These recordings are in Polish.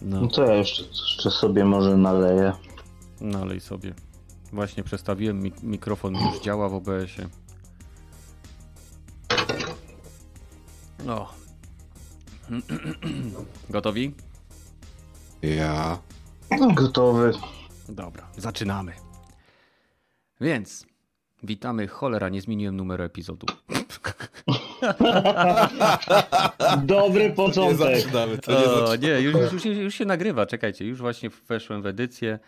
No, No to ja jeszcze, jeszcze sobie może naleję. nalej sobie. Właśnie przestawiłem, mik- mikrofon już działa w OBS-ie. No. Gotowi? Ja. Gotowy. Dobra, zaczynamy. Więc witamy. Cholera, nie zmieniłem numeru epizodu. Dobry Nie początek. zaczynamy, to nie O, nie, już, już, już, się, już się nagrywa. Czekajcie, już właśnie weszłem w edycję.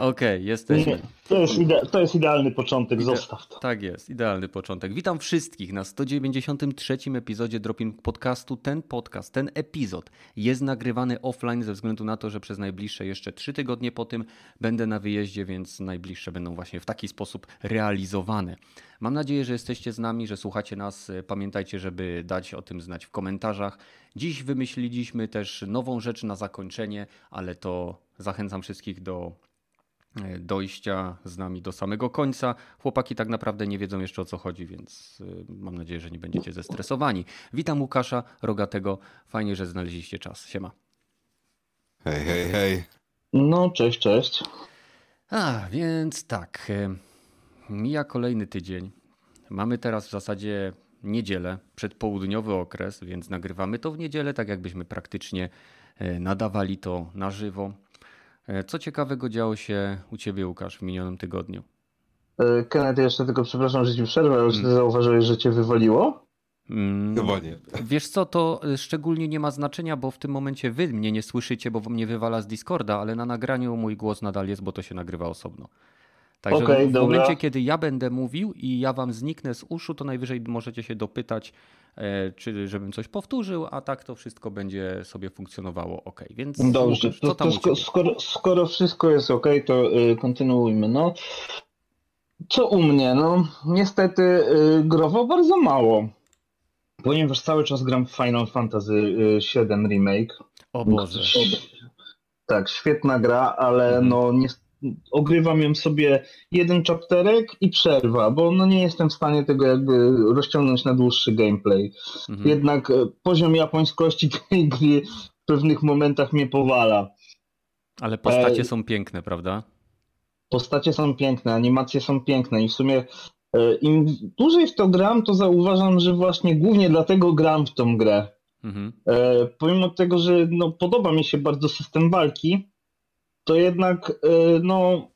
Okej, jesteśmy. Nie, to, jest ide- to jest idealny początek, zostaw to. Tak jest, idealny początek. Witam wszystkich na 193 epizodzie Dropping Podcastu. Ten podcast, ten epizod jest nagrywany offline ze względu na to, że przez najbliższe jeszcze 3 tygodnie po tym będę na wyjeździe, więc najbliższe będą właśnie w taki sposób realizowane. Mam nadzieję, że jesteście z nami, że słuchacie nas. Pamiętajcie, żeby dać o tym znać w komentarzach. Dziś wymyśliliśmy też nową rzecz na zakończenie, ale to zachęcam wszystkich do dojścia z nami do samego końca. Chłopaki tak naprawdę nie wiedzą jeszcze o co chodzi, więc y, mam nadzieję, że nie będziecie zestresowani. Witam Łukasza Rogatego. Fajnie, że znaleźliście czas. Siema. Hej, hej, hej. No, cześć, cześć. A, więc tak. e, Mija kolejny tydzień. Mamy teraz w zasadzie niedzielę, przedpołudniowy okres, więc nagrywamy to w niedzielę, tak jakbyśmy praktycznie e, nadawali to na żywo. E, Co ciekawego działo się u Ciebie, Łukasz, w minionym tygodniu? E, Kenneth, jeszcze tylko przepraszam, że ci przerwę, ale czy Hmm. ty zauważyłeś, że cię wywaliło? Mm, Chyba nie. Wiesz co, to y, szczególnie nie ma znaczenia, bo w tym momencie wy mnie nie słyszycie, bo mnie wywala z Discorda, ale na nagraniu mój głos nadal jest, bo to się nagrywa osobno. Także Okej, w dobra. momencie, kiedy ja będę mówił i ja wam zniknę z uszu, to najwyżej możecie się dopytać, e, czy żebym coś powtórzył, a tak to wszystko będzie sobie funkcjonowało ok. Więc Dobrze, Łukasz, to, to sko- skoro, skoro wszystko jest ok, to y, kontynuujmy. No, co u mnie? No, niestety y, growo bardzo mało. Ponieważ cały czas gram w Final Fantasy y, VII Remake. O Boże. Tak, świetna gra, ale no ogrywam ją sobie jeden chapterek i przerwa, bo no nie jestem w stanie tego jakby rozciągnąć na dłuższy gameplay. Mhm. Jednak e, poziom japońskości tej gry w pewnych momentach mnie powala. Ale postacie Ej. są piękne, prawda? Postacie są piękne, animacje są piękne i w sumie e, im dłużej w to gram, to zauważam, że właśnie głównie dlatego gram w tą grę. Mhm. E, pomimo tego, że no, podoba mi się bardzo system walki, to jednak e, no,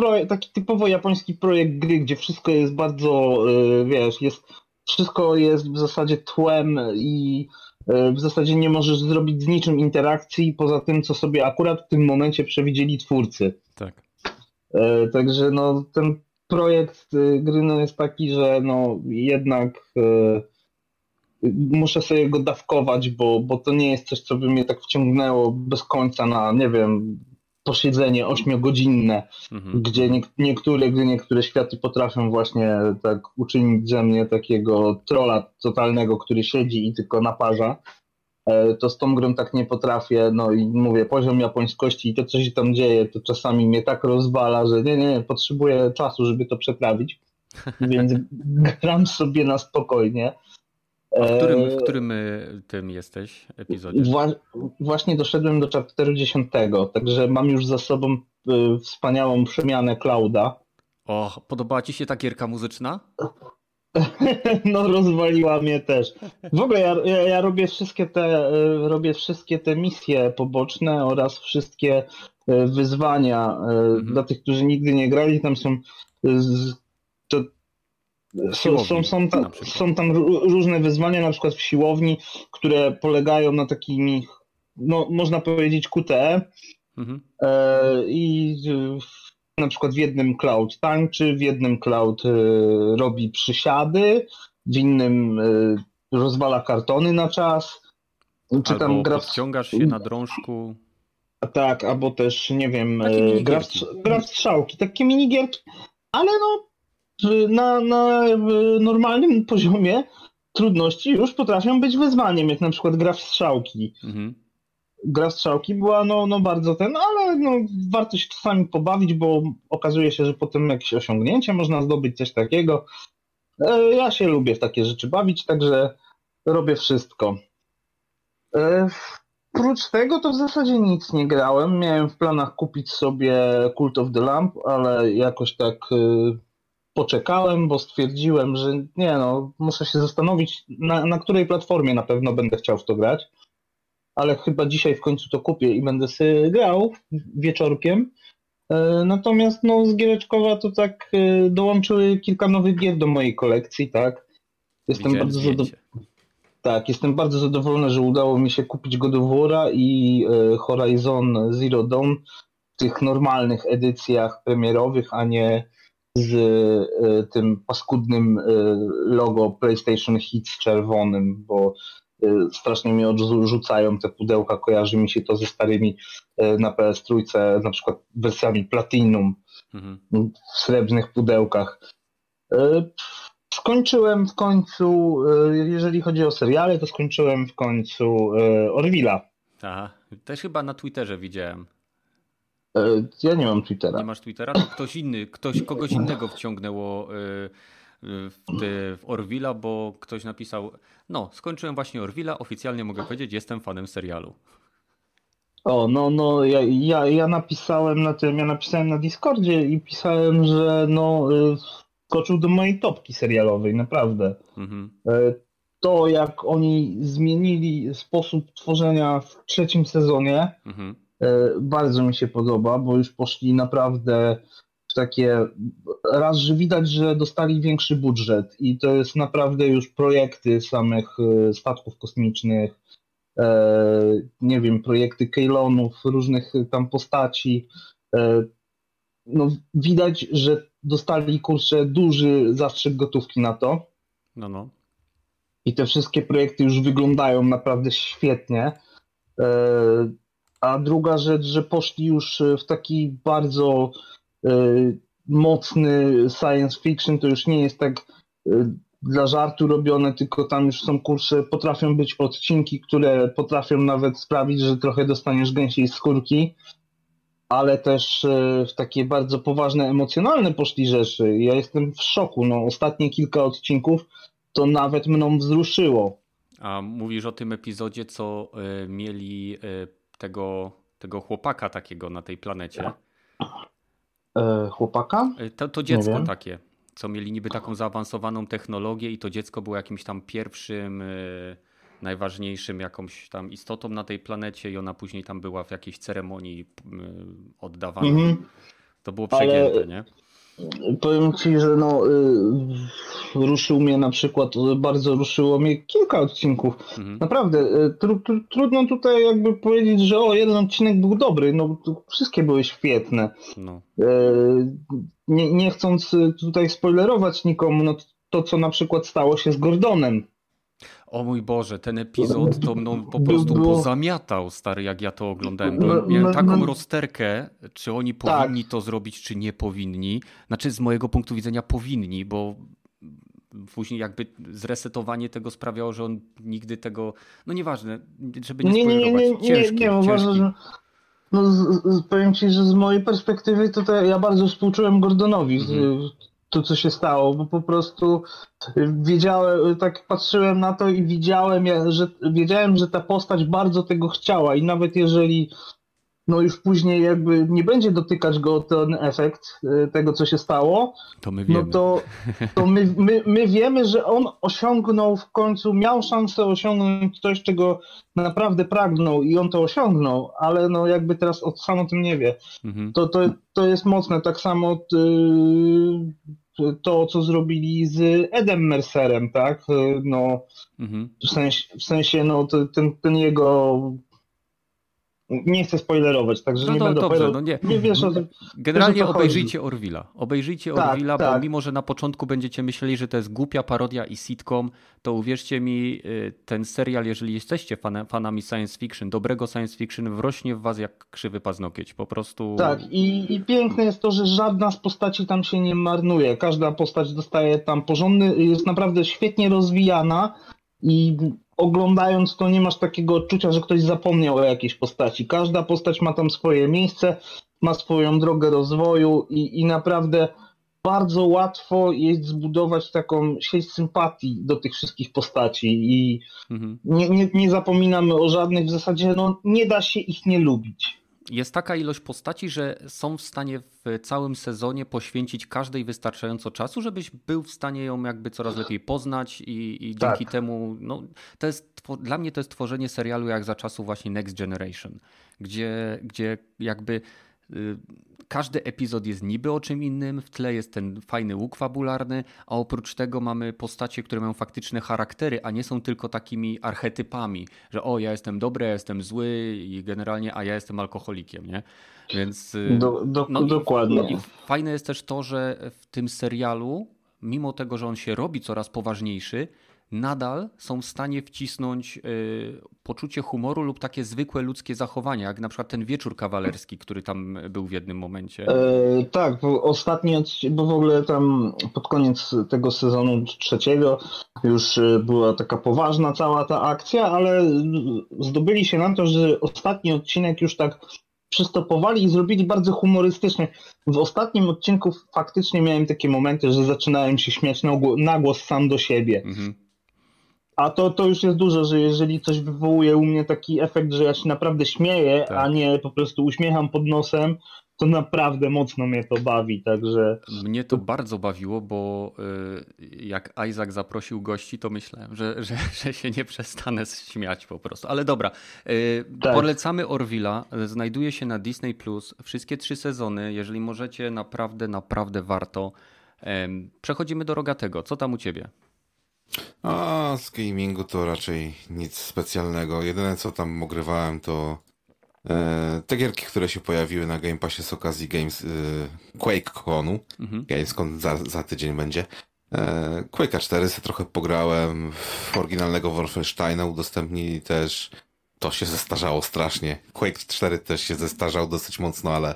proje- taki typowo japoński projekt gry, gdzie wszystko jest bardzo, e, wiesz, jest, wszystko jest w zasadzie tłem i e, w zasadzie nie możesz zrobić z niczym interakcji poza tym, co sobie akurat w tym momencie przewidzieli twórcy. Tak. Także no, ten projekt y, gry no, jest taki, że no, jednak muszę sobie go dawkować, bo, bo to nie jest coś, co by mnie tak wciągnęło bez końca na, nie wiem, posiedzenie ośmiogodzinne, Mhm. gdzie nie, niektóre gry, niektóre światy potrafią właśnie tak uczynić ze mnie takiego trolla totalnego, który siedzi i tylko naparza. E, To z tą grą tak nie potrafię, no i mówię, poziom japońskości i to, co się tam dzieje, to czasami mnie tak rozwala, że nie, nie, potrzebuję czasu, żeby to przetrawić, więc gram sobie na spokojnie. A w którym, E, w którym y, tym jesteś epizodzie? Wła- właśnie doszedłem do chapteru 10, także mam już za sobą y, wspaniałą przemianę Clouda. O, podobała ci się ta gierka muzyczna? No rozwaliła mnie też. W ogóle ja, ja, ja robię wszystkie te robię wszystkie te misje poboczne oraz wszystkie wyzwania y, dla tych, którzy nigdy nie grali, tam są, siłowni, są, są, tam, są tam ró- różne wyzwania, na przykład w siłowni, które polegają na takimi, no można powiedzieć QTE, Mhm. E, I w- na przykład w jednym cloud tańczy, w jednym cloud e, robi przysiady, w innym e, rozwala kartony na czas. Czy Albo tam gra podciągasz się na drążku. tak, albo też nie wiem, gra, w, gra w strzałki, takie minigierki, ale no na, na e, normalnym poziomie trudności już potrafią być wyzwaniem, jak na przykład gra w strzałki. Mhm. gra w strzałki była no, no bardzo ten, ale no, warto się czasami pobawić, bo okazuje się, że potem jakieś osiągnięcie można zdobyć, coś takiego. E, Ja się lubię w takie rzeczy bawić, także robię wszystko. E, Oprócz tego to w zasadzie nic nie grałem. Miałem w planach kupić sobie Cult of the Lamp, ale jakoś tak y, poczekałem, bo stwierdziłem, że nie no, muszę się zastanowić, na, na której platformie na pewno będę chciał w to grać. Ale chyba dzisiaj w końcu to kupię i będę sobie grał wieczorkiem. E, Natomiast no, z Giereczkowa to tak e, dołączyły kilka nowych gier do mojej kolekcji, tak. Jestem Widziałem bardzo zadowolony. Tak, jestem bardzo zadowolony, że udało mi się kupić God of War'a i e, Horizon Zero Dawn w tych normalnych edycjach premierowych, a nie z e, tym paskudnym e, logo PlayStation Hits czerwonym, bo e, strasznie mnie odrzucają te pudełka, kojarzy mi się to ze starymi na PS3, na przykład wersjami Platinum Mhm. w srebrnych pudełkach. Skończyłem w końcu, jeżeli chodzi o seriale, to skończyłem w końcu Orwilla. Aha. Też chyba na Twitterze widziałem. E, Ja nie mam Twittera. Nie masz Twittera? To ktoś inny, ktoś, kogoś innego wciągnęło y, y, w, ty, w Orwilla, bo ktoś napisał, no skończyłem właśnie Orwilla, oficjalnie mogę powiedzieć, jestem fanem serialu. O, no, no, ja, ja, ja napisałem na tym, ja napisałem na Discordzie i pisałem, że no, e, skoczył do mojej topki serialowej, naprawdę. Mhm. E, To, jak oni zmienili sposób tworzenia w trzecim sezonie, Mhm. E, bardzo mi się podoba, bo już poszli naprawdę w takie. Raz, że widać, że dostali większy budżet i to jest naprawdę już projekty samych e, statków kosmicznych, e, nie wiem, projekty Keylonów, różnych tam postaci. No, widać, że dostali kurczę duży zastrzyk gotówki na to. No, no. I te wszystkie projekty już wyglądają naprawdę świetnie. E, A druga rzecz, że poszli już w taki bardzo e, mocny science fiction, to już nie jest tak e, dla żartu robione, tylko tam już są kursze, potrafią być odcinki, które potrafią nawet sprawić, że trochę dostaniesz gęsiej skórki, ale też e, w takie bardzo poważne, emocjonalne poszli rzeczy. Ja jestem w szoku. No, ostatnie kilka odcinków to nawet mną wzruszyło. A mówisz o tym epizodzie, co mieli tego, tego chłopaka takiego na tej planecie. E, chłopaka? Y, To, to dziecko takie, co mieli niby taką zaawansowaną technologię i to dziecko było jakimś tam pierwszym, y, najważniejszym jakąś tam istotą na tej planecie i ona później tam była w jakiejś ceremonii oddawana. Mhm. To było Ale- przegięte, nie? Powiem ci, że no, y, ruszył mnie na przykład, y, bardzo ruszyło mnie kilka odcinków. Mhm. Naprawdę, y, tru, tru, trudno tutaj jakby powiedzieć, że o, jeden odcinek był dobry, no wszystkie były świetne. No. E, Nie, nie chcąc y, tutaj spoilerować nikomu, no to co na przykład stało się z Gordonem. O mój Boże, ten epizod to mną po By- prostu było- pozamiatał, stary, jak ja to oglądałem. No, Byłem, miałem no, taką no. rozterkę, czy oni Tak. powinni to zrobić, czy nie powinni. Znaczy, z mojego punktu widzenia powinni, bo później jakby zresetowanie tego sprawiało, że on nigdy tego, no nieważne, żeby nie Nie, nie, nie, spoilerować. nie, nie, Ciężki, nie uważam, ciężki. że. No, z, z, powiem ci, że z mojej perspektywy to, ja bardzo współczułem Gordonowi Mhm. To, co się stało, bo po prostu y, wiedziałem, tak patrzyłem na to i widziałem, że, wiedziałem, że ta postać bardzo tego chciała i nawet jeżeli no już później jakby nie będzie dotykać go ten efekt y, tego, co się stało, To my wiemy. no to, to my, my, my wiemy, że on osiągnął w końcu, miał szansę osiągnąć coś, czego naprawdę pragnął i on to osiągnął, ale no jakby teraz od sam o tym nie wie. Mhm. To, to, to jest mocne, tak samo y, to, co zrobili z Edem Mercerem, tak? Y, No, Mhm. w sensie, w sensie no, ten, ten jego... Nie chcę spoilerować, także No nie to będę dobrze, opowiadał. no nie. Nie wiesz o tym. Generalnie Wiesz, obejrzyjcie Orwilla. Obejrzyjcie Tak, Orwilla, bo tak. mimo, że na początku będziecie myśleli, że to jest głupia parodia i sitcom, to uwierzcie mi, y, ten serial, jeżeli jesteście fana, fanami science fiction, dobrego science fiction, wrośnie w was jak krzywy paznokieć. Po prostu... Tak, i, i piękne jest to, że żadna z postaci tam się nie marnuje. Każda postać dostaje tam porządny, jest naprawdę świetnie rozwijana i oglądając to nie masz takiego odczucia, że ktoś zapomniał o jakiejś postaci. Każda postać ma tam swoje miejsce, ma swoją drogę rozwoju i, i naprawdę bardzo łatwo jest zbudować taką sieć sympatii do tych wszystkich postaci i Mhm. nie, nie, nie zapominamy o żadnych, w zasadzie no, nie da się ich nie lubić. Jest taka ilość postaci, że są w stanie w całym sezonie poświęcić każdej wystarczająco czasu, żebyś był w stanie ją jakby coraz lepiej poznać i, i Tak. dzięki temu, no, to jest, dla mnie to jest tworzenie serialu jak za czasów właśnie Next Generation, gdzie, gdzie jakby y, każdy epizod jest niby o czym innym, w tle jest ten fajny łuk fabularny, a oprócz tego mamy postacie, które mają faktyczne charaktery, a nie są tylko takimi archetypami, że o, ja jestem dobry, ja jestem zły i generalnie, a ja jestem alkoholikiem, nie? Więc y, Do, do, no i- dokładnie. i fajne jest też to, że w tym serialu, mimo tego, że on się robi coraz poważniejszy, nadal są w stanie wcisnąć y, poczucie humoru lub takie zwykłe ludzkie zachowania, jak na przykład ten wieczór kawalerski, który tam był w jednym momencie. E, tak, bo ostatni, bo w ogóle tam pod koniec tego sezonu trzeciego już e, była taka poważna cała ta akcja, ale zdobyli się na to, że ostatni odcinek już tak przystopowali i zrobili bardzo humorystycznie. W ostatnim odcinku faktycznie miałem takie momenty, że zaczynałem się śmiać na, gło- na głos sam do siebie. Mhm. A to, to już jest dużo, że jeżeli coś wywołuje u mnie taki efekt, że ja się naprawdę śmieję, Tak. a nie po prostu uśmiecham pod nosem, to naprawdę mocno mnie to bawi, także Mnie to bardzo bawiło, bo y, jak Isaac zaprosił gości, to myślałem, że, że, że się nie przestanę śmiać po prostu. Ale dobra, y, Tak. polecamy Orwilla. Znajduje się na Disney Plus. Wszystkie trzy sezony. Jeżeli możecie, naprawdę, naprawdę warto. Przechodzimy do Rogatego. Co tam u ciebie? A z gamingu to raczej nic specjalnego. Jedyne co tam ogrywałem to e, te gierki, które się pojawiły na Game Passie z okazji Games e, QuakeConu. Mhm. Gamescom za, za tydzień będzie. E, Quake'a 4 sobie trochę pograłem. Oryginalnego Wolfensteina udostępnili też. To się zestarzało strasznie. Quake 4 też się zestarzał dosyć mocno, ale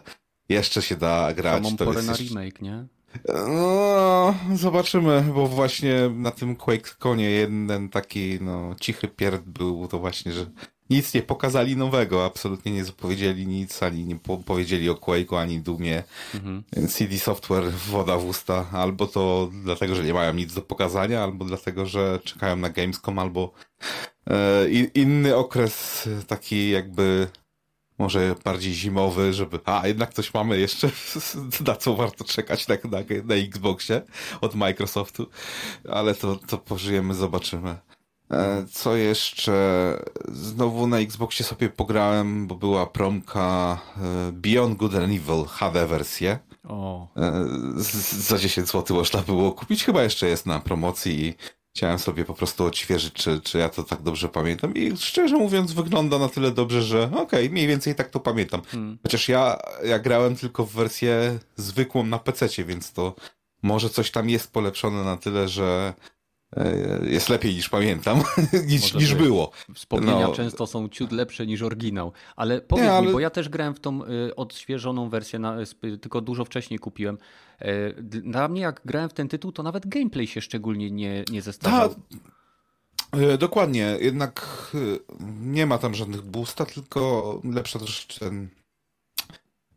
jeszcze się da grać. Samą to porę jest na jeszcze... remake, nie? No, zobaczymy, bo właśnie na tym Quake konie jeden taki no, cichy pierd był to właśnie, że nic nie pokazali nowego, absolutnie nie zapowiedzieli nic, ani nie po powiedzieli o Quake'u, ani Dumie, Mhm. CD Software woda w usta, albo to dlatego, że nie mają nic do pokazania, albo dlatego, że czekają na Gamescom, albo e, inny okres taki jakby może bardziej zimowy, żeby. A, jednak coś mamy jeszcze, na co warto czekać na, na, na Xboxie od Microsoftu, ale to, to pożyjemy, zobaczymy. E, Co jeszcze? Znowu na Xboxie sobie pograłem, bo była promka e, Beyond Good and Evil HD wersję. O, E, Za 10 zł można było kupić. Chyba jeszcze jest na promocji i chciałem sobie po prostu odświeżyć, czy, czy ja to tak dobrze pamiętam. I szczerze mówiąc, wygląda na tyle dobrze, że okej, mniej więcej tak to pamiętam. hmm. Chociaż ja, ja grałem tylko w wersję zwykłą na PC, więc to może coś tam jest polepszone na tyle, że jest lepiej niż pamiętam, niż, niż było. Wspomnienia No. często są ciut lepsze niż oryginał. Ale powiedz Nie, mi, ale- bo ja też grałem w tą y, odświeżoną wersję, na, sp- tylko dużo wcześniej kupiłem. E, Dla mnie, jak grałem w ten tytuł, to nawet gameplay się szczególnie nie, nie zestarzał. E, dokładnie. Jednak e, nie ma tam żadnych boosta, tylko lepsza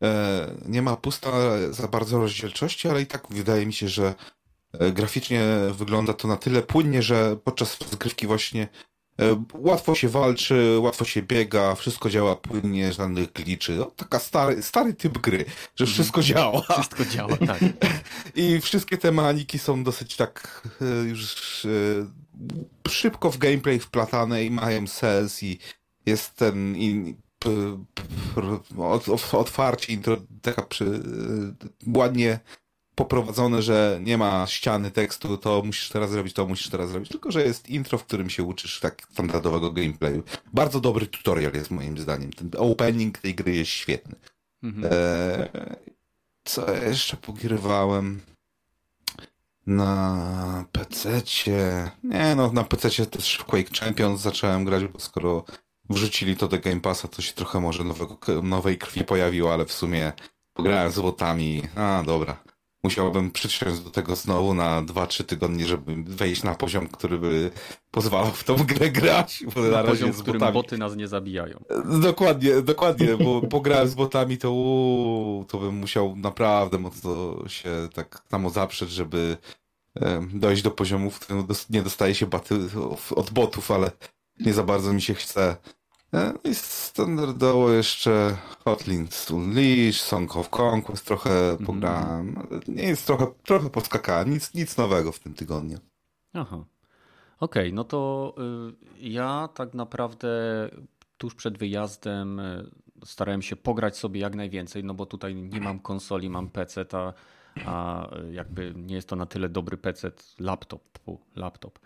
e, Nie ma pusta za bardzo rozdzielczości, ale i tak wydaje mi się, że e, graficznie wygląda to na tyle płynnie, że podczas rozgrywki właśnie e, łatwo się walczy, łatwo się biega, wszystko działa płynnie, żadnych gliczy. No, taka stary, stary typ gry, że wszystko działa. Wszystko działa, tak. I wszystkie te mechaniki są dosyć tak e, już e, szybko w gameplay wplatane i mają sens i jest ten i, ot- otwarcie, intro, taka przy, e, ładnie poprowadzone, że nie ma ściany tekstu, to musisz teraz zrobić, to musisz teraz zrobić, tylko że jest intro, w którym się uczysz tak standardowego gameplayu. Bardzo dobry tutorial jest moim zdaniem. Ten opening tej gry jest świetny. Mhm. Eee, co jeszcze pogrywałem? Na PC-cie. Nie no, na PC-cie też w Quake Champions zacząłem grać, bo skoro wrzucili to do Game Passa, to się trochę może nowego, nowej krwi pojawiło, ale w sumie pograłem z botami. A, dobra. Musiałbym przysiąść do tego znowu na 2-3 tygodnie, żeby wejść na poziom, który by pozwalał w tą grę grać. Bo na, na poziom, w którym botami... boty nas nie zabijają. Dokładnie, dokładnie, bo pograłem z botami, to uu, to bym musiał naprawdę mocno się tak samo zaprzeć, żeby dojść do poziomu, w którym nie dostaje się baty od botów, ale nie za bardzo mi się chce. E, no I standardowo jeszcze Hotlinks Unleashed, Song of Conquest trochę mhm. pograłem. Nie jest trochę, trochę podskakałem, nic, nic nowego w tym tygodniu. Aha. Okej, okay, no to y, ja tak naprawdę tuż przed wyjazdem y, starałem się pograć sobie jak najwięcej, no bo tutaj nie mam konsoli, mam PC, a, a jakby nie jest to na tyle dobry PC, laptop, laptop.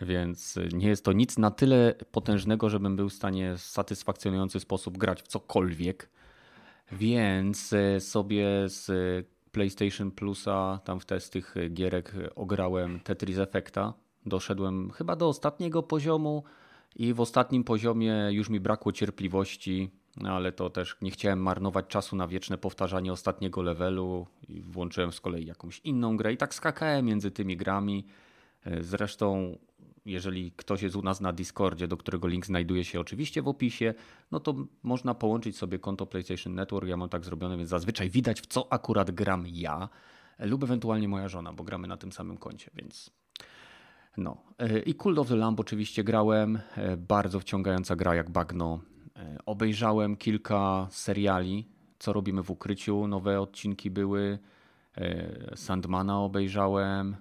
Więc nie jest to nic na tyle potężnego, żebym był w stanie w satysfakcjonujący sposób grać w cokolwiek. Więc e, sobie z PlayStation Plusa, tam w z tych gierek ograłem Tetris Effecta. Doszedłem chyba do ostatniego poziomu i w ostatnim poziomie już mi brakło cierpliwości, ale to też nie chciałem marnować czasu na wieczne powtarzanie ostatniego levelu włączyłem z kolei jakąś inną grę i tak skakałem między tymi grami. E, zresztą jeżeli ktoś jest u nas na Discordzie, do którego link znajduje się oczywiście w opisie, no to można połączyć sobie konto PlayStation Network. Ja mam tak zrobione, więc zazwyczaj widać w co akurat gram ja lub ewentualnie moja żona, bo gramy na tym samym koncie, więc no. I Cult of the Lamb oczywiście grałem, bardzo wciągająca gra jak bagno. Obejrzałem kilka seriali, co robimy w ukryciu, nowe odcinki były. Sandmana obejrzałem,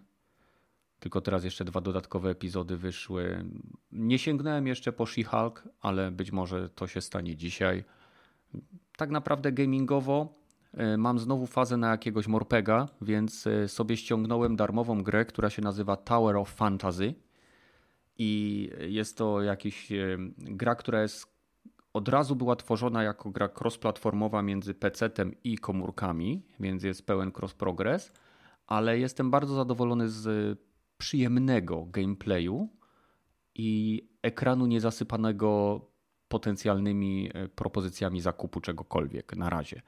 tylko teraz jeszcze dwa dodatkowe epizody wyszły. Nie sięgnąłem jeszcze po She-Hulk, ale być może to się stanie dzisiaj. Tak naprawdę gamingowo e, mam znowu fazę na jakiegoś morpega, więc e, sobie ściągnąłem darmową grę, która się nazywa Tower of Fantasy. I jest to jakiś e, gra, która jest od razu była tworzona jako gra cross-platformowa między PC-tem i komórkami, więc jest pełen cross-progress, ale jestem bardzo zadowolony z przyjemnego gameplayu i ekranu niezasypanego potencjalnymi e, propozycjami zakupu czegokolwiek na razie.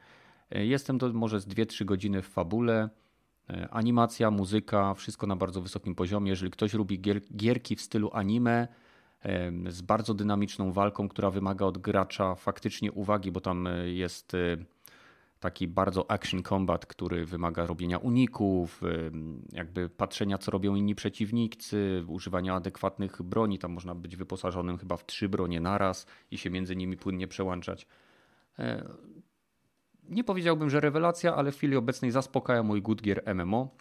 E, jestem to może z 2-3 godziny w fabule. E, animacja, muzyka, wszystko na bardzo wysokim poziomie. Jeżeli ktoś lubi gier, gierki w stylu anime z bardzo dynamiczną walką, która wymaga od gracza faktycznie uwagi, bo tam jest taki bardzo action combat, który wymaga robienia uników, jakby patrzenia, co robią inni przeciwnicy, używania adekwatnych broni. Tam można być wyposażonym chyba w trzy bronie naraz i się między nimi płynnie przełączać. E, nie powiedziałbym, że rewelacja, ale w chwili obecnej zaspokaja mój Good Gear MMO.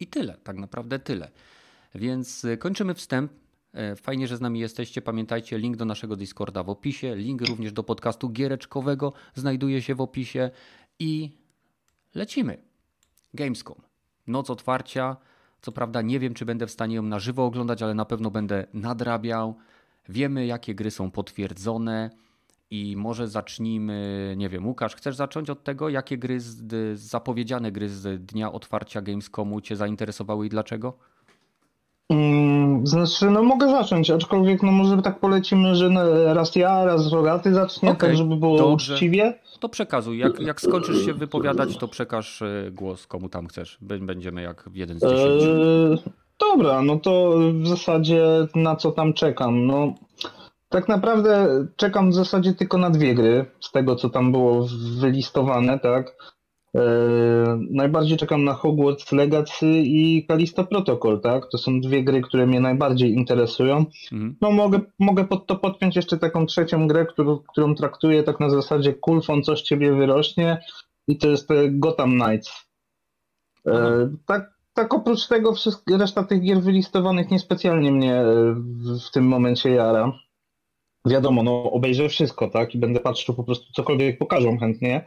I tyle, tak naprawdę tyle. Więc e, kończymy wstęp. E, fajnie, że z nami jesteście. Pamiętajcie, link do naszego Discorda w opisie, link również do podcastu giereczkowego znajduje się w opisie i lecimy. Gamescom. Noc otwarcia. Co prawda nie wiem, czy będę w stanie ją na żywo oglądać, ale na pewno będę nadrabiał. Wiemy, jakie gry są potwierdzone i może zacznijmy, nie wiem, Łukasz, chcesz zacząć od tego, jakie gry, z, zapowiedziane gry z dnia otwarcia Gamescomu Cię zainteresowały i dlaczego? Mm, znaczy, no mogę zacząć, aczkolwiek no może tak polecimy, że raz ja, raz Rogaty zacznie, okay. tak żeby było Dobrze. uczciwie. To przekazuj. Jak, jak skończysz się wypowiadać, to przekaż e, głos komu tam chcesz. Będziemy jak jeden z dziesięciu. Eee, dobra, no to w zasadzie na co tam czekam? No tak naprawdę czekam w zasadzie tylko na dwie gry, z tego co tam było wylistowane, tak? E, najbardziej czekam na Hogwarts Legacy i Callisto Protocol, tak? To są dwie gry, które mnie najbardziej interesują. Mhm. No mogę, mogę pod to podpiąć jeszcze taką trzecią grę, którą, którą traktuję tak na zasadzie Kulfon, coś ciebie wyrośnie i to jest Gotham Knights. E, tak, tak oprócz tego reszta tych gier wylistowanych niespecjalnie mnie e, w, w tym momencie jara. Wiadomo, no obejrzę wszystko, tak? I będę patrzył po prostu cokolwiek pokażą chętnie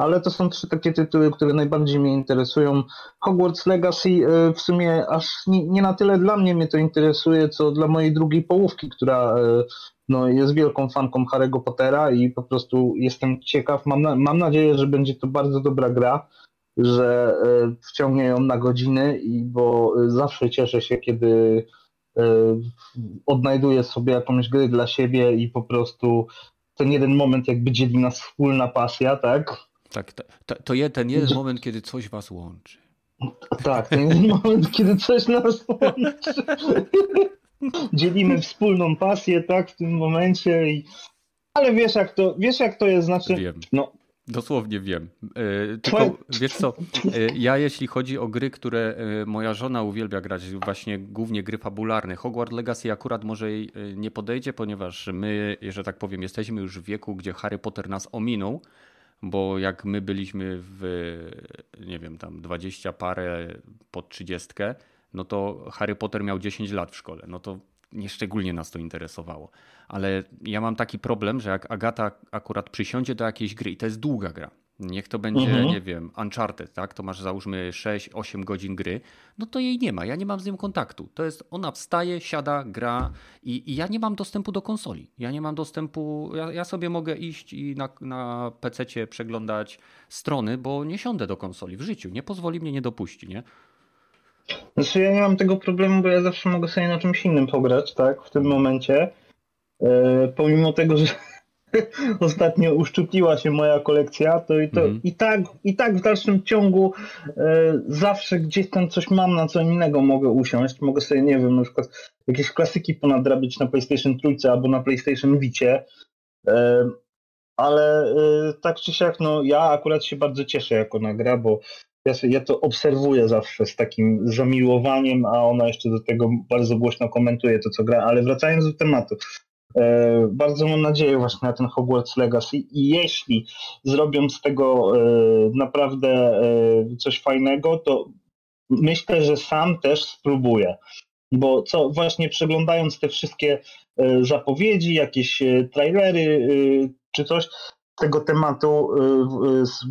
ale to są trzy takie tytuły, które najbardziej mnie interesują. Hogwarts Legacy e, w sumie aż nie, nie na tyle dla mnie mnie to interesuje, co dla mojej drugiej połówki, która e, no, jest wielką fanką Harry'ego Pottera i po prostu jestem ciekaw. Mam, na, mam nadzieję, że będzie to bardzo dobra gra, że e, wciągnie ją na godziny, i bo zawsze cieszę się, kiedy odnajduję sobie jakąś grę dla siebie i po prostu ten jeden moment jakby dzieli nas wspólna pasja, tak? Tak, to, to, je, ten jeden moment, kiedy coś was łączy. Tak, ten jeden moment, kiedy coś nas łączy. Dzielimy wspólną pasję, tak, w tym momencie i... Ale wiesz jak to, wiesz jak to jest, znaczy, Wiem. no, Dosłownie wiem. E, tylko wiesz co, e, ja jeśli chodzi o gry, które e, moja żona uwielbia grać, właśnie głównie gry fabularne, Hogwarts Legacy akurat może jej nie podejdzie, ponieważ my, że tak powiem, jesteśmy już w wieku, gdzie Harry Potter nas ominął, bo jak my byliśmy w, nie wiem, tam 20 parę pod 30, no to Harry Potter miał 10 lat w szkole, no to nieszczególnie nas to interesowało. Ale ja mam taki problem, że jak Agata akurat przysiądzie do jakiejś gry i to jest długa gra, niech to będzie, mhm. nie wiem, Uncharted, tak? To masz załóżmy 6-8 godzin gry, no to jej nie ma. Ja nie mam z nią kontaktu. To jest, ona wstaje, siada, gra i, i ja nie mam dostępu do konsoli. Ja nie mam dostępu, ja, ja sobie mogę iść i na, na PC przeglądać strony, bo nie siądę do konsoli w życiu. Nie pozwoli mnie, nie dopuści, nie? Znaczy ja nie mam tego problemu, bo ja zawsze mogę sobie na czymś innym pograć, tak, w tym momencie. E, pomimo tego, że ostatnio uszczupliła się moja kolekcja, to, i, to mm. i, tak, i tak w dalszym ciągu e, zawsze gdzieś tam coś mam, na co innego mogę usiąść. Mogę sobie, nie wiem, na przykład jakieś klasyki ponadrabić na PlayStation Trójce albo na PlayStation Vicie. E, ale e, tak czy siak, no ja akurat się bardzo cieszę jako na gra, bo ja, ja to obserwuję zawsze z takim zamiłowaniem, a ona jeszcze do tego bardzo głośno komentuje to, co gra. Ale wracając do tematu, bardzo mam nadzieję właśnie na ten Hogwarts Legacy i jeśli zrobią z tego e, naprawdę e, coś fajnego, to myślę, że sam też spróbuję. Bo co właśnie przeglądając te wszystkie e, zapowiedzi, jakieś e, trailery e, czy coś, tego tematu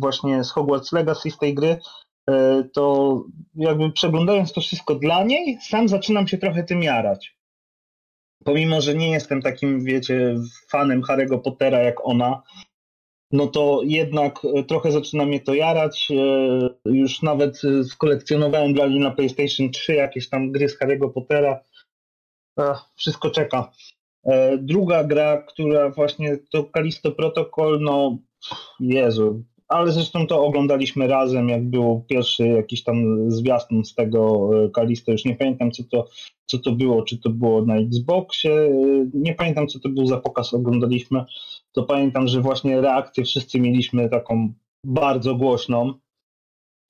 właśnie z Hogwarts Legacy z tej gry, E, to jakby przeglądając to wszystko dla niej, sam zaczynam się trochę tym jarać. Pomimo, że nie jestem takim, wiecie, fanem Harry'ego Pottera jak ona, no to jednak e, trochę zaczyna mnie to jarać. E, już nawet skolekcjonowałem dla niej na PlayStation 3 jakieś tam gry z Harry'ego Pottera. Wszystko czeka. Druga gra, która właśnie to Kalisto Protocol, no Jezu, ale zresztą to oglądaliśmy razem, jak był pierwszy jakiś tam zwiastun z tego e, Kalisto, już nie pamiętam co to, co to było, czy to było na Xboxie, e, nie pamiętam co to był za pokaz, oglądaliśmy, to pamiętam, że właśnie reakcję wszyscy mieliśmy taką bardzo głośną.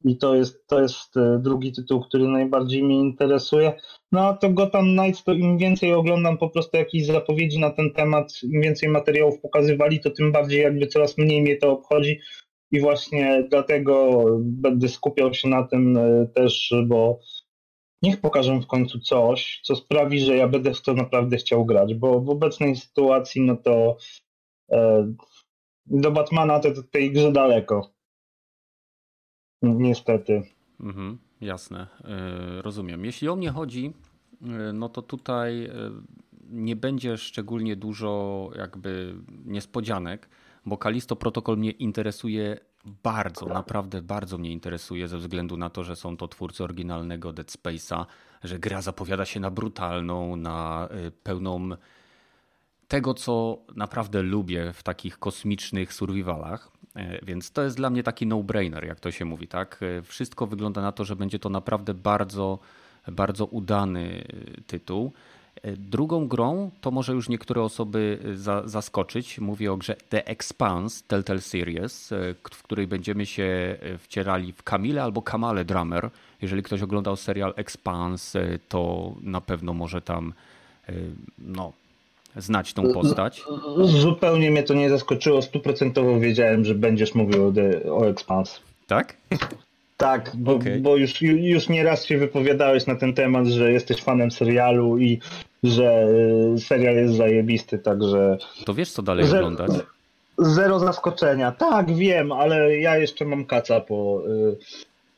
I to jest, to jest e, drugi tytuł, który najbardziej mnie interesuje. No a to Gotham Knights, to im więcej oglądam po prostu jakichś zapowiedzi na ten temat, im więcej materiałów pokazywali, to tym bardziej jakby coraz mniej mnie to obchodzi, i właśnie dlatego będę skupiał się na tym e, też, bo niech pokażą w końcu coś, co sprawi, że ja będę w to naprawdę chciał grać, bo w obecnej sytuacji, no to e, do Batmana to tej grze daleko. Niestety. Mhm, jasne, e, rozumiem. Jeśli o mnie chodzi, no to tutaj nie będzie szczególnie dużo jakby niespodzianek bo Kalisto Protocol mnie interesuje bardzo, naprawdę bardzo mnie interesuje ze względu na to, że są to twórcy oryginalnego Dead Space'a, że gra zapowiada się na brutalną, na y, pełną tego, co naprawdę lubię w takich kosmicznych survivalach. E, więc to jest dla mnie taki no-brainer, jak to się mówi, tak? E, wszystko wygląda na to, że będzie to naprawdę bardzo, bardzo udany y, tytuł. Drugą grą to może już niektóre osoby y, za, zaskoczyć. Mówię o grze The Expanse Telltale Series, y, w której będziemy się wcierali w Kamile albo Kamale Drummer. Jeżeli ktoś oglądał serial Expanse, to na pewno może tam no, znać tą postać. Zupełnie mnie to nie zaskoczyło. Stuprocentowo wiedziałem, że będziesz mówił o, The, o Expanse. Tak? Tak, bo, okay. bo już, już nieraz się wypowiadałeś na ten temat, że jesteś fanem serialu i że y, serial jest zajebisty, także... To wiesz, co dalej zero, oglądać? Zero zaskoczenia. Tak, wiem, ale ja jeszcze mam kaca po y,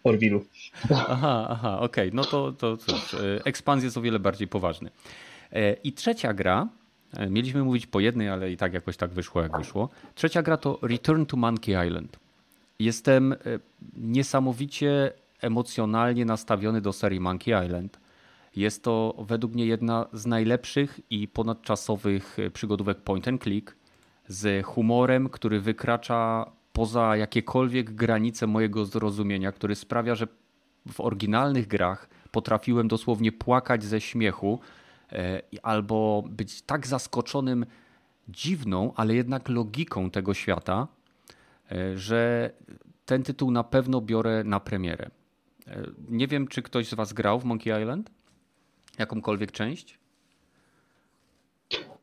Orwilu. Aha, aha, okej. Okay. No to, to cóż, y, ekspansja jest o wiele bardziej poważny. I trzecia gra, mieliśmy mówić po jednej, ale i tak jakoś tak wyszło, jak wyszło. Trzecia gra to Return to Monkey Island. Jestem niesamowicie emocjonalnie nastawiony do serii Monkey Island. Jest to według mnie jedna z najlepszych i ponadczasowych przygodówek point and click z humorem, który wykracza poza jakiekolwiek granice mojego zrozumienia, który sprawia, że w oryginalnych grach potrafiłem dosłownie płakać ze śmiechu e, albo być tak zaskoczonym dziwną, ale jednak logiką tego świata, e, że ten tytuł na pewno biorę na premierę. E, nie wiem, czy ktoś z Was grał w Monkey Island? Jakąkolwiek część?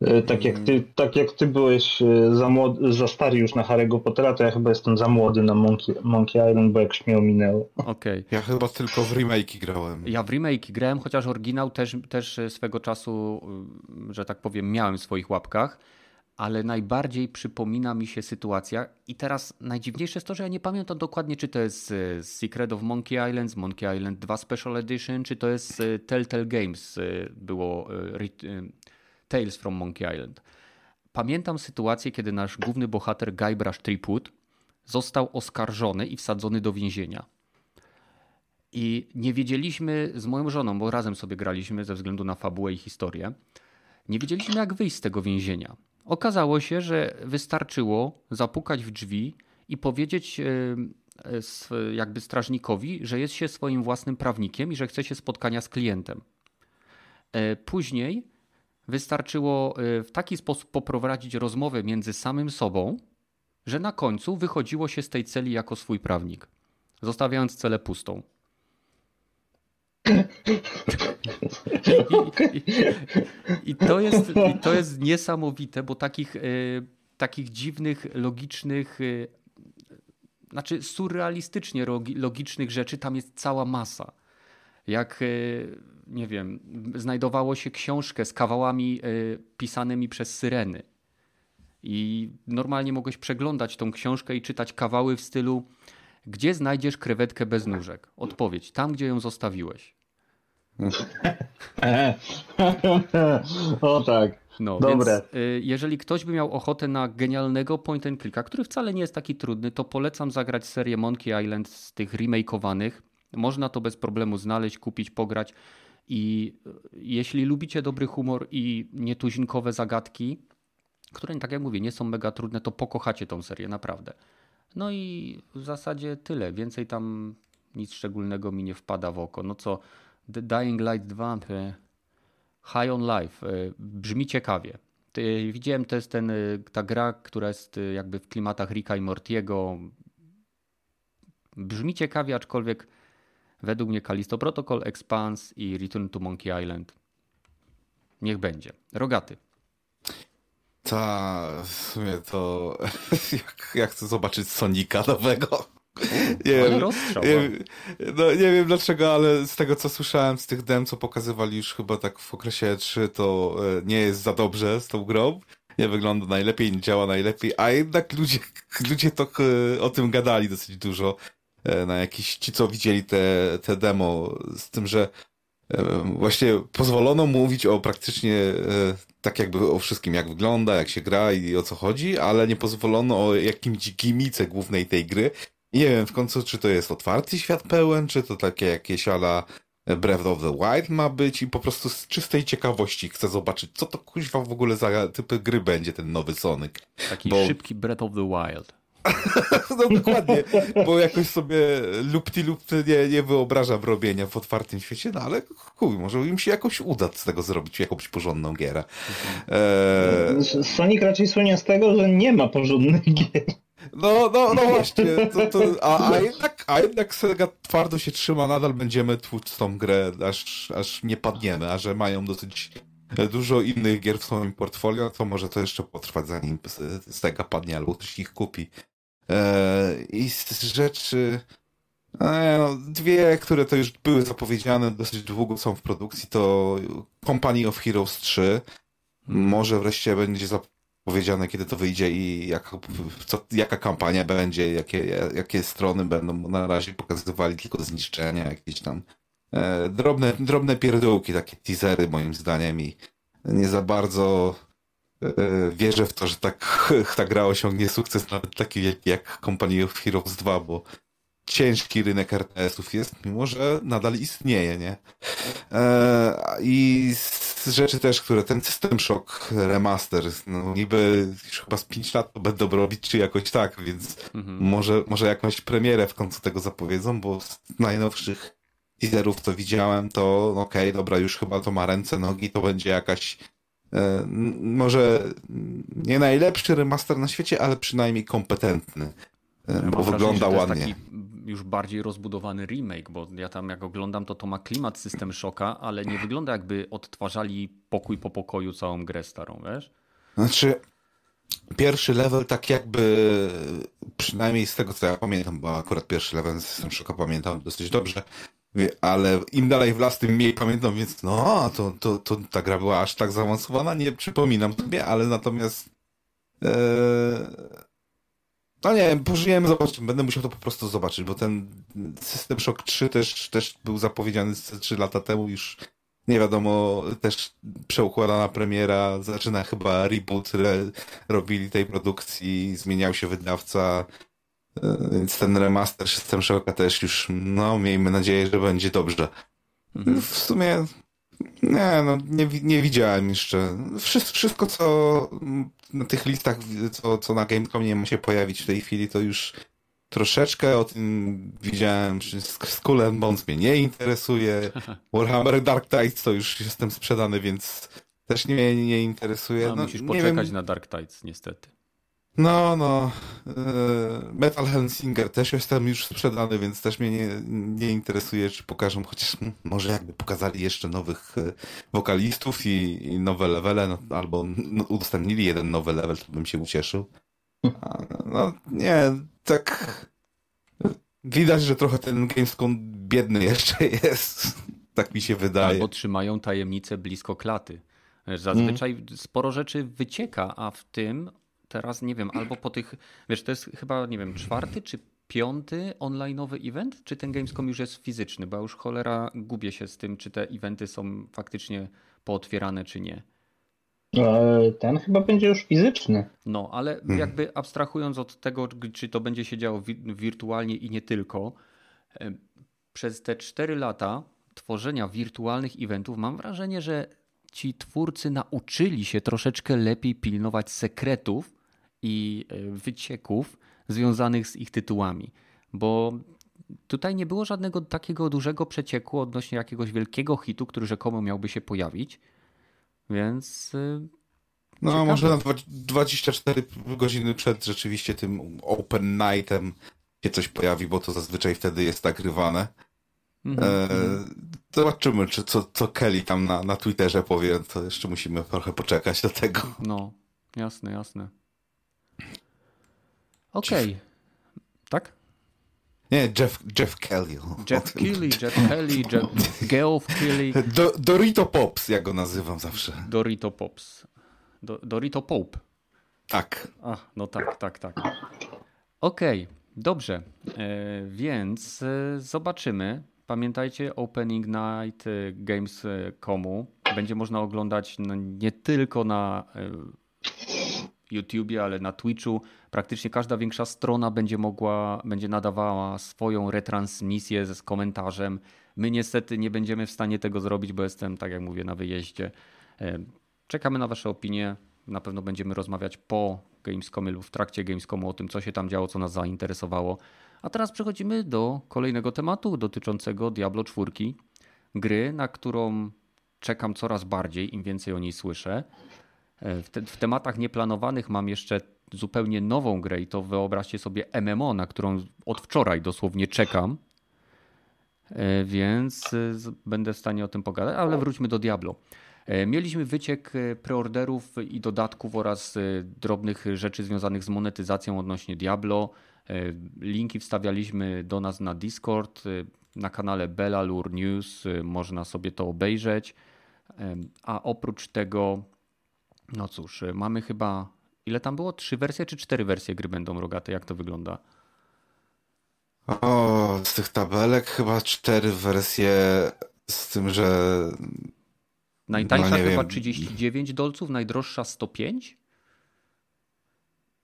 E, tak jak ty, tak jak ty byłeś e, za, młody, za stary już na Harry'ego Pottera, to ja chyba jestem za młody na Monkey, Monkey Island, bo jakoś mi ominęło. Okej. Okay. Ja chyba tylko w remake grałem. Ja w remake grałem, chociaż oryginał też, też swego czasu, że tak powiem, miałem w swoich łapkach ale najbardziej przypomina mi się sytuacja i teraz najdziwniejsze jest to, że ja nie pamiętam dokładnie, czy to jest e, Secret of Monkey Island, Monkey Island 2 Special Edition, czy to jest e, Telltale Games, e, było Tales from Monkey Island. Pamiętam sytuację, kiedy nasz główny bohater Guybrush Tripwood został oskarżony i wsadzony do więzienia. I nie wiedzieliśmy z moją żoną, bo razem sobie graliśmy ze względu na fabułę i historię, nie wiedzieliśmy jak wyjść z tego więzienia. Okazało się, że wystarczyło zapukać w drzwi i powiedzieć e, e, jakby strażnikowi, że jest się swoim własnym prawnikiem i że chce się spotkania z klientem. E, później wystarczyło w taki sposób poprowadzić rozmowę między samym sobą, że na końcu wychodziło się z tej celi jako swój prawnik, zostawiając celę pustą. I, i, i, to jest, I to jest niesamowite, bo takich, y, takich dziwnych, logicznych, y, znaczy surrealistycznie logicznych rzeczy tam jest cała masa. Jak, y, nie wiem, znajdowało się książkę z kawałami pisanymi przez syreny. I normalnie mogłeś przeglądać tą książkę i czytać kawały w stylu gdzie znajdziesz krewetkę bez nóżek? Odpowiedź, tam gdzie ją zostawiłeś. o tak. No, Dobre. Więc, y, jeżeli ktoś by miał ochotę na genialnego point and clicka, który wcale nie jest taki trudny, to polecam zagrać serię Monkey Island z tych remakeowanych. Można to bez problemu znaleźć, kupić, pograć. I y, jeśli lubicie dobry humor i nietuzinkowe zagadki, które, tak jak mówię, nie są mega trudne, to pokochacie tą serię, naprawdę. No i w zasadzie tyle. Więcej tam nic szczególnego mi nie wpada w oko. No co, The Dying Light 2 High on Life brzmi ciekawie. Widziałem, to jest ten, ta gra, która jest jakby w klimatach Ricka i Mortiego. Brzmi ciekawie, aczkolwiek według mnie Callisto Protocol, Expanse i Return to Monkey Island. Niech będzie. Rogaty. Ta, w sumie to jak, jak chcę zobaczyć Sonika nowego. Nie wiem, nie, no, nie wiem dlaczego, ale z tego co słyszałem z tych dem, co pokazywali już chyba tak w okresie 3, to e, nie jest za dobrze z tą grą. Nie wygląda najlepiej, nie działa najlepiej, a jednak ludzie, ludzie to e, o tym gadali dosyć dużo. E, na jakiś ci, co widzieli te, te demo, z tym, że właśnie pozwolono mówić o praktycznie tak jakby o wszystkim, jak wygląda, jak się gra i o co chodzi, ale nie pozwolono o jakimś gimice głównej tej gry. I nie wiem w końcu, czy to jest otwarty świat pełen, czy to takie jakieś ala Breath of the Wild ma być i po prostu z czystej ciekawości chcę zobaczyć, co to kuźwa w ogóle za typy gry będzie ten nowy Sonic. Taki bo... szybki Breath of the Wild. no dokładnie, bo jakoś sobie lupti lupty nie, nie wyobrażam robienia w otwartym świecie, no ale chuj, może im się jakoś uda z tego zrobić jakąś porządną gierę. Eee... Sonic raczej słynie z tego, że nie ma porządnych gier. No, no, no właśnie, to, to, a, a, jednak, a jednak Sega twardo się trzyma, nadal będziemy tłuc tą grę, aż, aż nie padniemy, a że mają dosyć dużo innych gier w swoim portfolio, to może to jeszcze potrwać zanim Sega padnie albo ktoś ich kupi. E, I z rzeczy, e, no, dwie, które to już były zapowiedziane, dosyć długo są w produkcji, to Company of Heroes 3. Może wreszcie będzie zapowiedziane, kiedy to wyjdzie i jak, co, jaka kampania będzie, jakie, jakie strony będą. Na razie pokazywali tylko zniszczenia, jakieś tam e, drobne, drobne pierdółki, takie teasery moim zdaniem i nie za bardzo E, wierzę w to, że tak ta gra osiągnie sukces nawet taki jak Company of Heroes 2, bo ciężki rynek RTS-ów jest, mimo że nadal istnieje, nie? E, I z rzeczy też, które ten System Shock Remaster, no niby już chyba z 5 lat to będą robić, czy jakoś tak, więc mhm. może, może jakąś premierę w końcu tego zapowiedzą, bo z najnowszych teaserów, co widziałem, to okej, okay, dobra, już chyba to ma ręce, nogi, to będzie jakaś e, może nie najlepszy remaster na świecie, ale przynajmniej kompetentny, e, bo wygląda ładnie. Już bardziej rozbudowany remake, bo ja tam jak oglądam, to to ma klimat System Shocka, ale nie wygląda jakby odtwarzali pokój po pokoju całą grę starą, wiesz? Znaczy, pierwszy level tak jakby, przynajmniej z tego co ja pamiętam, bo akurat pierwszy level System Shocka pamiętam dosyć dobrze, ale im dalej w las, tym mniej pamiętam, więc no, to, to, to ta gra była aż tak zaawansowana, nie przypominam sobie, ale natomiast ee, no nie wiem, pożyjemy, zobaczymy. Będę musiał to po prostu zobaczyć, bo ten System Shock 3 też, też był zapowiedziany 3 lata temu, już nie wiadomo, też przeukładana premiera, zaczyna chyba reboot, re, robili tej produkcji, zmieniał się wydawca, e, więc ten remaster System Shocka też już, no miejmy nadzieję, że będzie dobrze. Mhm. W sumie nie, no nie, nie widziałem jeszcze. Wszystko, wszystko, co na tych listach, co, co na Gamecomie ma się pojawić w tej chwili, to już troszeczkę o tym widziałem. Skull and Bones mnie nie interesuje. Warhammer Dark Tides to już jestem sprzedany, więc też nie, nie interesuje. No, musisz poczekać wiem. na Dark Tides, niestety. No, no. E, Metal Hellsinger też jestem już sprzedany, więc też mnie nie, nie interesuje, czy pokażą, chociaż może jakby pokazali jeszcze nowych e, wokalistów i, i nowe levele, no, albo no, udostępnili jeden nowy level, to bym się ucieszył. A, no, nie, tak widać, że trochę ten Gamescom biedny jeszcze jest. Tak mi się wydaje. Albo trzymają tajemnicę blisko klaty. Zazwyczaj mm. sporo rzeczy wycieka, a w tym teraz, nie wiem, albo po tych, wiesz, to jest chyba, nie wiem, czwarty czy piąty online'owy event, czy ten Gamescom już jest fizyczny, bo ja już cholera gubię się z tym, czy te eventy są faktycznie pootwierane, czy nie. E, ten chyba będzie już fizyczny. No, ale hmm. jakby abstrahując od tego, czy to będzie się działo wirtualnie i nie tylko, e, przez te cztery lata tworzenia wirtualnych eventów mam wrażenie, że ci twórcy nauczyli się troszeczkę lepiej pilnować sekretów i e, wycieków związanych z ich tytułami. Bo tutaj nie było żadnego takiego dużego przecieku odnośnie jakiegoś wielkiego hitu, który rzekomo miałby się pojawić. Więc. E, no, ciekawe. może na 24 godziny przed rzeczywiście tym Open Nightem się coś pojawi, bo to zazwyczaj wtedy jest nagrywane. Mhm, e, mhm. zobaczymy, czy co, co Kelly tam na, na Twitterze powie. To jeszcze musimy trochę poczekać do tego. No, jasne, jasne. Okej. Okay. Tak? Nie, Jeff, Jeff Kelly. Jeff Kelly, Jeff Kelly, Jeff, Geoff Kelly. Do, Dorito Pops, ja go nazywam zawsze. Dorito Pops. Do, Dorito Pope. Tak. A, no tak, tak, tak. Okej, okay, dobrze. E, więc e, zobaczymy. Pamiętajcie, Opening Night e, Games.comu będzie można oglądać no, nie tylko na e, YouTubie, ale na Twitchu. Praktycznie każda większa strona będzie mogła, będzie nadawała swoją retransmisję z komentarzem. My niestety nie będziemy w stanie tego zrobić, bo jestem, tak jak mówię, na wyjeździe. E, czekamy na Wasze opinie. Na pewno będziemy rozmawiać po Gamescomie lub w trakcie Gamescomu o tym, co się tam działo, co nas zainteresowało. A teraz przechodzimy do kolejnego tematu dotyczącego Diablo 4. Gry, na którą czekam coraz bardziej, im więcej o niej słyszę. E, w, te, w, tematach nieplanowanych mam jeszcze zupełnie nową grę i to wyobraźcie sobie MMO, na którą od wczoraj dosłownie czekam. E, więc e, będę w stanie o tym pogadać, ale wróćmy do Diablo. Mieliśmy wyciek preorderów i dodatków oraz drobnych rzeczy związanych z monetyzacją odnośnie Diablo. Linki wstawialiśmy do nas na Discord, na kanale Belalur News, można sobie to obejrzeć. A oprócz tego no cóż, y, mamy chyba. Ile tam było? Trzy wersje czy cztery wersje gry będą rogate? Jak to wygląda? O, z tych tabelek chyba cztery wersje, z tym, że. Najtańsza no, chyba wiem. 39 dolców, najdroższa 105?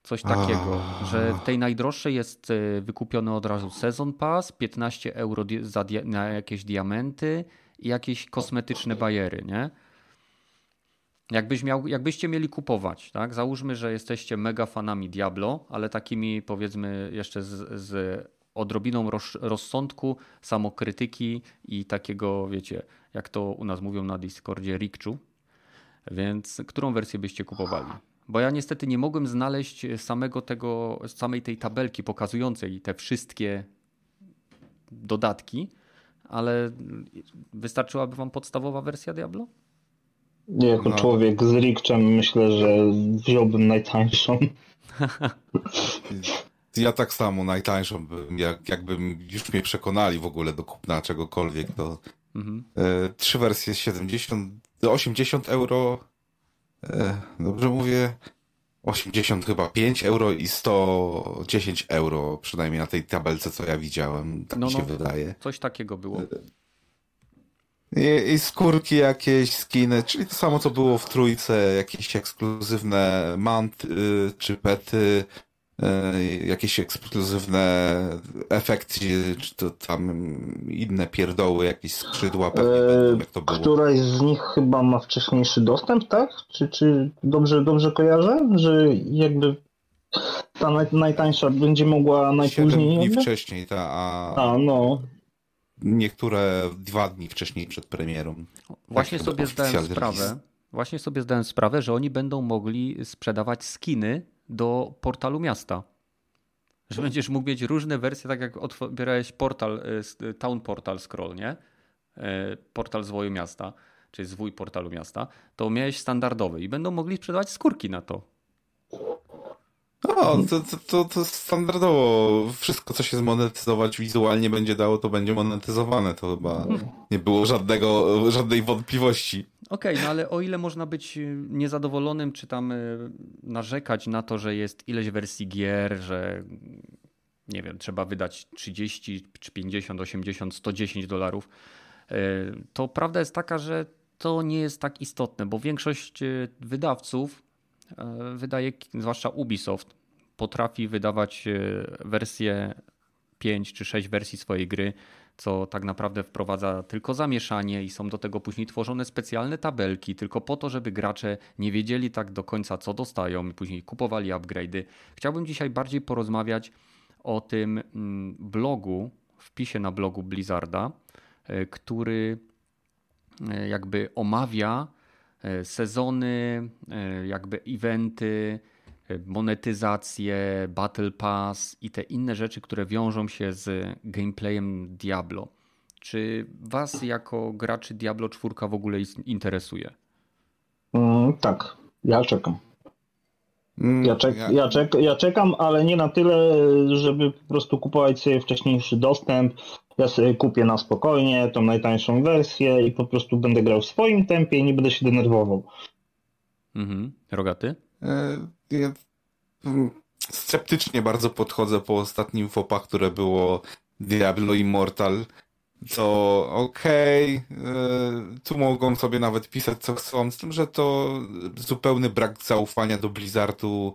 Coś takiego, że w tej najdroższej jest e, wykupiony od razu sezon pass, 15 euro za, na jakieś diamenty i jakieś kosmetyczne bajery, nie? Jakbyś miał, jakbyście mieli kupować, tak? Załóżmy, że jesteście mega fanami Diablo, ale takimi powiedzmy jeszcze z, z odrobiną roz, rozsądku, samokrytyki i takiego, wiecie, jak to u nas mówią na Discordzie, rikczu. Więc którą wersję byście kupowali? Bo ja niestety nie mogłem znaleźć samego tego, samej tej tabelki pokazującej te wszystkie dodatki, ale wystarczyłaby wam podstawowa wersja Diablo? Nie, jako no. człowiek z Rikczem myślę, że wziąłbym najtańszą. Ja tak samo najtańszą bym, jak, jakbym już mnie przekonali w ogóle do kupna czegokolwiek, to mhm. e, trzy wersje 70, 80 euro, e, dobrze mówię, 80 chyba 5 euro i 110 euro, przynajmniej na tej tabelce, co ja widziałem, tak no, mi się no, wydaje. Coś takiego było. I, I, skórki jakieś, skiny, czyli to samo co było w trójce, jakieś ekskluzywne manty czy pety, E, jakieś ekskluzywne efekty, czy to tam inne pierdoły, jakieś skrzydła, pewnie eee, jak to było. Któraś z nich chyba ma wcześniejszy dostęp, tak? Czy, czy dobrze, dobrze kojarzę, że jakby ta naj, najtańsza będzie mogła najpóźniej... dni wcześniej, ta, a... a no. Niektóre dwa dni wcześniej przed premierą. Właśnie tak, sobie zdałem sprawę, właśnie sobie zdałem sprawę, że oni będą mogli sprzedawać skiny do portalu miasta. Że będziesz mógł mieć różne wersje, tak jak odbierałeś portal, y, Town Portal Scroll, nie? Y, portal zwoju miasta, czyli zwój portalu miasta, to miałeś standardowy i będą mogli sprzedawać skórki na to. O, to, to, to, to standardowo wszystko, co się zmonetyzować wizualnie będzie dało, to będzie monetyzowane. To chyba nie było żadnego, żadnej wątpliwości. Okej, okay, no ale o ile można być y, niezadowolonym, czy tam y, narzekać na to, że jest ileś wersji gier, że nie wiem, trzeba wydać 30 czy 50, 80, 110 dolarów, y, to prawda jest taka, że to nie jest tak istotne, bo większość wydawców wydaje, zwłaszcza Ubisoft, potrafi wydawać wersję 5 czy 6 wersji swojej gry co tak naprawdę wprowadza tylko zamieszanie i są do tego później tworzone specjalne tabelki, tylko po to, żeby gracze nie wiedzieli tak do końca, co dostają i później kupowali upgrade'y. Chciałbym dzisiaj bardziej porozmawiać o tym mm, blogu, wpisie na blogu Blizzarda, e, który e, jakby omawia e, sezony, jakby eventy, monetyzację, Battle Pass i te inne rzeczy, które wiążą się z gameplayem Diablo. Czy Was jako graczy Diablo 4 w ogóle interesuje? Mm, tak, ja czekam. Mm, ja, czek, ja, czek, ja czekam, ale nie na tyle, żeby po prostu kupować sobie wcześniejszy dostęp. Ja sobie kupię na spokojnie tą najtańszą wersję i po prostu będę grał w swoim tempie i nie będę się denerwował. Mhm. Rogaty? E, ja sceptycznie bardzo podchodzę po ostatnim fopach, które było Diablo Immortal. Co okej, okay, e, tu mogą sobie nawet pisać co chcą, z tym, że to zupełny brak zaufania do Blizzardu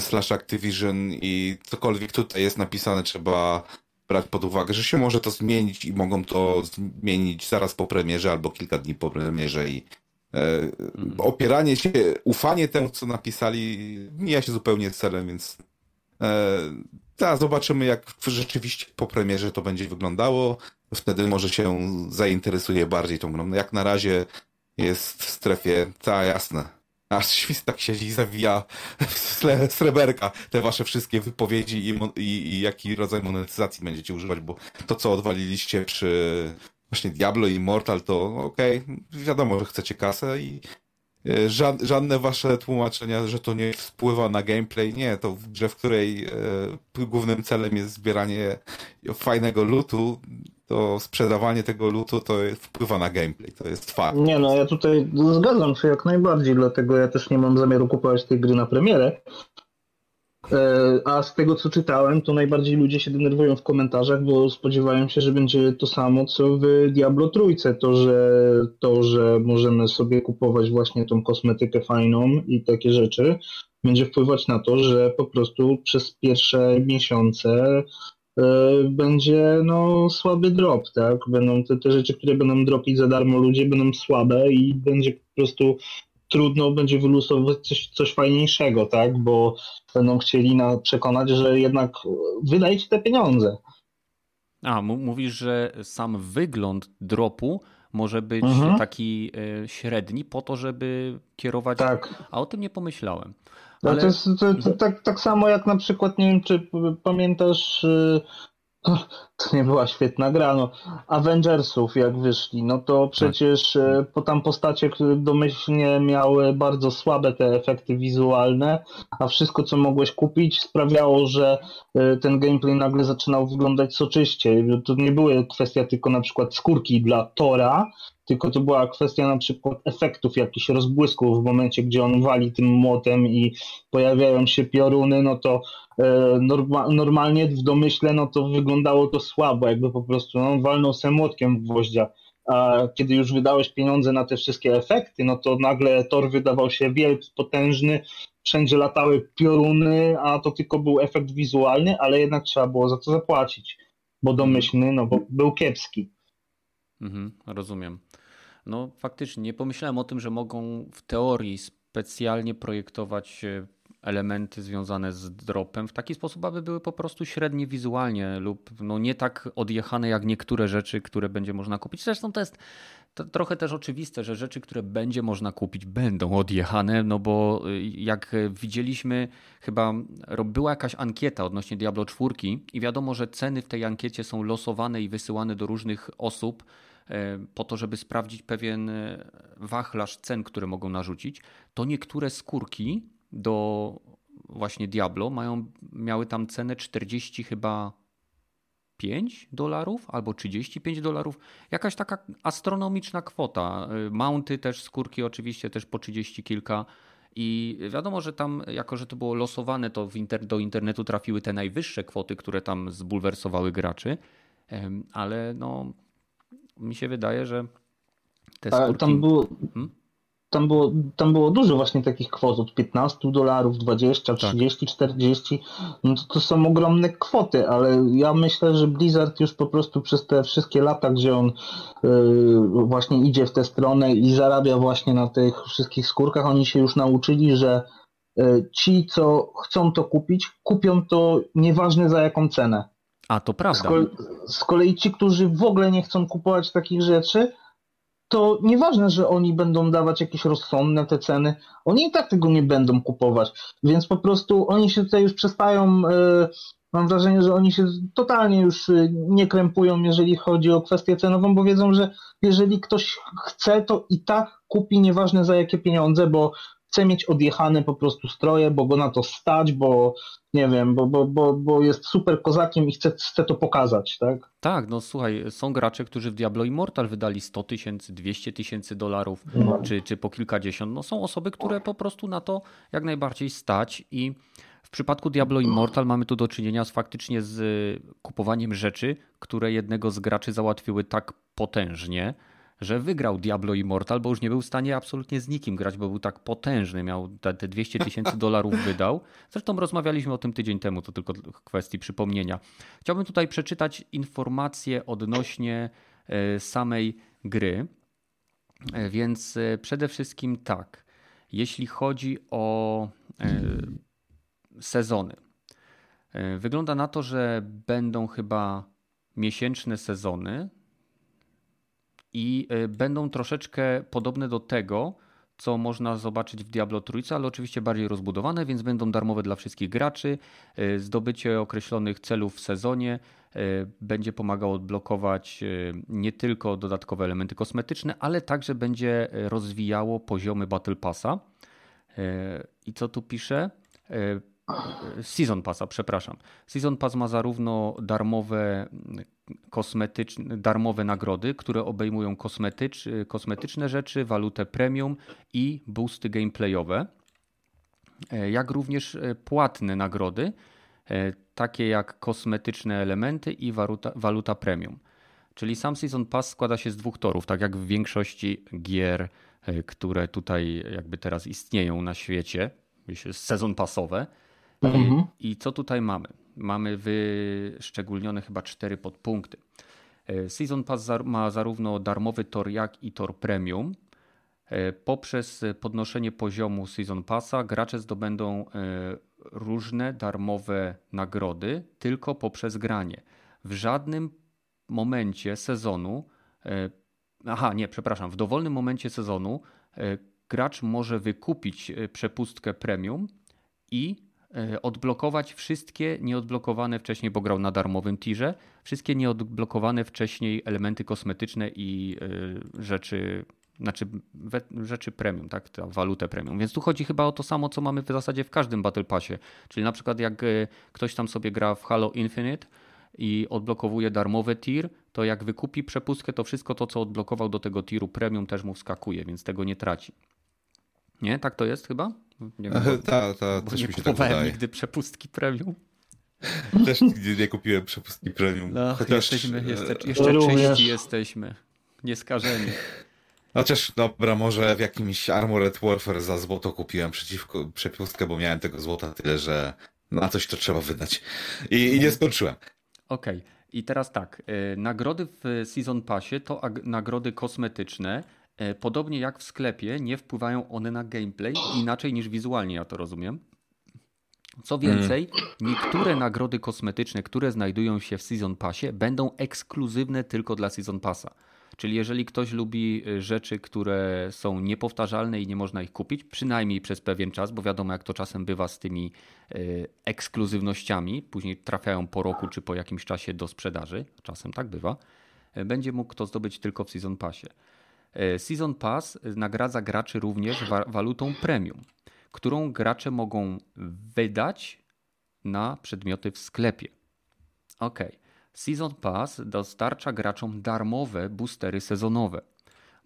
slash Activision i cokolwiek tutaj jest napisane trzeba brać pod uwagę, że się może to zmienić i mogą to zmienić zaraz po premierze albo kilka dni po premierze i E, opieranie się, ufanie temu, co napisali, mija się zupełnie z celem, więc e, tak, zobaczymy, jak rzeczywiście po premierze to będzie wyglądało. Wtedy może się zainteresuje bardziej tą grą. Jak na razie jest w strefie, ta jasne. Aż świst tak siedzi i zawija sreberka te wasze wszystkie wypowiedzi i, i, i jaki rodzaj monetyzacji będziecie używać, bo to, co odwaliliście przy właśnie Diablo i Immortal, to okej, okay, wiadomo, że chcecie kasę i e, żadne wasze tłumaczenia, że to nie wpływa na gameplay, nie, to w grze, w której e, głównym celem jest zbieranie fajnego lootu, to sprzedawanie tego lootu to wpływa na gameplay, to jest fakt. Nie no, ja tutaj zgadzam się jak najbardziej, dlatego ja też nie mam zamiaru kupować tej gry na premierę, E, a z tego co czytałem, to najbardziej ludzie się denerwują w komentarzach, bo spodziewają się, że będzie to samo co w Diablo Trójce. To, że, to, że możemy sobie kupować właśnie tą kosmetykę fajną i takie rzeczy, będzie wpływać na to, że po prostu przez pierwsze miesiące będzie no, słaby drop, tak? Będą te, te rzeczy, które będą dropić za darmo ludzie, będą słabe i będzie po prostu trudno będzie wylusować coś, coś fajniejszego, tak? Bo będą chcieli na, przekonać, że jednak wydajcie te pieniądze. A, mówisz, że sam wygląd dropu może być mhm. taki e, średni po to, żeby kierować. Tak. A o tym nie pomyślałem. Ale... No to jest to, to, tak, tak samo jak na przykład, nie wiem, czy pamiętasz y, to nie była świetna gra, no. Avengersów jak wyszli, no to przecież tak. po tam postacie, które domyślnie miały bardzo słabe te efekty wizualne, a wszystko co mogłeś kupić sprawiało, że e, ten gameplay nagle zaczynał wyglądać soczyście. To nie były kwestia tylko na przykład skórki dla Tora, tylko to była kwestia na przykład efektów, jakichś rozbłysków w momencie, gdzie on wali tym młotem i pojawiają się pioruny, no to e, norma normalnie w domyśle no to wyglądało to słabo, jakby po prostu no, walnął se młotkiem gwoździa. A kiedy już wydałeś pieniądze na te wszystkie efekty, no to nagle tor wydawał się wielki, potężny, wszędzie latały pioruny, a to tylko był efekt wizualny, ale jednak trzeba było za to zapłacić, bo domyślny, no bo był kiepski. Mhm, rozumiem. No faktycznie, nie pomyślałem o tym, że mogą w teorii specjalnie projektować e, elementy związane z dropem w taki sposób, aby były po prostu średnie wizualnie lub no nie tak odjechane jak niektóre rzeczy, które będzie można kupić. Zresztą to jest to trochę też oczywiste, że rzeczy, które będzie można kupić, będą odjechane, no bo e, jak widzieliśmy, chyba była jakaś ankieta odnośnie Diablo 4 i wiadomo, że ceny w tej ankiecie są losowane i wysyłane do różnych osób E, po to, żeby sprawdzić pewien e, wachlarz cen, które mogą narzucić, to niektóre skórki do właśnie Diablo mają, miały tam cenę 40 chyba 5 dolarów albo 35 dolarów. Jakaś taka astronomiczna kwota. E, mounty też, skórki oczywiście też po 30 kilka. I wiadomo, że tam, jako że to było losowane, to inter do internetu trafiły te najwyższe kwoty, które tam zbulwersowały graczy. Ale no, mi się wydaje, że te skórki... Tam było, hmm? Tam, było, tam było dużo właśnie takich kwot, od 15 dolarów, 20, 30, tak. 40. No to, to są ogromne kwoty, ale ja myślę, że Blizzard już po prostu przez te wszystkie lata, gdzie on yy, właśnie idzie w tę stronę i zarabia właśnie na tych wszystkich skórkach, oni się już nauczyli, że yy, ci, co chcą to kupić, kupią to nieważne za jaką cenę. A to prawda. Z kolei, z kolei ci, którzy w ogóle nie chcą kupować takich rzeczy, to nieważne, że oni będą dawać jakieś rozsądne te ceny, oni i tak tego nie będą kupować. Więc po prostu oni się tutaj już przestają, yy, mam wrażenie, że oni się totalnie już e, nie krępują, jeżeli chodzi o kwestię cenową, bo wiedzą, że jeżeli ktoś chce, to i tak kupi, nieważne za jakie pieniądze, bo chce mieć odjechane po prostu stroje, bo go na to stać, bo nie wiem, bo, bo, bo, bo jest super kozakiem i chce, chce to pokazać, tak? Tak, no słuchaj, są gracze, którzy w Diablo Immortal wydali 100 tysięcy, 200 tysięcy dolarów, no. czy, czy po kilkadziesiąt. No są osoby, które po prostu na to jak najbardziej stać i w przypadku Diablo Immortal mamy tu do czynienia z faktycznie z kupowaniem rzeczy, które jednego z graczy załatwiły tak potężnie, że wygrał Diablo Immortal, bo już nie był w stanie absolutnie z nikim grać, bo był tak potężny, miał te 200 tysięcy dolarów wydał. Zresztą rozmawialiśmy o tym tydzień temu, to tylko kwestii przypomnienia. Chciałbym tutaj przeczytać informacje odnośnie e, samej gry. E, więc e, przede wszystkim tak, jeśli chodzi o sezony. Wygląda na to, że będą chyba miesięczne sezony, i y, będą troszeczkę podobne do tego, co można zobaczyć w Diablo Trójce, ale oczywiście bardziej rozbudowane, więc będą darmowe dla wszystkich graczy. Y, zdobycie określonych celów w sezonie y, będzie pomagało odblokować nie tylko dodatkowe elementy kosmetyczne, ale także będzie rozwijało poziomy Battle Passa. I co tu pisze? Season Passa, przepraszam. Season Pass ma zarówno darmowe kosmetyczne, darmowe nagrody, które obejmują kosmetycz, kosmetyczne rzeczy, walutę premium i boosty gameplayowe. jak również płatne nagrody, takie jak kosmetyczne elementy i waluta, waluta premium. Czyli sam Season Pass składa się z dwóch torów, tak jak w większości gier, które tutaj jakby teraz istnieją na świecie, sezon pasowe. Mhm. I co tutaj mamy? Mamy wyszczególnione chyba cztery podpunkty. E, Season Pass ma zarówno darmowy tor, jak i tor premium. E, poprzez podnoszenie poziomu Season Passa gracze zdobędą e, różne darmowe nagrody tylko poprzez granie. W żadnym momencie sezonu, aha nie, przepraszam, w dowolnym momencie sezonu gracz może wykupić przepustkę premium i E, odblokować wszystkie nieodblokowane wcześniej, bo grał na darmowym tirze, wszystkie nieodblokowane wcześniej elementy kosmetyczne i e, rzeczy, znaczy rzeczy premium, tak, ta walutę premium. Więc tu chodzi chyba o to samo, co mamy w zasadzie w każdym Battle Passie. Czyli na przykład jak e, ktoś tam sobie gra w Halo Infinite i odblokowuje darmowe tier, to jak wykupi przepustkę, to wszystko to, co odblokował do tego tiru premium też mu wskakuje, więc tego nie traci. Nie? Tak to jest chyba? Nie wiem, bo, ta, ta, bo nie kupowałem tak nigdy przepustki premium. Też nigdy nie kupiłem przepustki premium. No, Chociaż... jesteśmy, jeszcze, jeszcze czyści jesteśmy. Nieskażeni. Chociaż dobra, może w jakimś Armored Warfare za złoto kupiłem przeciwko, przepustkę, bo miałem tego złota tyle, że na coś to trzeba wydać. I, i nie skończyłem. Okej. Okay. I teraz tak, y, nagrody w Season Passie to nagrody kosmetyczne, E, podobnie jak w sklepie, nie wpływają one na gameplay inaczej niż wizualnie, ja to rozumiem. Co więcej, niektóre nagrody kosmetyczne, które znajdują się w Season Passie, będą ekskluzywne tylko dla Season Passa. Czyli jeżeli ktoś lubi e, rzeczy, które są niepowtarzalne i nie można ich kupić, przynajmniej przez pewien czas, bo wiadomo jak to czasem bywa z tymi e, ekskluzywnościami, później trafiają po roku czy po jakimś czasie do sprzedaży, czasem tak bywa, będzie mógł to zdobyć tylko w Season Passie. E, Season Pass nagradza graczy również walutą premium, którą gracze mogą wydać na przedmioty w sklepie. Ok. Season Pass dostarcza graczom darmowe boostery sezonowe.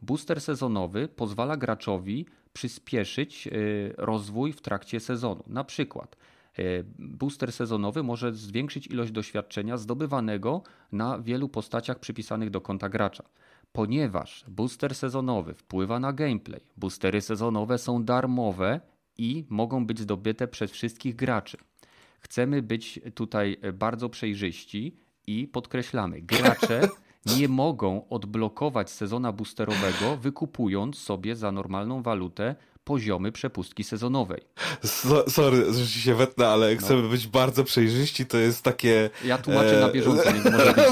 Booster sezonowy pozwala graczowi przyspieszyć e, rozwój w trakcie sezonu. Na przykład e, booster sezonowy może zwiększyć ilość doświadczenia zdobywanego na wielu postaciach przypisanych do konta gracza. Ponieważ booster sezonowy wpływa na gameplay, boostery sezonowe są darmowe i mogą być zdobyte przez wszystkich graczy. Chcemy być tutaj bardzo przejrzyści i podkreślamy, gracze nie mogą odblokować sezona boosterowego, wykupując sobie za normalną walutę poziomy przepustki sezonowej. So, sorry, że się wetnę, ale no. chcemy być bardzo przejrzyści, to jest takie... Ja tłumaczę e... na bieżąco, może być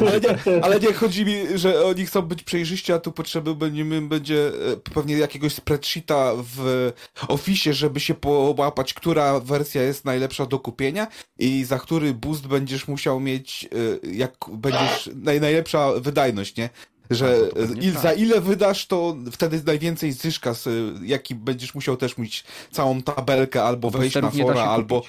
ale, nie, ale nie, chodzi mi, że oni chcą być przejrzyści, a tu potrzeby będzie e, pewnie jakiegoś spreadsheeta w Office, żeby się połapać, która wersja jest najlepsza do kupienia i za który boost będziesz musiał mieć, e, jak będziesz, naj, najlepsza wydajność, nie? Że il, tak. za ile wydasz, to wtedy najwięcej zyska, jaki będziesz musiał też mieć całą tabelkę albo wejść na fora, albo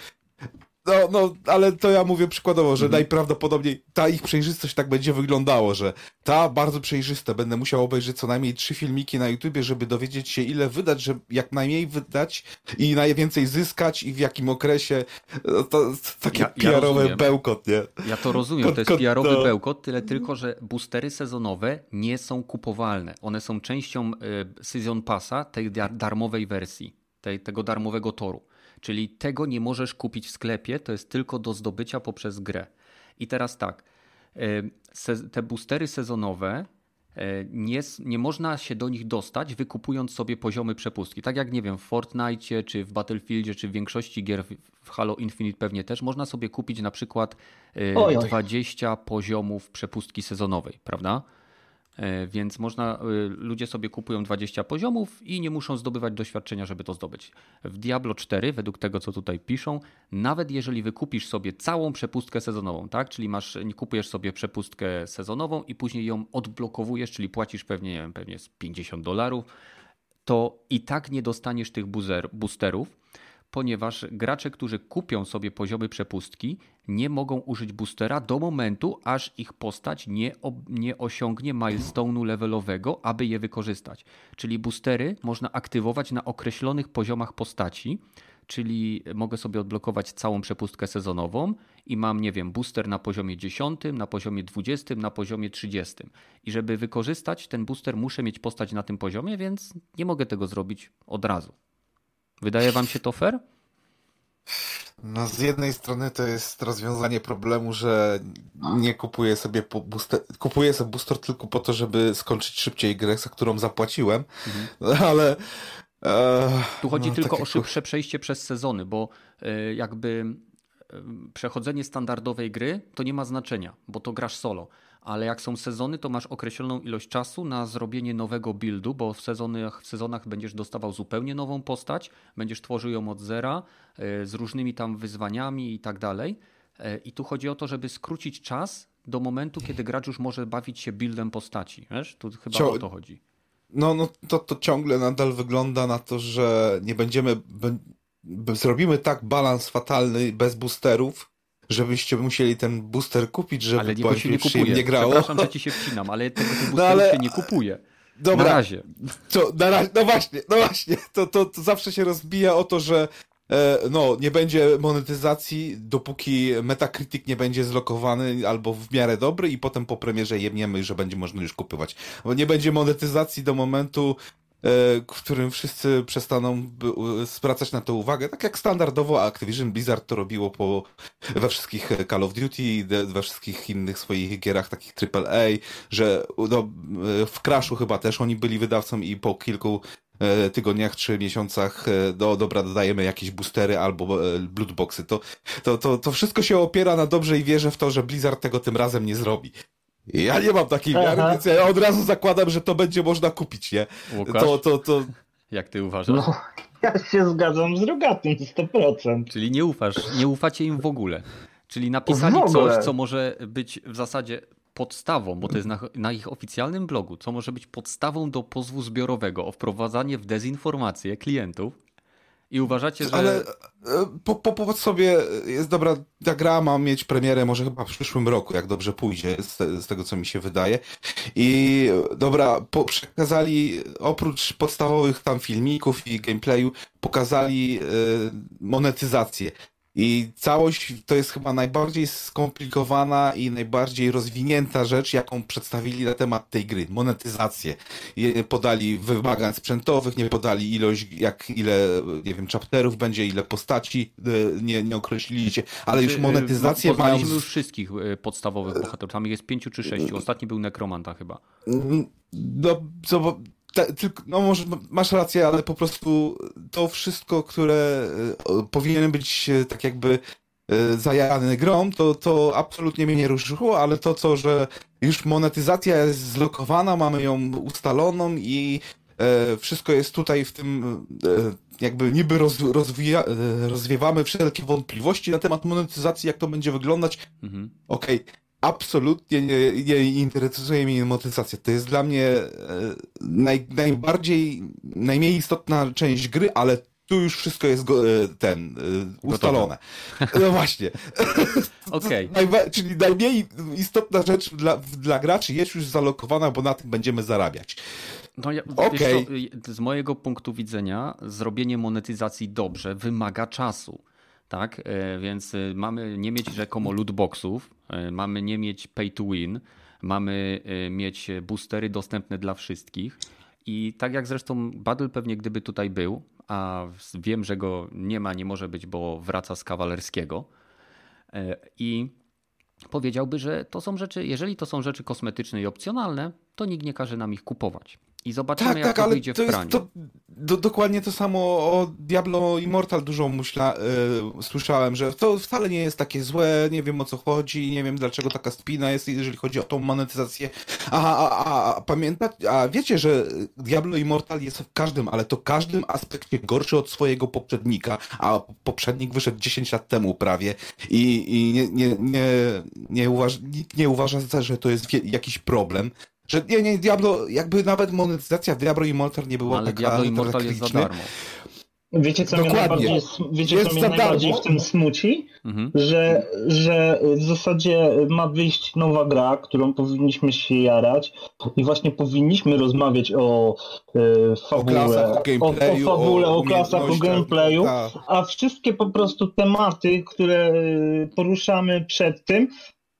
no, no, ale to ja mówię przykładowo, że mhm. najprawdopodobniej ta ich przejrzystość tak będzie wyglądało, że ta bardzo przejrzysta, będę musiał obejrzeć co najmniej trzy filmiki na YouTubie, żeby dowiedzieć się ile wydać, żeby jak najmniej wydać i najwięcej zyskać i w jakim okresie. No, to, to takie ja, ja PR-owe bełkot, nie? Ja to rozumiem, to jest PR-owy to... bełkot, tyle tylko, że boostery sezonowe nie są kupowalne. One są częścią y, Season Passa, tej darmowej wersji, tej, tego darmowego toru. Czyli tego nie możesz kupić w sklepie, to jest tylko do zdobycia poprzez grę. I teraz tak, e, te boostery sezonowe e, nie, nie można się do nich dostać, wykupując sobie poziomy przepustki. Tak jak nie wiem, w Fortnite, czy w Battlefieldzie, czy w większości gier w Halo Infinite pewnie też można sobie kupić na przykład e, oj, oj. 20 poziomów przepustki sezonowej, prawda? E, więc można, e, ludzie sobie kupują 20 poziomów i nie muszą zdobywać doświadczenia, żeby to zdobyć. W Diablo 4, według tego co tutaj piszą, nawet jeżeli wykupisz sobie całą przepustkę sezonową, tak? Czyli masz, kupujesz sobie przepustkę sezonową i później ją odblokowujesz, czyli płacisz pewnie, nie wiem, pewnie 50 dolarów, to i tak nie dostaniesz tych boosterów, ponieważ gracze, którzy kupią sobie poziomy przepustki, nie mogą użyć boostera do momentu, aż ich postać nie, nie osiągnie milestone'u levelowego, aby je wykorzystać. Czyli boostery można aktywować na określonych poziomach postaci, czyli mogę sobie odblokować całą przepustkę sezonową i mam, nie wiem, booster na poziomie 10, na poziomie 20, na poziomie 30. I żeby wykorzystać ten booster, muszę mieć postać na tym poziomie, więc nie mogę tego zrobić od razu. Wydaje wam się to fair? No z jednej strony to jest rozwiązanie problemu, że nie kupuję sobie booster, kupuję sobie booster tylko po to, żeby skończyć szybciej grę, za którą zapłaciłem, mhm. ale e, tu chodzi no, tylko o szybsze przejście przez sezony, bo e, jakby e, przechodzenie standardowej gry to nie ma znaczenia, bo to grasz solo ale jak są sezony, to masz określoną ilość czasu na zrobienie nowego buildu, bo w sezonach, w sezonach będziesz dostawał zupełnie nową postać, będziesz tworzył ją od zera e, z różnymi tam wyzwaniami i tak dalej. E, I tu chodzi o to, żeby skrócić czas do momentu, kiedy gracz już może bawić się buildem postaci. Wiesz? Tu chyba Cio o to chodzi. No, no to, to ciągle nadal wygląda na to, że nie będziemy. zrobimy tak balans fatalny bez boosterów, żebyście musieli ten booster kupić, żeby ale nie, się nie kupuje. nie grało. Przepraszam, że ci się wcinam, ale tego boosteru no ale... się nie kupuje. Dobra. Na razie. To, na razie. No właśnie, no właśnie. To, to, to zawsze się rozbija o to, że e, no, nie będzie monetyzacji, dopóki Metacritic nie będzie zlokowany albo w miarę dobry i potem po premierze jemniemy, że będzie można już kupywać. Bo nie będzie monetyzacji do momentu, którym wszyscy przestaną zwracać na to uwagę, tak jak standardowo Activision Blizzard to robiło po, we wszystkich Call of Duty, we wszystkich innych swoich gierach takich AAA, że no, e, w Crashu chyba też oni byli wydawcą i po kilku e, tygodniach czy miesiącach do, dobra, dodajemy jakieś boostery albo bloodboxy. To, to, to, to wszystko się opiera na dobrej wierze w to, że Blizzard tego tym razem nie zrobi. Ja nie mam takiej wiary, więc ja od razu zakładam, że to będzie można kupić, nie? Łukasz, to, to, to... Jak ty uważasz? No, ja się zgadzam z Rogatym 100%. Czyli nie ufasz, nie ufacie im w ogóle. Czyli napisali coś, co może być w zasadzie podstawą, bo to jest na, na, ich oficjalnym blogu, co może być podstawą do pozwu zbiorowego o wprowadzanie w dezinformację klientów i uważacie, że. Ale e, po, po, sobie, jest dobra, ta gra ma mieć premierę może chyba w przyszłym roku, jak dobrze pójdzie, z, z tego co mi się wydaje. I dobra, po, przekazali oprócz podstawowych tam filmików i gameplayu, pokazali y, monetyzację. I całość to jest chyba najbardziej skomplikowana i najbardziej rozwinięta rzecz, jaką przedstawili na temat tej gry. Monetyzację. Podali wymagań sprzętowych, nie podali ilość, jak ile, nie wiem, chapterów będzie, ile postaci, e, nie, nie określiliście, ale już znaczy, e, monetyzację mają... już wszystkich e, podstawowych bohaterów, tam jest pięciu czy sześciu. Ostatni był Nekromanta chyba. No, co, tylko, no może masz rację, ale po prostu to wszystko, które e, powinien być e, tak jakby e, zajany grą, to, to absolutnie mnie nie ruszyło, ale to co, że już monetyzacja jest zlokowana, mamy ją ustaloną i wszystko jest tutaj w tym jakby niby roz, rozwija, rozwiewamy wszelkie wątpliwości na temat monetyzacji, jak to będzie wyglądać. Mhm. Okej, okay absolutnie nie, nie interesuje mnie motywacja. To jest dla mnie e, naj, najbardziej, najmniej istotna część gry, ale tu już wszystko jest go, e, ten e, ustalone. No właśnie. Okay. czyli najmniej istotna rzecz dla, dla graczy jest już zalokowana, bo na tym będziemy zarabiać. No ja, okay. co, z mojego punktu widzenia zrobienie monetyzacji dobrze wymaga czasu tak? E, więc e, mamy nie mieć rzekomo lootboxów, e, mamy nie mieć pay to win, mamy mieć boostery dostępne dla wszystkich. I tak jak zresztą Battle pewnie gdyby tutaj był, a wiem, że go nie ma, nie może być, bo wraca z kawalerskiego. I powiedziałby, że to są rzeczy, jeżeli to są rzeczy kosmetyczne i opcjonalne, to nikt nie każe nam ich kupować. I zobaczymy, tak, jak tak, to wyjdzie to w praniu. To, do, dokładnie to samo o Diablo Immortal dużo myśla, yy, słyszałem, że to wcale nie jest takie złe, nie wiem o co chodzi, nie wiem dlaczego taka spina jest, jeżeli chodzi o tą monetyzację. A, a, a, a pamięta, a wiecie, że Diablo Immortal jest w każdym, ale to każdym aspekcie gorszy od swojego poprzednika, a poprzednik wyszedł 10 lat temu prawie i, i nie, nie, nie, nie, uważ, nikt nie uważa, że to jest jakiś problem. Że nie, nie, Diablo, jakby nawet monetyzacja w Diablo Immortal nie była ale taka Diablo Immortal jest za darmo. Wiecie, co mnie najbardziej, wiecie, co mnie najbardziej w tym smuci? Mhm. Że, że w zasadzie ma wyjść nowa gra, którą powinniśmy się jarać i właśnie powinniśmy rozmawiać o e, fabule, o, klasach, o, o, o fabule, o, o klasach, o gameplayu, tak. a wszystkie po prostu tematy, które e, poruszamy przed tym,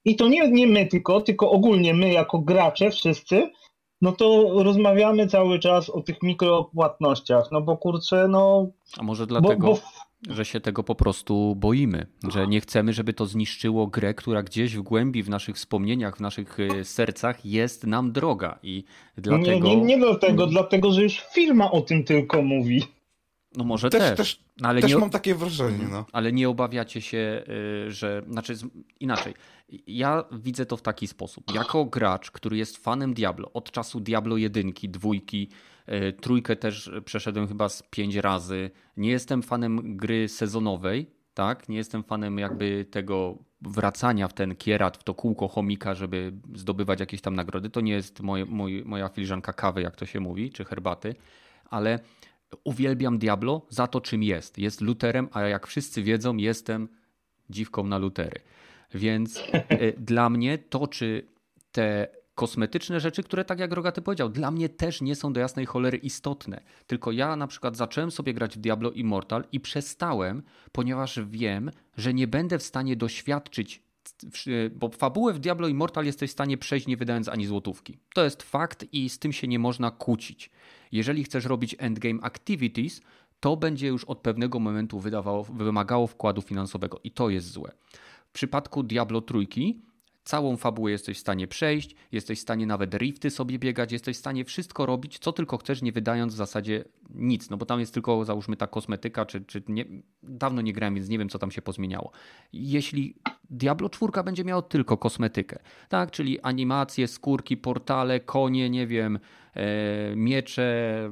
i to nie, nie my tylko, tylko ogólnie my jako gracze wszyscy, no to rozmawiamy cały czas o tych mikropłatnościach, no bo kurczę, no... A może dlatego, bo, bo... że się tego po prostu boimy, że nie chcemy, żeby to zniszczyło grę, która gdzieś w głębi, w naszych wspomnieniach, w naszych y, sercach jest nam droga i dlatego... Nie, nie, nie dlatego, dlatego, że już firma o tym tylko mówi. No może też. też. też no, ale też nie, mam takie wrażenie. No. Ale nie obawiacie się, y, że. Znaczy, inaczej. Ja widzę to w taki sposób. Jako gracz, który jest fanem Diablo, od czasu Diablo 1, dwójki, y, trójkę też przeszedłem chyba z pięć razy. Nie jestem fanem gry sezonowej, tak? Nie jestem fanem jakby tego wracania w ten kierat, w to kółko chomika, żeby zdobywać jakieś tam nagrody. To nie jest moje, moj, moja filiżanka kawy, jak to się mówi, czy herbaty, ale uwielbiam Diablo za to, czym jest. Jest luterem, a jak wszyscy wiedzą, jestem dziwką na lutery. Więc e, dla mnie to, czy te kosmetyczne rzeczy, które tak jak Rogaty powiedział, dla mnie też nie są do jasnej cholery istotne. Tylko ja na przykład zacząłem sobie grać w Diablo Immortal i przestałem, ponieważ wiem, że nie będę w stanie doświadczyć bo fabułę w Diablo Immortal jesteś w stanie przejść nie wydając ani złotówki. To jest fakt i z tym się nie można kłócić. Jeżeli chcesz robić endgame activities, to będzie już od pewnego momentu wymagało wkładu finansowego i to jest złe. W przypadku Diablo trójki całą fabułę jesteś w stanie przejść, jesteś w stanie nawet rifty sobie biegać, jesteś w stanie wszystko robić, co tylko chcesz, nie wydając w zasadzie nic, no bo tam jest tylko załóżmy ta kosmetyka, czy, czy nie, dawno nie grałem, więc nie wiem, co tam się pozmieniało. Jeśli Diablo 4 będzie miało tylko kosmetykę, tak, czyli animacje, skórki, portale, konie, nie wiem, e, miecze,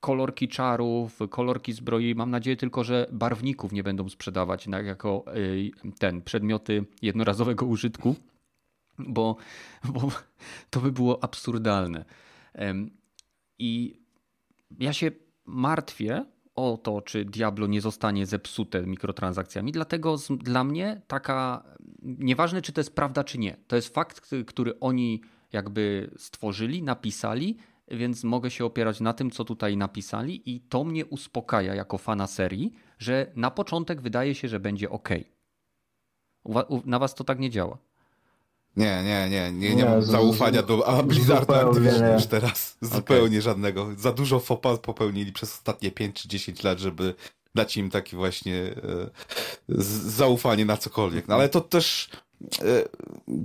kolorki czarów, kolorki zbroi. Mam nadzieję tylko, że barwników nie będą sprzedawać jako y, ten przedmioty jednorazowego użytku, bo, bo to by było absurdalne. I ja się martwię o to, czy Diablo nie zostanie zepsute mikrotransakcjami, dlatego dla mnie taka, nieważne czy to jest prawda, czy nie, to jest fakt, który oni jakby stworzyli, napisali, więc mogę się opierać na tym, co tutaj napisali, i to mnie uspokaja jako fana serii, że na początek wydaje się, że będzie ok. Na was to tak nie działa. Nie, nie, nie, nie, nie mam zaufania do a Activision już teraz. Zupełnie okay. żadnego. Za dużo fopa popełnili przez ostatnie 5 czy 10 lat, żeby dać im takie właśnie e, zaufanie na cokolwiek. No ale to też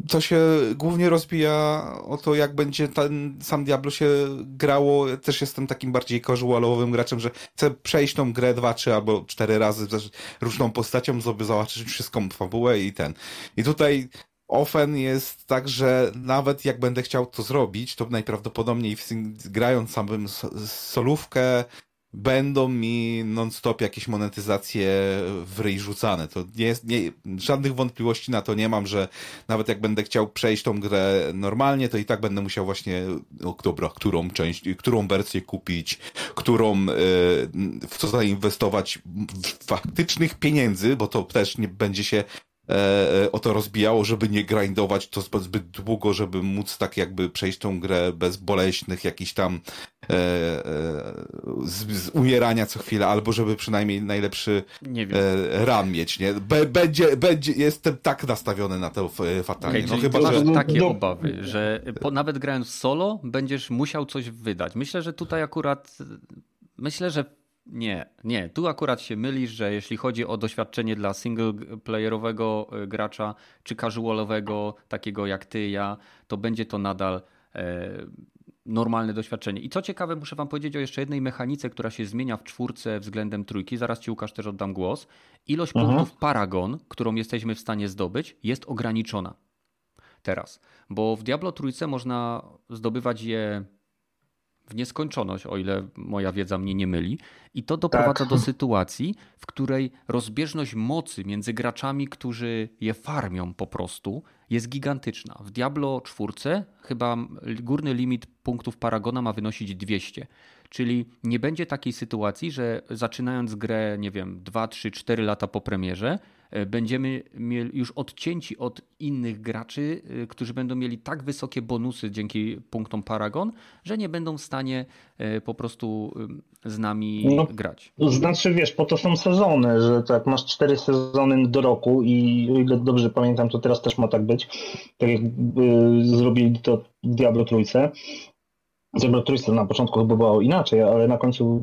to się głównie rozbija o to, jak będzie ten sam Diablo się grało. Też jestem takim bardziej casualowym graczem, że chcę przejść tą grę dwa, trzy albo cztery razy różną postacią, żeby zobaczyć wszystką fabułę i ten. I tutaj Ofen jest tak, że nawet jak będę chciał to zrobić, to najprawdopodobniej grając samym solówkę, będą mi non-stop jakieś monetyzacje w ryj rzucane. To nie jest, nie, żadnych wątpliwości na to nie mam, że nawet jak będę chciał przejść tą grę normalnie, to i tak będę musiał właśnie, no dobra, którą część, którą wersję kupić, którą, e, w co zainwestować faktycznych pieniędzy, bo to też nie będzie się o to rozbijało, żeby nie grindować to zbyt długo, żeby móc tak jakby przejść tą grę bez boleśnych jakichś tam e, e, z, z umierania co chwilę, albo żeby przynajmniej najlepszy e, ran mieć, nie? Be, będzie, będzie, jestem tak nastawiony na to fatalnie. Okay, no chyba, masz że... takie obawy, że po, nawet grając solo będziesz musiał coś wydać. Myślę, że tutaj akurat myślę, że nie, nie. Tu akurat się mylisz, że jeśli chodzi o doświadczenie dla singleplayerowego e, gracza czy casualowego, takiego jak ty, ja, to będzie to nadal e, normalne doświadczenie. I co ciekawe, muszę wam powiedzieć o jeszcze jednej mechanice, która się zmienia w czwórce względem trójki. Zaraz ci Łukasz też oddam głos. Ilość Aha. Mhm. punktów Paragon, którą jesteśmy w stanie zdobyć, jest ograniczona teraz. Bo w Diablo trójce można zdobywać je w nieskończoność, o ile moja wiedza mnie nie myli. I to doprowadza tak. do sytuacji, w której rozbieżność mocy między graczami, którzy je farmią po prostu, jest gigantyczna. W Diablo 4 chyba górny limit punktów Paragona ma wynosić 200. Czyli nie będzie takiej sytuacji, że zaczynając grę, nie wiem, 2, 3, 4 lata po premierze, e, będziemy mieli już odcięci od innych graczy, e, którzy będą mieli tak wysokie bonusy dzięki punktom Paragon, że nie będą w stanie e, po prostu z nami no, grać. Znaczy, wiesz, po to są sezony, że tak masz cztery sezony do roku i o ile dobrze pamiętam, to teraz też ma tak być. Tak jak zrobili to Diablo Trójce, Zebra Trójce na początku chyba było inaczej, ale na końcu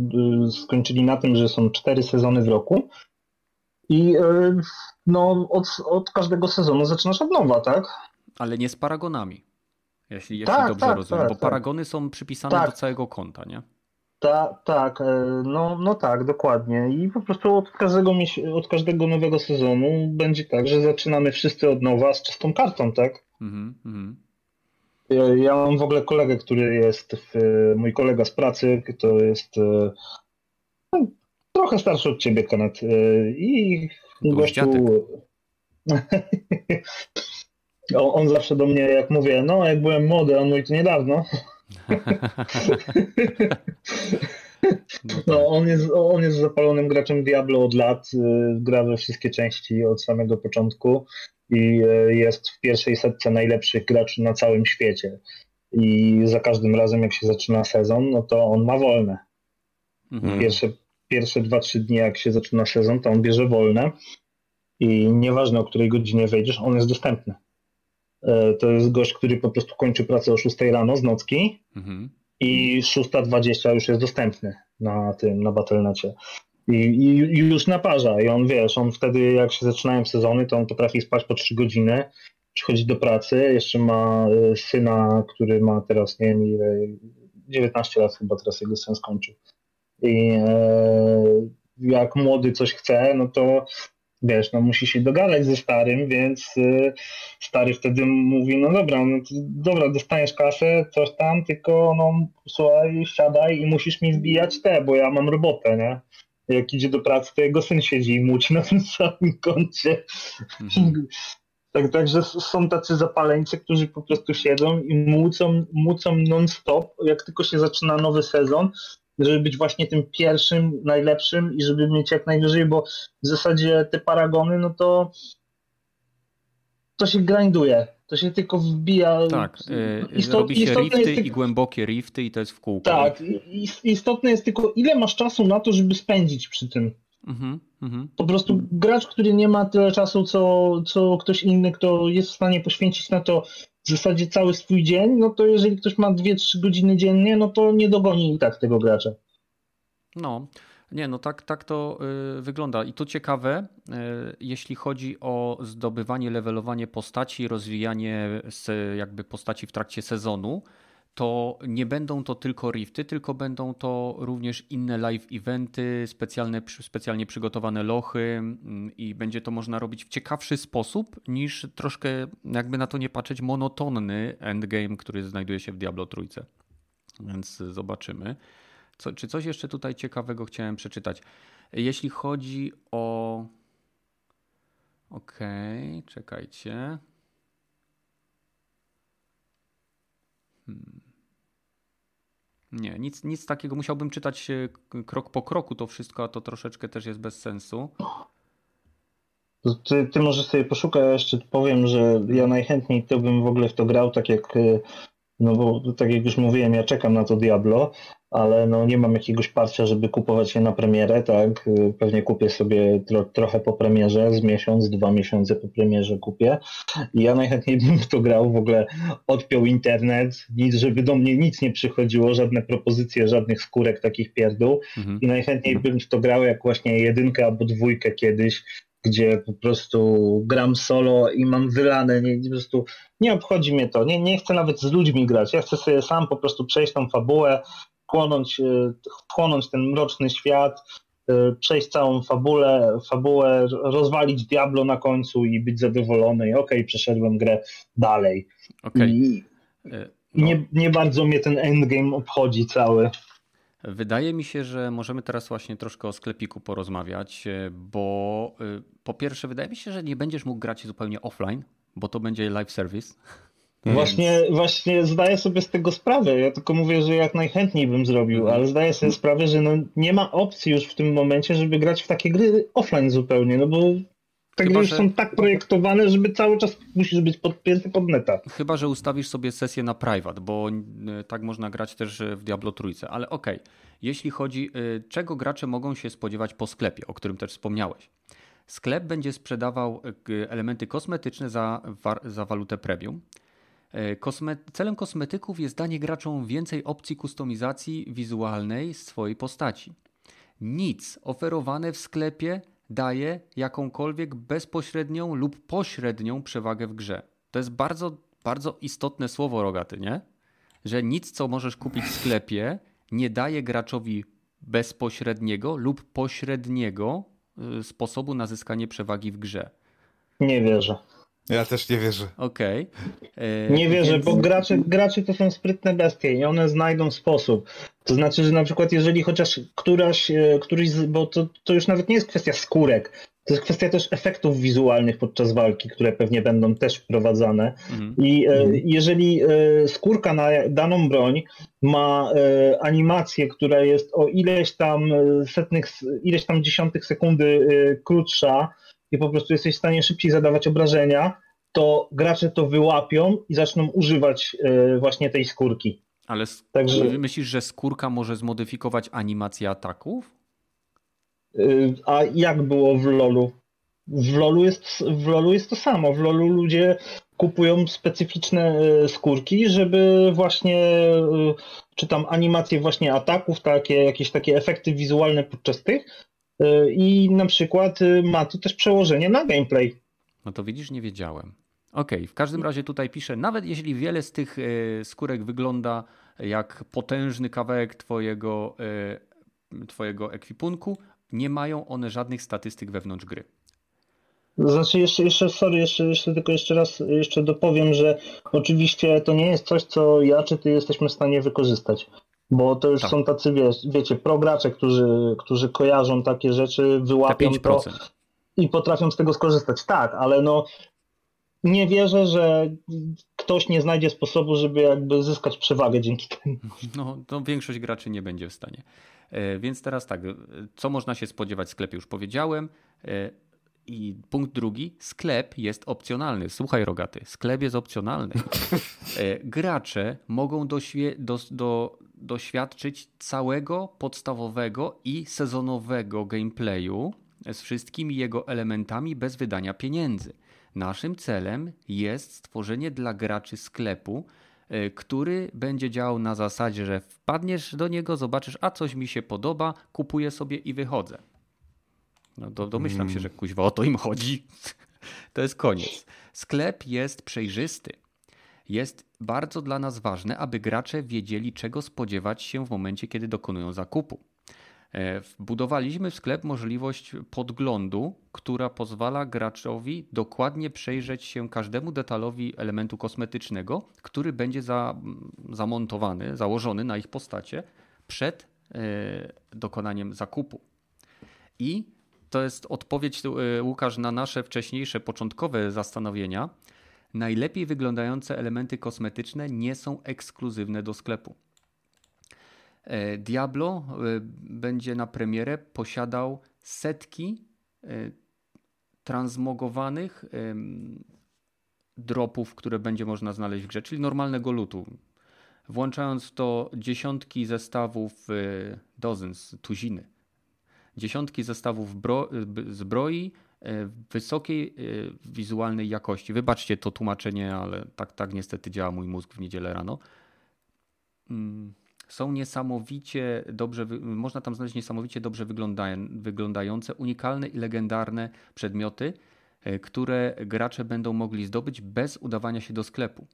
y, skończyli na tym, że są cztery sezony w roku i y, no, od, od każdego sezonu zaczynasz od nowa, tak? Ale nie z paragonami, jeśli, jeśli tak, dobrze tak, rozumiem, tak, bo tak. paragony są przypisane tak. do całego konta, nie? Tak, tak, e, no, no tak, dokładnie. I po prostu od każdego, od każdego nowego sezonu będzie tak, że zaczynamy wszyscy od nowa z czystą kartą, tak? Mhm, mhm. Ja, ja, mam w ogóle kolegę, który jest, w, mój kolega z pracy, to jest e, no, trochę starszy od ciebie, Kanet. E, I gościu... on zawsze do mnie, jak mówię, no jak byłem młody, on mówi to niedawno. No, on jest, on jest zapalonym graczem Diablo od lat, e, gra we wszystkie części od samego początku i e, jest w pierwszej setce najlepszych graczy na całym świecie. I za każdym razem, jak się zaczyna sezon, no to on ma wolne. Mhm. Pierwsze, pierwsze 2-3 dni, jak się zaczyna sezon, to on bierze wolne i nieważne o której godzinie wejdziesz, on jest dostępny. E, to jest gość, który po prostu kończy pracę o 6 rano z nocki mhm. i 6.20 już jest dostępny na tym, na Battle.necie. I, I, już naparza. I on, wiesz, on wtedy, jak się zaczynają sezony, to on potrafi spać po 3 godziny, przychodzi do pracy, jeszcze ma e, syna, który ma teraz, nie wiem ile, 19 lat chyba teraz jego syn skończył. I e, jak młody coś chce, no to wiesz, no musi się dogadać ze starym, więc e, stary wtedy mówi, no dobra, no dobra, dostaniesz kasę, coś tam, tylko no słuchaj, siadaj i musisz mi wbijać te, bo ja mam robotę, nie? Jak idzie do pracy, to jego syn siedzi i muci na tym samym kącie. Mhm. Tak, także są tacy zapaleńcy, którzy po prostu siedzą i mucą, mucą non-stop, jak tylko się zaczyna nowy sezon, żeby być właśnie tym pierwszym, najlepszym i żeby mieć jak najwyżej, bo w zasadzie te paragony, no to to się grinduje. To się tylko wbija. Tak, yy, istot, robi się rifty i głębokie rifty i to jest w kółko. Tak, istotne jest tylko ile masz czasu na to, żeby spędzić przy tym. Mm -hmm. Po prostu gracz, który nie ma tyle czasu, co, co ktoś inny, kto jest w stanie poświęcić na to w zasadzie cały swój dzień, no to jeżeli ktoś ma 2-3 godziny dziennie, no to nie dogoni i tak tego gracza. No, nie, no tak, tak to y, wygląda. I to ciekawe, y, jeśli chodzi o zdobywanie, levelowanie postaci, rozwijanie jakby postaci w trakcie sezonu, to nie będą to tylko rifty, tylko będą to również inne live eventy, specjalne, specjalnie przygotowane lochy mm, i będzie to można robić w ciekawszy sposób niż troszkę, jakby na to nie patrzeć, monotonny endgame, który znajduje się w Diablo Trójce. Więc zobaczymy. Co, czy coś jeszcze tutaj ciekawego chciałem przeczytać? Jeśli chodzi o. Okej, okay, czekajcie. Hmm. Nie, nic, nic takiego. Musiałbym czytać krok po kroku to wszystko, a to troszeczkę też jest bez sensu. Ty, ty może sobie poszukaj, jeszcze powiem, że ja najchętniej to bym w ogóle w to grał, tak jak, no bo tak jak już mówiłem, ja czekam na to Diablo, ale no nie mam jakiegoś parcia, żeby kupować je na premierę, tak? Pewnie kupię sobie tro, trochę po premierze, z miesiąc, dwa miesiące po premierze kupię. I ja najchętniej bym w to grał, w ogóle odpiął internet, nic, żeby do mnie nic nie przychodziło, żadne propozycje, żadnych skórek takich pierdół. Mhm. I najchętniej bym w to grał jak właśnie jedynkę albo dwójkę kiedyś, gdzie po prostu gram solo i mam wylane, nie, po prostu nie obchodzi mnie to, nie, nie chcę nawet z ludźmi grać, ja chcę sobie sam po prostu przejść tą fabułę, wchłonąć, e, wchłonąć ten mroczny świat, e, przejść całą fabulę, fabułę, rozwalić Diablo na końcu i być zadowolony. I okej, okay, przeszedłem grę dalej. Okay. I, e, no. nie, nie bardzo mnie ten endgame obchodzi cały. Wydaje mi się, że możemy teraz właśnie troszkę o sklepiku porozmawiać, bo po pierwsze, wydaje mi się, że nie będziesz mógł grać zupełnie offline, bo to będzie live service. Więc... Właśnie, właśnie zdaję sobie z tego sprawę. Ja tylko mówię, że jak najchętniej bym zrobił, mhm. ale zdaję sobie sprawę, że no nie ma opcji już w tym momencie, żeby grać w takie gry offline zupełnie, no bo te Chyba, gry już że... są tak projektowane, żeby cały czas musisz być podpięty pod neta. Chyba, że ustawisz sobie sesję na private, bo e, tak można grać też e, w Diablo Trójce. Ale okej, okay. jeśli chodzi, e, czego gracze mogą się spodziewać po sklepie, o którym też wspomniałeś. Sklep będzie sprzedawał elementy kosmetyczne za, za walutę premium. Kosme celem kosmetyków jest danie graczom więcej opcji kustomizacji wizualnej swojej postaci. Nic oferowane w sklepie daje jakąkolwiek bezpośrednią lub pośrednią przewagę w grze. To jest bardzo, bardzo istotne słowo rogaty, nie? Że nic, co możesz kupić w sklepie, nie daje graczowi bezpośredniego lub pośredniego y, sposobu na zyskanie przewagi w grze. Nie wierzę. Ja też nie wierzę. Okej. Okay. E, nie wierzę, Więc... bo gracze, gracze to są sprytne bestie i one znajdą sposób. To znaczy, że na przykład jeżeli chociaż któraś, e, któryś, bo to, to już nawet nie jest kwestia skórek, to jest kwestia też efektów wizualnych podczas walki, które pewnie będą też wprowadzane. Mhm. I e, mhm. jeżeli e, skórka na daną broń ma e, animację, która jest o ileś tam setnych, ileś tam dziesiątych sekundy krótsza, i po prostu jesteś w stanie szybciej zadawać obrażenia, to gracze to wyłapią i zaczną używać e, właśnie tej skórki. Ale Także... myślisz, że skórka może zmodyfikować animację ataków? E, a jak było w LoLu? W LoLu jest, w LoLu jest to samo. W LoLu ludzie kupują specyficzne e, skórki, żeby właśnie czy tam animacje właśnie ataków, takie jakieś takie efekty wizualne podczas tych i na przykład e, ma to też przełożenie na gameplay. No to widzisz, nie wiedziałem. Okej, okay, w każdym razie tutaj piszę, nawet jeśli wiele z tych e, skórek wygląda jak potężny kawałek twojego, twojego ekwipunku, nie mają one żadnych statystyk wewnątrz gry. Znaczy jeszcze, jeszcze sorry, jeszcze, jeszcze tylko jeszcze raz jeszcze dopowiem, że oczywiście to nie jest coś, co ja czy ty jesteśmy w stanie wykorzystać. Bo to już tak. są tacy, wiesz, wiecie, progracze, którzy, którzy kojarzą takie rzeczy, wyłapią to i potrafią z tego skorzystać. Tak, ale no nie wierzę, że ktoś nie znajdzie sposobu, żeby jakby zyskać przewagę dzięki temu. No, to większość graczy nie będzie w stanie. E, więc teraz tak, co można się spodziewać w sklepie? Już powiedziałem. E, I punkt drugi, sklep jest opcjonalny. Słuchaj, rogaty, sklep jest opcjonalny. E, gracze mogą do, do, do doświadczyć całego podstawowego i sezonowego gameplayu z wszystkimi jego elementami bez wydania pieniędzy. Naszym celem jest stworzenie dla graczy sklepu, e, który będzie działał na zasadzie, że wpadniesz do niego, zobaczysz, a coś mi się podoba, kupuję sobie i wychodzę. No do, domyślam się, mm. że kuźwa o to im chodzi. To jest koniec. Sklep jest przejrzysty jest bardzo dla nas ważne, aby gracze wiedzieli, czego spodziewać się w momencie, kiedy dokonują zakupu. E, wbudowaliśmy w sklep możliwość podglądu, która pozwala graczowi dokładnie przejrzeć się każdemu detalowi elementu kosmetycznego, który będzie za, zamontowany, założony na ich postacie przed e, dokonaniem zakupu. I to jest odpowiedź, e, Łukasz, na nasze wcześniejsze początkowe zastanowienia, najlepiej wyglądające elementy kosmetyczne nie są ekskluzywne do sklepu. E, Diablo e, będzie na premierę posiadał setki e, transmogowanych dropów, które będzie można znaleźć w grze, czyli normalnego lutu. Włączając w to dziesiątki zestawów dozens, tuziny, dziesiątki zestawów zbroi, wysokiej e, wizualnej jakości. Wybaczcie to tłumaczenie, ale tak, tak niestety działa mój mózg w niedzielę rano. Mm, są niesamowicie dobrze, można tam znaleźć niesamowicie dobrze wyglądające, unikalne i legendarne przedmioty, e, które gracze będą mogli zdobyć bez udawania się do sklepu.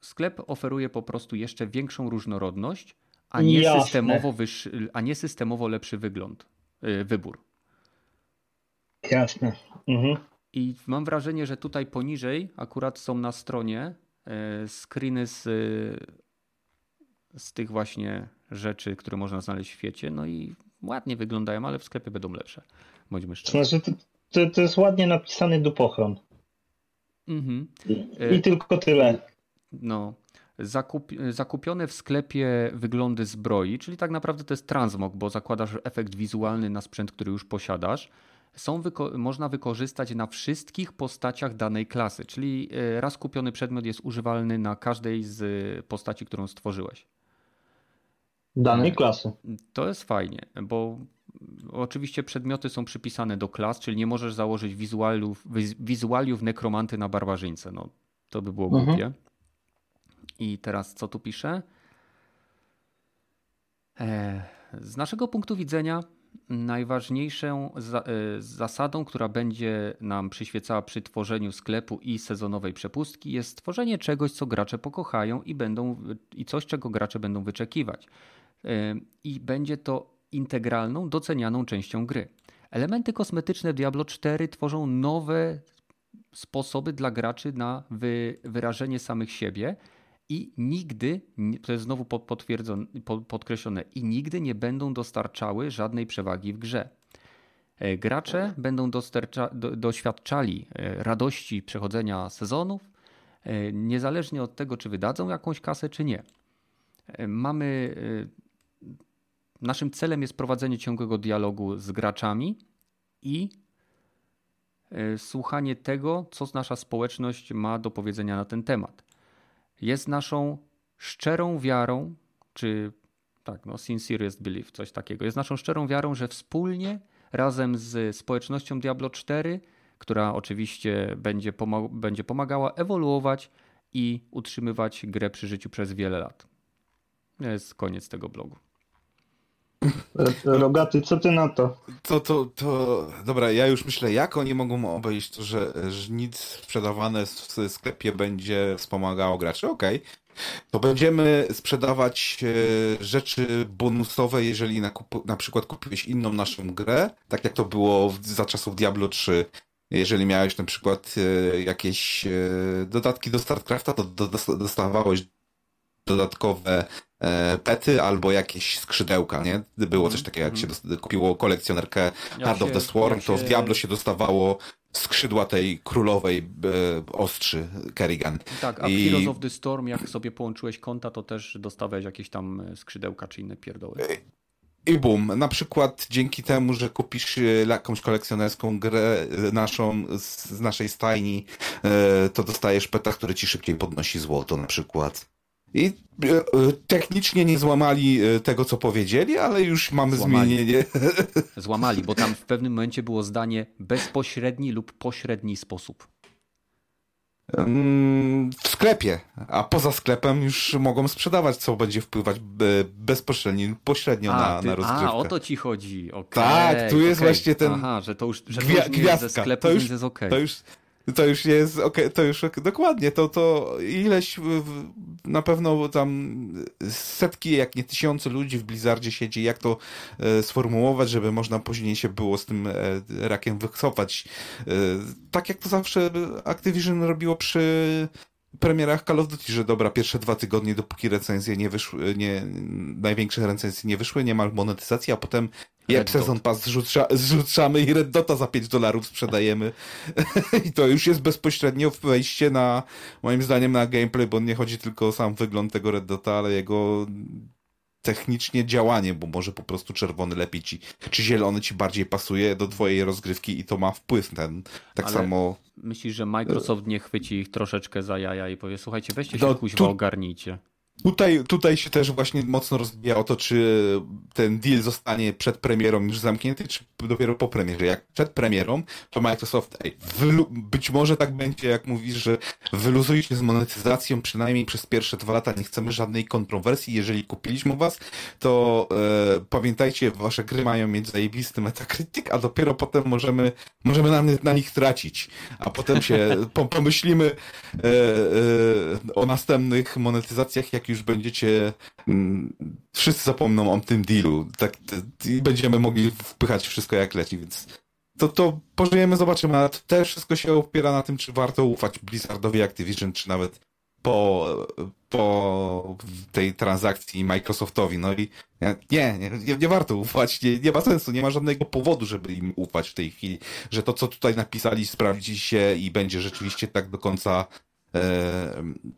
Sklep oferuje po prostu jeszcze większą różnorodność, a nie, systemowo, wyższy, a nie systemowo lepszy wygląd, wybór. Jasne. Mhm. I mam wrażenie, że tutaj poniżej akurat są na stronie e, screeny z, z tych właśnie rzeczy, które można znaleźć w świecie. No i ładnie wyglądają, ale w sklepie będą lepsze. Bądźmy szczerzy. Znaczy, to, to, to jest ładnie napisany dupochron. Mhm. I, I tylko tyle. No. Zakup, zakupione w sklepie wyglądy zbroi, czyli tak naprawdę to jest transmog, bo zakładasz efekt wizualny na sprzęt, który już posiadasz są wyko można wykorzystać na wszystkich postaciach danej klasy, czyli e, raz kupiony przedmiot jest używalny na każdej z postaci, którą stworzyłeś. Danej klasy. To jest fajnie, bo oczywiście przedmioty są przypisane do klas, czyli nie możesz założyć wizualiów, wizualiów nekromanty na barbarzyńce. No, to by było mhm. głupie. I teraz co tu piszę? E, z naszego punktu widzenia najważniejszą y, zasadą, która będzie nam przyświecała przy tworzeniu sklepu i sezonowej przepustki, jest stworzenie czegoś, co gracze pokochają i, będą, i coś, czego gracze będą wyczekiwać. Y, I będzie to integralną, docenianą częścią gry. Elementy kosmetyczne Diablo 4 tworzą nowe sposoby dla graczy na wy, wyrażenie samych siebie i nigdy, to jest znowu potwierdzone, podkreślone, i nigdy nie będą dostarczały żadnej przewagi w grze. E, gracze będą do, doświadczali e, radości przechodzenia sezonów, e, niezależnie od tego, czy wydadzą jakąś kasę, czy nie. Mamy. Naszym celem jest prowadzenie ciągłego dialogu z graczami i słuchanie tego, co nasza społeczność ma do powiedzenia na ten temat jest naszą szczerą wiarą, czy tak, no, sincerest belief, coś takiego. Jest naszą szczerą wiarą, że wspólnie razem z społecznością Diablo 4, która oczywiście będzie, pomag będzie pomagała ewoluować i utrzymywać grę przy życiu przez wiele lat. To jest koniec tego blogu. Rogaty, co ty na to? To, to, to, dobra, ja już myślę, jak oni mogą obejść to, że, że nic sprzedawane w sklepie będzie wspomagało graczy. Okej, okay. to będziemy sprzedawać e, rzeczy bonusowe, jeżeli na, na przykład kupiłeś inną naszą grę, tak jak to było za czasów Diablo 3. Jeżeli miałeś na przykład e, jakieś e, dodatki do StarCrafta, to dostawałeś dodatkowe pety albo jakieś skrzydełka, nie? Było coś takiego, jak się mhm. kupiło kolekcjonerkę Hard of the Swarm, to w Diablo się dostawało skrzydła tej królowej e, ostrzy Kerrigan. Tak, a w I... Heroes of the Storm, jak sobie połączyłeś konta, to też dostawałeś jakieś tam e, skrzydełka czy inne pierdoły. I boom, na przykład dzięki temu, że kupisz e, jakąś kolekcjonerską grę naszą z, z naszej stajni, to dostajesz peta, który ci szybciej podnosi złoto na przykład. I e, e, technicznie nie złamali e, tego, co powiedzieli, ale już mamy złamali. zmienienie. Złamali, bo tam w pewnym momencie było zdanie bezpośredni lub pośredni sposób. W sklepie, a poza sklepem już mogą sprzedawać, co będzie wpływać bezpośrednio lub pośrednio a, na, ty, na rozgrywkę. A, o to ci chodzi. Okay, tak, tu jest okay. właśnie ten Aha, że to już, że to już gwiazdka. ze sklepu, to już, jest okay. to już to już jest, okay, to już dokładnie, to, to ileś na pewno tam setki, jak nie tysiące ludzi w Blizzardzie siedzi, jak to e, sformułować, żeby można później się było z tym e, rakiem wycofać. E, tak jak to zawsze Activision robiło przy premierach Call of Duty, że dobra, pierwsze dwa tygodnie, dopóki recenzje nie wyszły, nie, największe recenzje nie wyszły, nie ma monetyzacji, a potem jak sezon pas zrzuca, zrzucamy i Red Dota za 5 dolarów sprzedajemy. I to już jest bezpośrednio wejście na, moim zdaniem, na gameplay, bo nie chodzi tylko o sam wygląd tego Red Dota, ale jego technicznie działanie, bo może po prostu czerwony lepiej ci, czy zielony ci bardziej pasuje do twojej rozgrywki i to ma wpływ ten. Tak Ale samo. Myślisz, że Microsoft nie chwyci ich troszeczkę za jaja i powie, słuchajcie, weźcie się no, kuźwa, tu... ogarnijcie. Tutaj, tutaj się też właśnie mocno rozbija o to, czy ten deal zostanie przed premierą już zamknięty, czy dopiero po premierze. Jak przed premierą, to Microsoft, ej, być może tak będzie, jak mówisz, że wyluzujcie z monetyzacją przynajmniej przez pierwsze dwa lata, nie chcemy żadnej kontrowersji. Jeżeli kupiliśmy was, to e, pamiętajcie, wasze gry mają mieć zajebisty Metacritic, a dopiero potem możemy, możemy na, na nich tracić. A potem się pomyślimy e, e, o następnych monetyzacjach, jak już będziecie, mm, wszyscy zapomną o tym dealu, tak, i będziemy mogli wpychać wszystko jak leci, więc to, to pożyjemy, zobaczymy, ale też wszystko się opiera na tym, czy warto ufać Blizzardowi Activision, czy nawet po, po tej transakcji Microsoftowi. No i nie, nie, nie, warto ufać, nie, nie ma sensu, nie ma żadnego powodu, żeby im ufać w tej chwili, że to, co tutaj napisali, sprawdzi się i będzie rzeczywiście tak do końca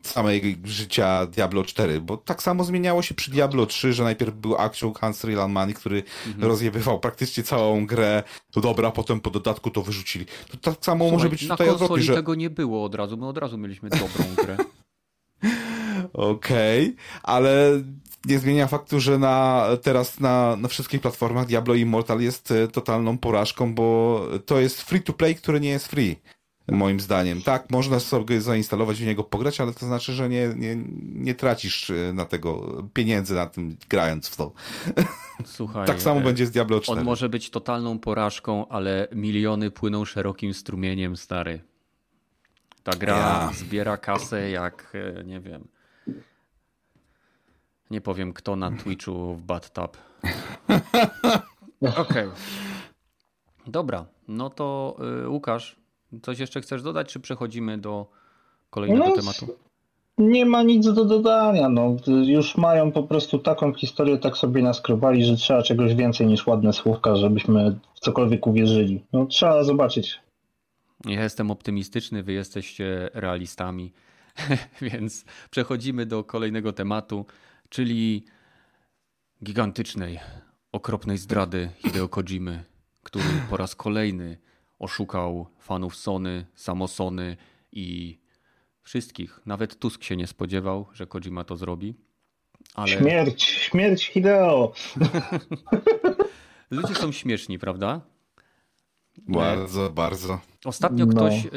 samej życia Diablo 4, bo tak samo zmieniało się przy Diablo 3, że najpierw był Actual Hans Money, który mhm. rozjebywał praktycznie całą grę, to dobra, potem po dodatku to wyrzucili. To tak samo Słuchaj, może być tutaj odwrotnie, że... tego nie było od razu, my od razu mieliśmy dobrą grę. Okej, okay, ale nie zmienia faktu, że na, teraz na, na wszystkich platformach Diablo Immortal jest e, totalną porażką, bo to jest free to play, który nie jest free. Moim zdaniem. Tak, można sobie zainstalować w niego pograć, ale to znaczy, że nie, nie, nie tracisz e, na tego pieniędzy na tym grając w to. Słuchaj, tak samo e, będzie z Diablo 4. On może być totalną porażką, ale miliony płyną szerokim strumieniem, stary. Ta gra ja. zbiera kasę jak, nie wiem, nie powiem kto na Twitchu w Bathtub. Okej. Okay. Dobra, no to y, Łukasz, coś jeszcze chcesz dodać, czy przechodzimy do kolejnego no, tematu? Nie ma nic do dodania. No, już mają po prostu taką historię, tak sobie naskrobali, że trzeba czegoś więcej niż ładne słówka, żebyśmy w cokolwiek uwierzyli. No, trzeba zobaczyć. Ja jestem optymistyczny, wy jesteście realistami, więc przechodzimy do kolejnego tematu czyli gigantycznej, okropnej zdrady Hideo Kojimy, który po raz kolejny oszukał fanów Sony, samo Sony i wszystkich. Nawet Tusk się nie spodziewał, że Kojima to zrobi. Ale... Śmierć, śmierć Hideo. Ludzie są śmieszni, prawda? Bardzo, bardzo. Ostatnio no. ktoś, y,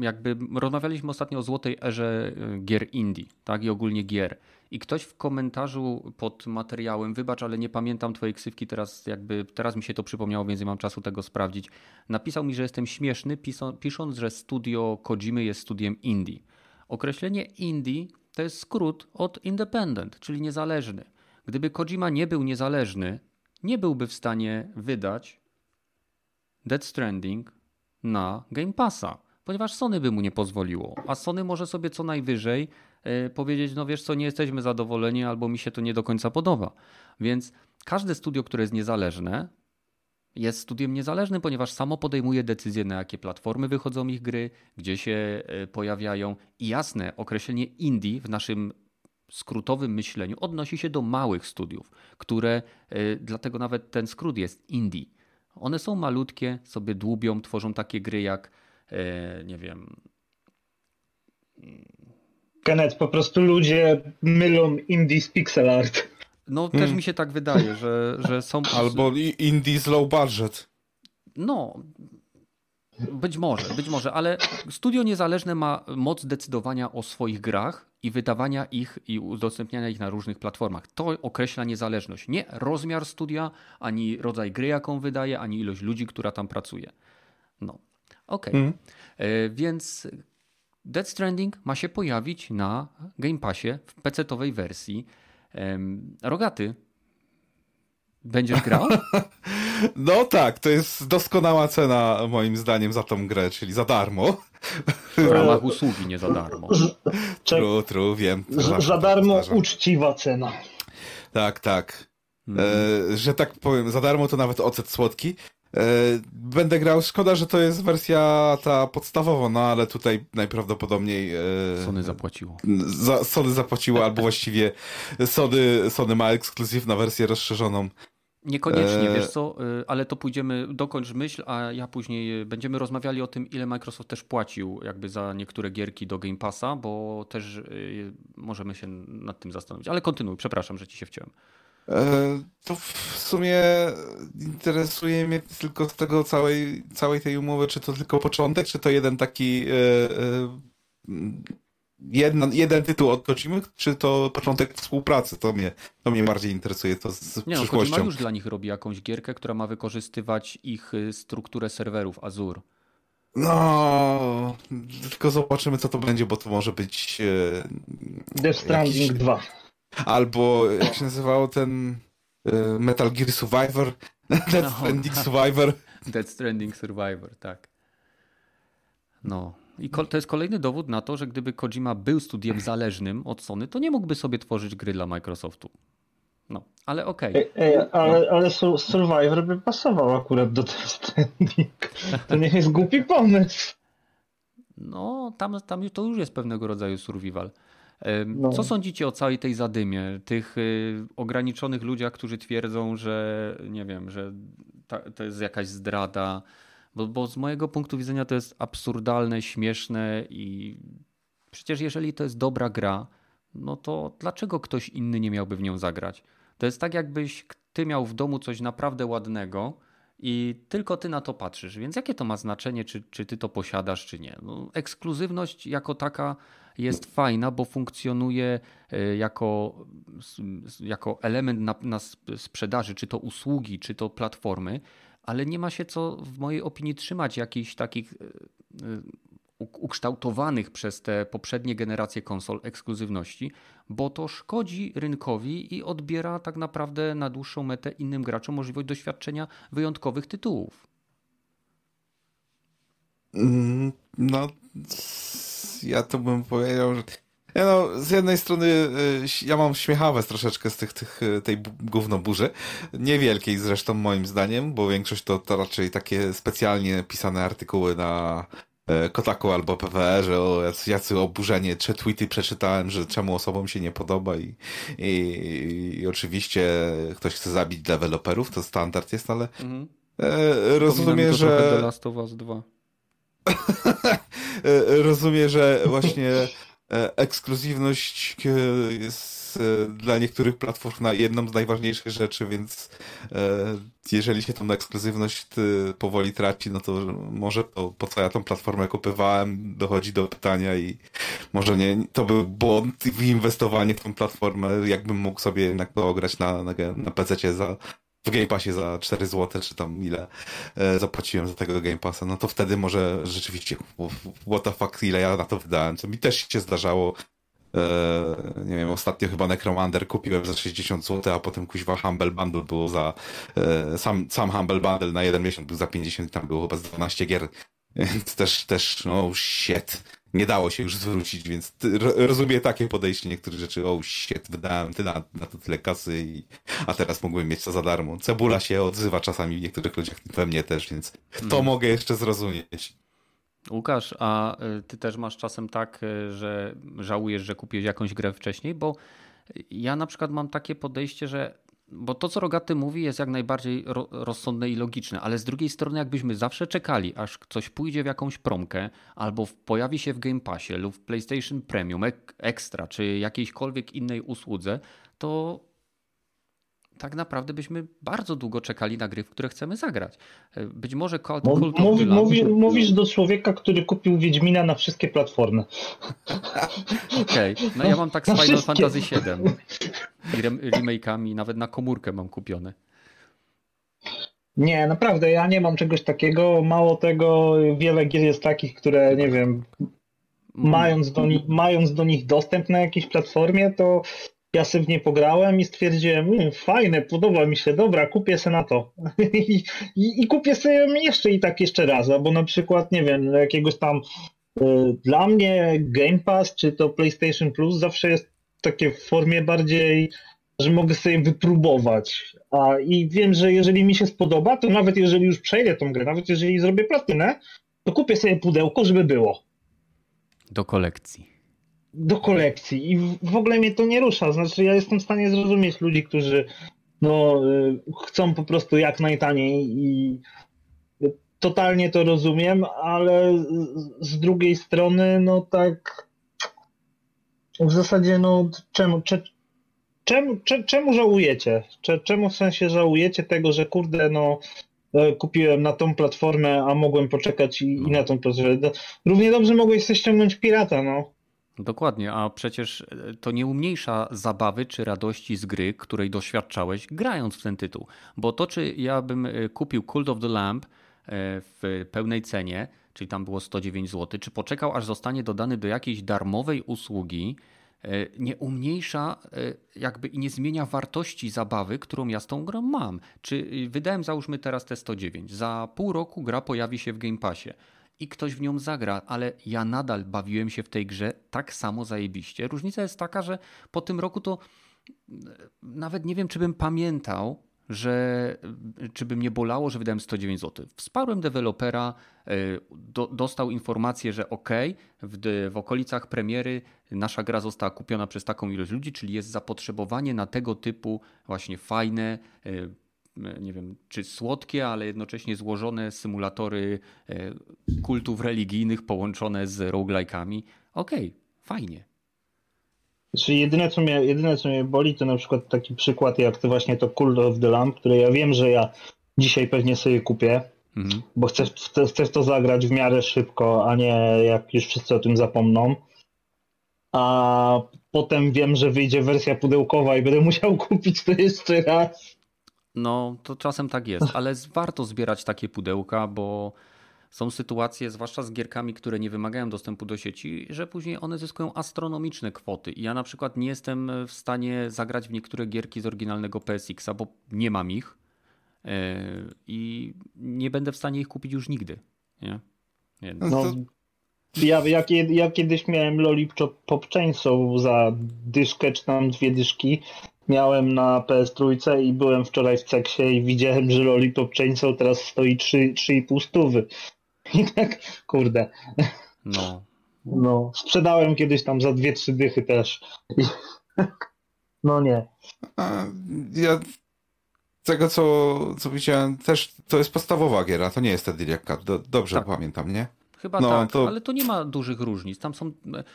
jakby rozmawialiśmy ostatnio o złotej erze y, gier indie, tak i ogólnie gier. I ktoś w komentarzu pod materiałem, wybacz, ale nie pamiętam twojej ksywki teraz, jakby teraz mi się to przypomniało, więc nie mam czasu tego sprawdzić. Napisał mi, że jestem śmieszny, pisząc, że studio Kojimy jest studiem indie. Określenie indie to jest skrót od independent, czyli niezależny. Gdyby Kojima nie był niezależny, nie byłby w stanie wydać Dead Stranding na Game Passa, ponieważ Sony by mu nie pozwoliło. A Sony może sobie co najwyżej yy, powiedzieć, no wiesz co, nie jesteśmy zadowoleni albo mi się to nie do końca podoba. Więc każde studio, które jest niezależne, jest studiem niezależnym, ponieważ samo podejmuje decyzje, na jakie platformy wychodzą ich gry, gdzie się e, pojawiają. I jasne, określenie indie w naszym skrótowym myśleniu odnosi się do małych studiów, które, e, dlatego nawet ten skrót jest indie. One są malutkie, sobie dłubią, tworzą takie gry jak, e, nie wiem. Kenneth, po prostu ludzie mylą indie z pixel art. No też hmm. mi się tak wydaje, że, że są... Albo indie z low budget. No, być może, być może, ale studio niezależne ma moc decydowania o swoich grach i wydawania ich i udostępniania ich na różnych platformach. To określa niezależność. Nie rozmiar studia, ani rodzaj gry, jaką wydaje, ani ilość ludzi, która tam pracuje. No, okej. Okay. Mm. E, więc Dead Stranding ma się pojawić na Game Passie w PC-owej wersji. Rogaty, Będziesz grał? No tak, to jest doskonała cena moim zdaniem za tą grę, czyli za darmo. W ramach usługi, nie za darmo. True, true, wiem. Za darmo uczciwa cena. Tak, tak. Mm. E, że tak powiem, za darmo to nawet ocet słodki. E, będę grał, szkoda, że to jest wersja ta podstawowa, no ale tutaj najprawdopodobniej... E, Sony zapłaciło. Za, Sony zapłaciło, albo właściwie Sony, Sony ma ekskluzywną wersję rozszerzoną. Niekoniecznie, wiesz co, y, ale to pójdziemy, dokończ myśl, a ja później y, będziemy rozmawiali o tym, ile Microsoft też płacił jakby za niektóre gierki do Game Passa, bo też y, możemy się nad tym zastanowić. Ale kontynuuj, przepraszam, że ci się wciąłem. E, to w sumie interesuje mnie tylko z tego całej, całej tej umowy, czy to tylko początek, czy to jeden taki e, e, jedna, jeden tytuł od Kojimy, czy to początek współpracy? To mnie, to mnie bardziej interesuje, to z Nie, no, Kojima już dla nich robi jakąś gierkę, która ma wykorzystywać ich y, strukturę serwerów Azure. No, tylko zobaczymy, co to będzie, bo to może być. E, Death Stranding jakiś... 2. Albo jak się nazywał ten e, Metal Gear Survivor? Death no, Stranding Survivor. Death Stranding Survivor, tak. No, I to jest kolejny dowód na to, że gdyby Kojima był studiem zależnym od Sony, to nie mógłby sobie tworzyć gry dla Microsoftu. No, ale okej. Okay. Ale, ale Survivor by pasował akurat do Death Stranding. To nie jest głupi pomysł. No, tam, tam to już jest pewnego rodzaju survival. No. Co sądzicie o całej tej zadymie? Tych y, ograniczonych ludziach, którzy twierdzą, że nie wiem, że to jest jakaś zdrada. Bo, bo z mojego punktu widzenia to jest absurdalne, śmieszne i przecież jeżeli to jest dobra gra, no to dlaczego ktoś inny nie miałby w nią zagrać? To jest tak, jakbyś ty miał w domu coś naprawdę ładnego i tylko ty na to patrzysz. Więc jakie to ma znaczenie, czy, czy ty to posiadasz, czy nie? No, ekskluzywność jako taka jest fajna, bo funkcjonuje e, jako, jako element na, na sprzedaży, czy to usługi, czy to platformy, ale nie ma się co w mojej opinii trzymać jakichś takich e, e, ukształtowanych przez te poprzednie generacje konsol ekskluzywności, bo to szkodzi rynkowi i odbiera tak naprawdę na dłuższą metę innym graczom możliwość doświadczenia wyjątkowych tytułów. Mm, ja to bym powiedział, że ja no, z jednej strony y, ja mam śmiechawe troszeczkę z tych, tych, y, tej gównoburzy. Niewielkiej zresztą moim zdaniem, bo większość to, to raczej takie specjalnie pisane artykuły na e, Kotaku albo PPR, że o jacy oburzenie, trzy tweety przeczytałem, że czemu osobom się nie podoba i, i, i oczywiście ktoś chce zabić deweloperów, to standard jest, ale mhm. e, rozumiem, że... The Last of Us 2. E, rozumiem, że właśnie e, ekskluzywność e, jest dla niektórych platform jedną z najważniejszych rzeczy, więc jeżeli się tą ekskluzywność powoli traci, no to może to, po co ja tą platformę kupywałem, dochodzi do pytania i może nie, to był błąd w inwestowanie w tą platformę, jakbym mógł sobie jednak to ograć na, na, na PC za w Game Passie za 4 zł, czy tam ile e, zapłaciłem za tego Game Passa, no to wtedy może rzeczywiście what the fuck, ile ja na to wydałem, co mi też się zdarzało. E, nie wiem, ostatnio chyba Necromander kupiłem za 60 zł, a potem kuźwa Humble Bundle było za e, sam, sam Humble Bundle na jeden miesiąc był za 50 tam było chyba z 12 gier, więc też, też, no shit nie dało się już zwrócić, więc rozumiem takie podejście niektórych rzeczy, o shit, wydałem tyle, na to tyle kasy, i, a teraz mógłbym mieć to za darmo. Cebula się odzywa czasami w niektórych ludziach, we mnie też, więc to hmm. mogę jeszcze zrozumieć. Łukasz, a y, ty też masz czasem tak, y, że żałujesz, że kupiłeś jakąś grę wcześniej, bo ja na przykład mam takie podejście, że bo to, co Rogaty mówi, jest jak najbardziej ro rozsądne i logiczne, ale z drugiej strony, jakbyśmy zawsze czekali, aż coś pójdzie w jakąś promkę, albo pojawi się w Game Passie lub w PlayStation Premium Extra, czy jakiejśkolwiek innej usłudze, to tak naprawdę byśmy bardzo długo czekali na gry, w które chcemy zagrać. Być może Cult, Cult Mówi, mówi, Mówisz do człowieka, który kupił Wiedźmina na wszystkie platformy. Okej, okay. no ja mam tak z Final wszystkie. Fantasy VII i remake'ami, nawet na komórkę mam kupione. Nie, naprawdę, ja nie mam czegoś takiego. Mało tego, wiele gier jest takich, które, nie wiem, mm. mając do, nich, mając do nich dostęp na jakiejś platformie, to ja sobie w nie pograłem i stwierdziłem, mmm, fajne, podoba mi się, dobra, kupię sobie na to. I, i, I, kupię sobie jeszcze i tak jeszcze raz, bo na przykład, nie wiem, jakiegoś tam y, dla mnie Game Pass czy to PlayStation Plus zawsze jest takie w formie bardziej, że mogę sobie wypróbować. A, I wiem, że jeżeli mi się spodoba, to nawet jeżeli już przejdę tą grę, nawet jeżeli zrobię platynę, to kupię sobie pudełko, żeby było. Do kolekcji do kolekcji i w ogóle mnie to nie rusza. Znaczy, ja jestem w stanie zrozumieć ludzi, którzy no, y, chcą po prostu jak najtaniej i totalnie to rozumiem, ale z drugiej strony, no tak w zasadzie, no czemu, czemu, czemu żałujecie? Czemu w sensie żałujecie tego, że kurde, no e, kupiłem na tą platformę, a mogłem poczekać i, i na tą platformę. Równie dobrze mogłeś sobie ściągnąć pirata, no. Dokładnie, a przecież e, to nie umniejsza zabawy czy radości z gry, której doświadczałeś grając w ten tytuł. Bo to, czy ja bym e, kupił Cult of the Lamp e, w pełnej cenie, czyli tam było 109 zł, czy poczekał, aż zostanie dodany do jakiejś darmowej usługi, nie umniejsza jakby i nie zmienia wartości zabawy, którą ja z tą grą mam. Czy wydałem załóżmy teraz te 109, za pół roku gra pojawi się w Game Passie i ktoś w nią zagra, ale ja nadal bawiłem się w tej grze tak samo zajebiście. Różnica jest taka, że po tym roku to nawet nie wiem, czy bym pamiętał, że czy by mnie bolało, że wydałem 109 zł. Wsparłem dewelopera, e, do, dostał informację, że ok, w, w okolicach premiery nasza gra została kupiona przez taką ilość ludzi, czyli jest zapotrzebowanie na tego typu właśnie fajne, e, nie wiem, czy słodkie, ale jednocześnie złożone symulatory e, kultów religijnych połączone z roguelike'ami. Okej, okay, fajnie. Znaczy jedyne co, mnie, jedyne, co mnie boli, to na przykład taki przykład jak to właśnie to Cult of the Lamb, które ja wiem, że ja dzisiaj pewnie sobie kupię, mhm. bo chcę, chcę, chcę to zagrać w miarę szybko, a nie jak już wszyscy o tym zapomną. A potem wiem, że wyjdzie wersja pudełkowa i będę musiał kupić to jeszcze raz. No, to czasem tak jest, ale warto zbierać takie pudełka, bo są sytuacje, zwłaszcza z gierkami, które nie wymagają dostępu do sieci, że później one zyskują astronomiczne kwoty. I ja na przykład nie jestem w stanie zagrać w niektóre gierki z oryginalnego PSX-a, bo nie mam ich e, i nie będę w stanie ich kupić już nigdy. Nie? Więc... No, ja, ja, ja, kiedyś miałem Lollipop Chainsaw za dyszkę czy tam dwie dyszki. Miałem na PS3 i byłem wczoraj w Ceksie i widziałem, że Lollipop Chainsaw teraz stoi 3,5 stówy. I tak, kurde. No. No, sprzedałem kiedyś tam za dwie, trzy dychy też. No nie. Ja tego, co, co widziałem, też to jest podstawowa giera, to nie jest Direct Do, dobrze tak. pamiętam, nie? Chyba no, tak, to... ale to nie ma dużych różnic. Tam są,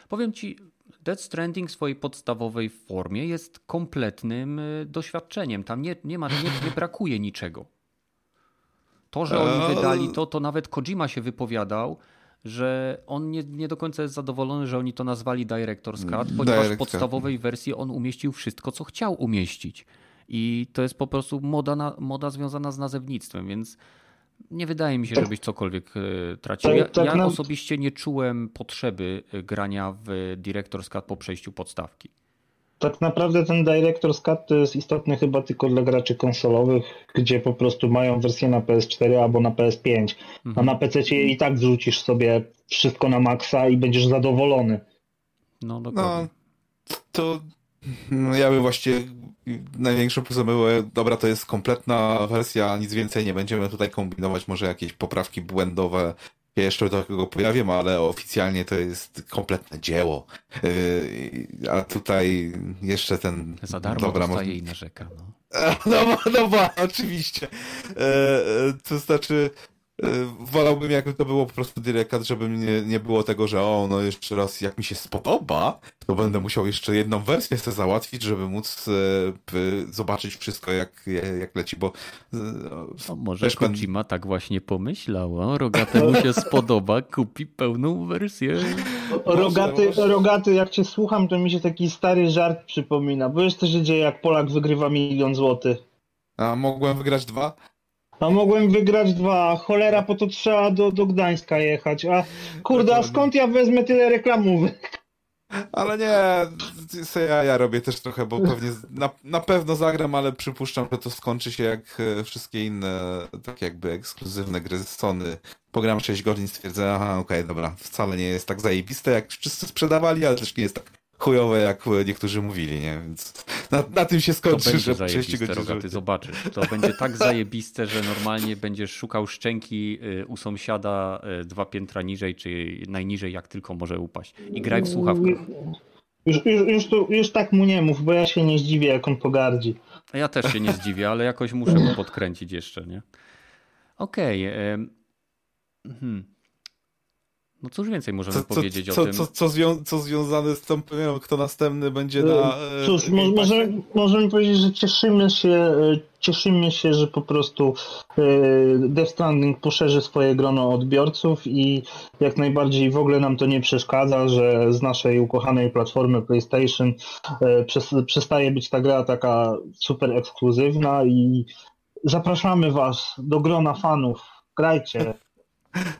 powiem ci, Dead Stranding w swojej podstawowej formie jest kompletnym e, doświadczeniem. Tam nie, nie, ma, nie, nie brakuje niczego. To, że oni eee. wydali to, to nawet Kojima się wypowiadał, że on nie, nie do końca jest zadowolony, że oni to nazwali Director's Cut, ponieważ w podstawowej wersji on umieścił wszystko, co chciał umieścić. I to jest po prostu moda, na, moda związana z nazewnictwem, więc nie wydaje mi się, żebyś cokolwiek e, tracił. Ja, tak, ja osobiście nie czułem potrzeby e, grania w Director's Cut po przejściu podstawki tak naprawdę ten Director's Cut to jest istotny chyba tylko dla graczy konsolowych, gdzie po prostu mają wersję na PS4 albo na PS5. Mhm. A na PC i tak wrzucisz sobie wszystko na maksa i będziesz zadowolony. No dokładnie. No, to no, ja bym właściwie największą plusem było, dobra, to jest kompletna wersja, nic więcej nie będziemy tutaj kombinować, może jakieś poprawki błędowe ja jeszcze do tego pojawiam, ale oficjalnie to jest kompletne dzieło. Yy, a tutaj jeszcze ten... Za darmo dobra, dostaje i narzeka. No, no, no, no oczywiście. E, e, to znaczy, wolałbym, jakby to było po prostu dyrekat, żeby nie, nie było tego, że o, no jeszcze raz, jak mi się spodoba, to będę musiał jeszcze jedną wersję sobie załatwić, żeby móc e, zobaczyć wszystko, jak, jak leci, bo... E, może Kojima tak właśnie pomyślał, a Rogatemu się spodoba, kupi pełną wersję. Rogaty, może. Rogaty, jak cię słucham, to mi się taki stary żart przypomina, bo jeszcze się dzieje, jak Polak wygrywa milion złotych. A mogłem wygrać dwa? A mogłem wygrać dwa. Cholera, po to trzeba do, do Gdańska jechać. A kurde, a skąd ja wezmę tyle reklamówek? Ale nie, ja, ja robię też trochę, bo pewnie na, na pewno zagram, ale przypuszczam, że to skończy się jak e, wszystkie inne, tak jakby ekskluzywne gry z Sony. Pogram 6 godzin, stwierdzę, aha, okej, okay, dobra, wcale nie jest tak zajebiste, jak wszyscy sprzedawali, ale też nie jest tak chujowe, jak niektórzy mówili, nie? Więc na, na tym się skończy, to będzie że zajebiste, Rogaty, zobaczysz. To będzie tak zajebiste, że normalnie będziesz szukał szczęki y, u sąsiada y, dwa piętra niżej, czy najniżej, jak tylko może upaść. I graj w słuchawkach. Już, już, już, tu, już tak mu nie mów, bo ja się nie zdziwię, jak on pogardzi. Ja też się nie zdziwię, ale jakoś muszę go podkręcić jeszcze, nie? Okej. Okay, hmm. No cóż więcej możemy co, powiedzieć co, o tym? Co, co, zwią co związane z tą, wiem, kto następny będzie na... E, cóż, mo może, możemy powiedzieć, że cieszymy się, e, cieszymy się, że po prostu e, Death Stranding poszerzy swoje grono odbiorców i jak najbardziej w ogóle nam to nie przeszkadza, że z naszej ukochanej platformy PlayStation przestaje być ta gra taka super ekskluzywna i zapraszamy was do grona fanów. Grajcie.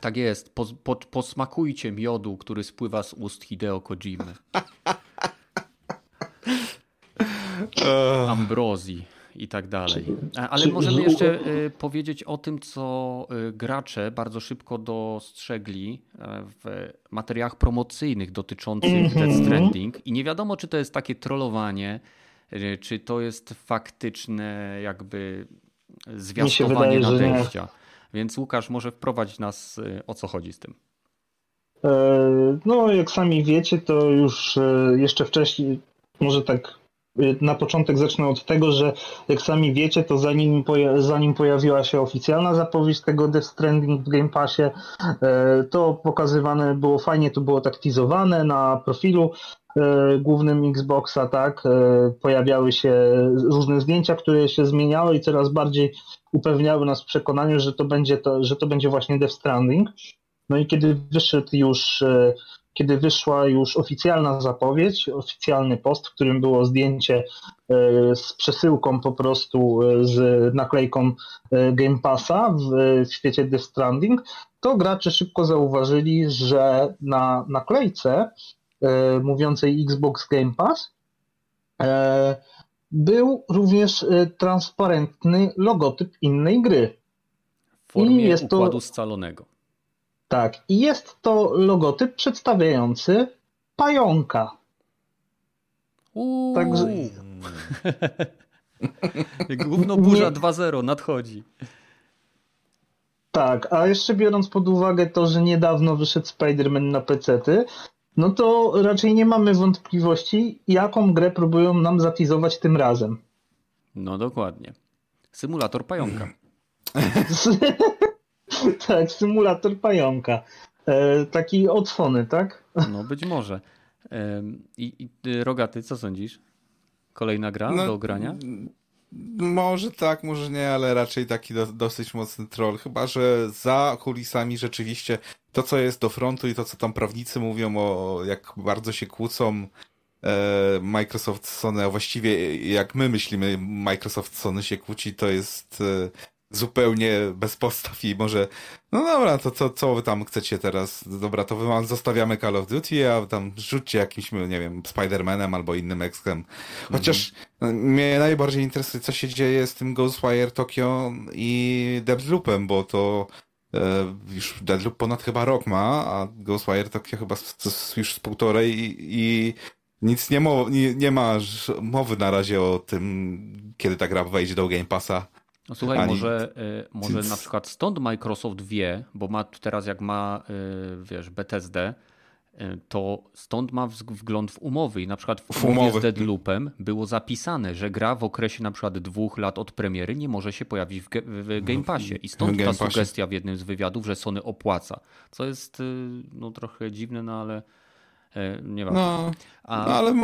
Tak jest. Po, po, posmakujcie miodu, który spływa z ust Hideo Kojimy. Ambrozji i tak dalej. Ale możemy jeszcze powiedzieć o tym, co gracze bardzo szybko dostrzegli w materiałach promocyjnych dotyczących. Death Stranding i nie wiadomo, czy to jest takie trollowanie, czy to jest faktyczne jakby zwiastowanie nadejścia. Więc Łukasz może wprowadzić nas o co chodzi z tym. E, no, jak sami wiecie, to już e, jeszcze wcześniej, może tak e, na początek zacznę od tego, że jak sami wiecie, to zanim, poja zanim pojawiła się oficjalna zapowiedź tego Death Stranding w Game Passie, to pokazywane było fajnie, to było tak teasowane na profilu głównym Xboxa, tak, pojawiały się różne zdjęcia, które się zmieniały i coraz bardziej upewniały nas w przekonaniu, że to będzie, to, że to będzie właśnie Death Stranding. No i kiedy wyszedł już, e, kiedy wyszła już oficjalna zapowiedź, oficjalny post, w którym było zdjęcie e, z przesyłką po prostu e, z naklejką Game Passa w świecie Death Stranding, to gracze szybko zauważyli, że na naklejce mówiącej Xbox Game Pass był również transparentny logotyp innej gry. W formie I jest układu to... scalonego. Tak, i jest to logotyp przedstawiający pająka. Uuu. Także... Gówno burza 2.0 nadchodzi. Tak, a jeszcze biorąc pod uwagę to, że niedawno wyszedł Spider-Man na PC-ty, no to raczej nie mamy wątpliwości, jaką grę próbują nam zatizować tym razem. No dokładnie. Symulator pająka. tak, symulator pająka. E, taki odsłony, tak? No być może. E, I, I Rogaty, co sądzisz? Kolejna gra no, do grania? Może tak, może nie, ale raczej taki do, dosyć mocny troll. Chyba, że za kulisami rzeczywiście to, co jest do frontu i to, co tam prawnicy mówią o jak bardzo się kłócą e, Microsoft Sony, a właściwie jak my myślimy Microsoft Sony się kłóci, to jest e, zupełnie bez postaw i może, no dobra, to co, co wy tam chcecie teraz? Dobra, to wy zostawiamy Call of Duty, a tam rzućcie jakimś, nie wiem, Spider-Manem albo innym X-em. Chociaż mhm. mnie najbardziej interesuje, co się dzieje z tym Ghostwire Tokyo i Deadloopem, bo to już Deadloop ponad chyba rok ma, a Ghostwire Tokyo chyba już z półtorej i, i nic nie, mo, nie, nie ma mowy na razie o tym, kiedy ta gra wejdzie do Game Passa. No słuchaj, Ani... może, y, może na przykład stąd Microsoft wie, bo ma teraz jak ma, y, wiesz, BTSD, to stąd ma wgląd w umowy. I na przykład w umowie z Deadloopem było zapisane, że gra w okresie na przykład dwóch lat od premiery nie może się pojawić w, w Game Passie. I stąd ta sugestia w jednym z wywiadów, że Sony opłaca, co jest no trochę dziwne, no ale nie wiem. No, A... no ale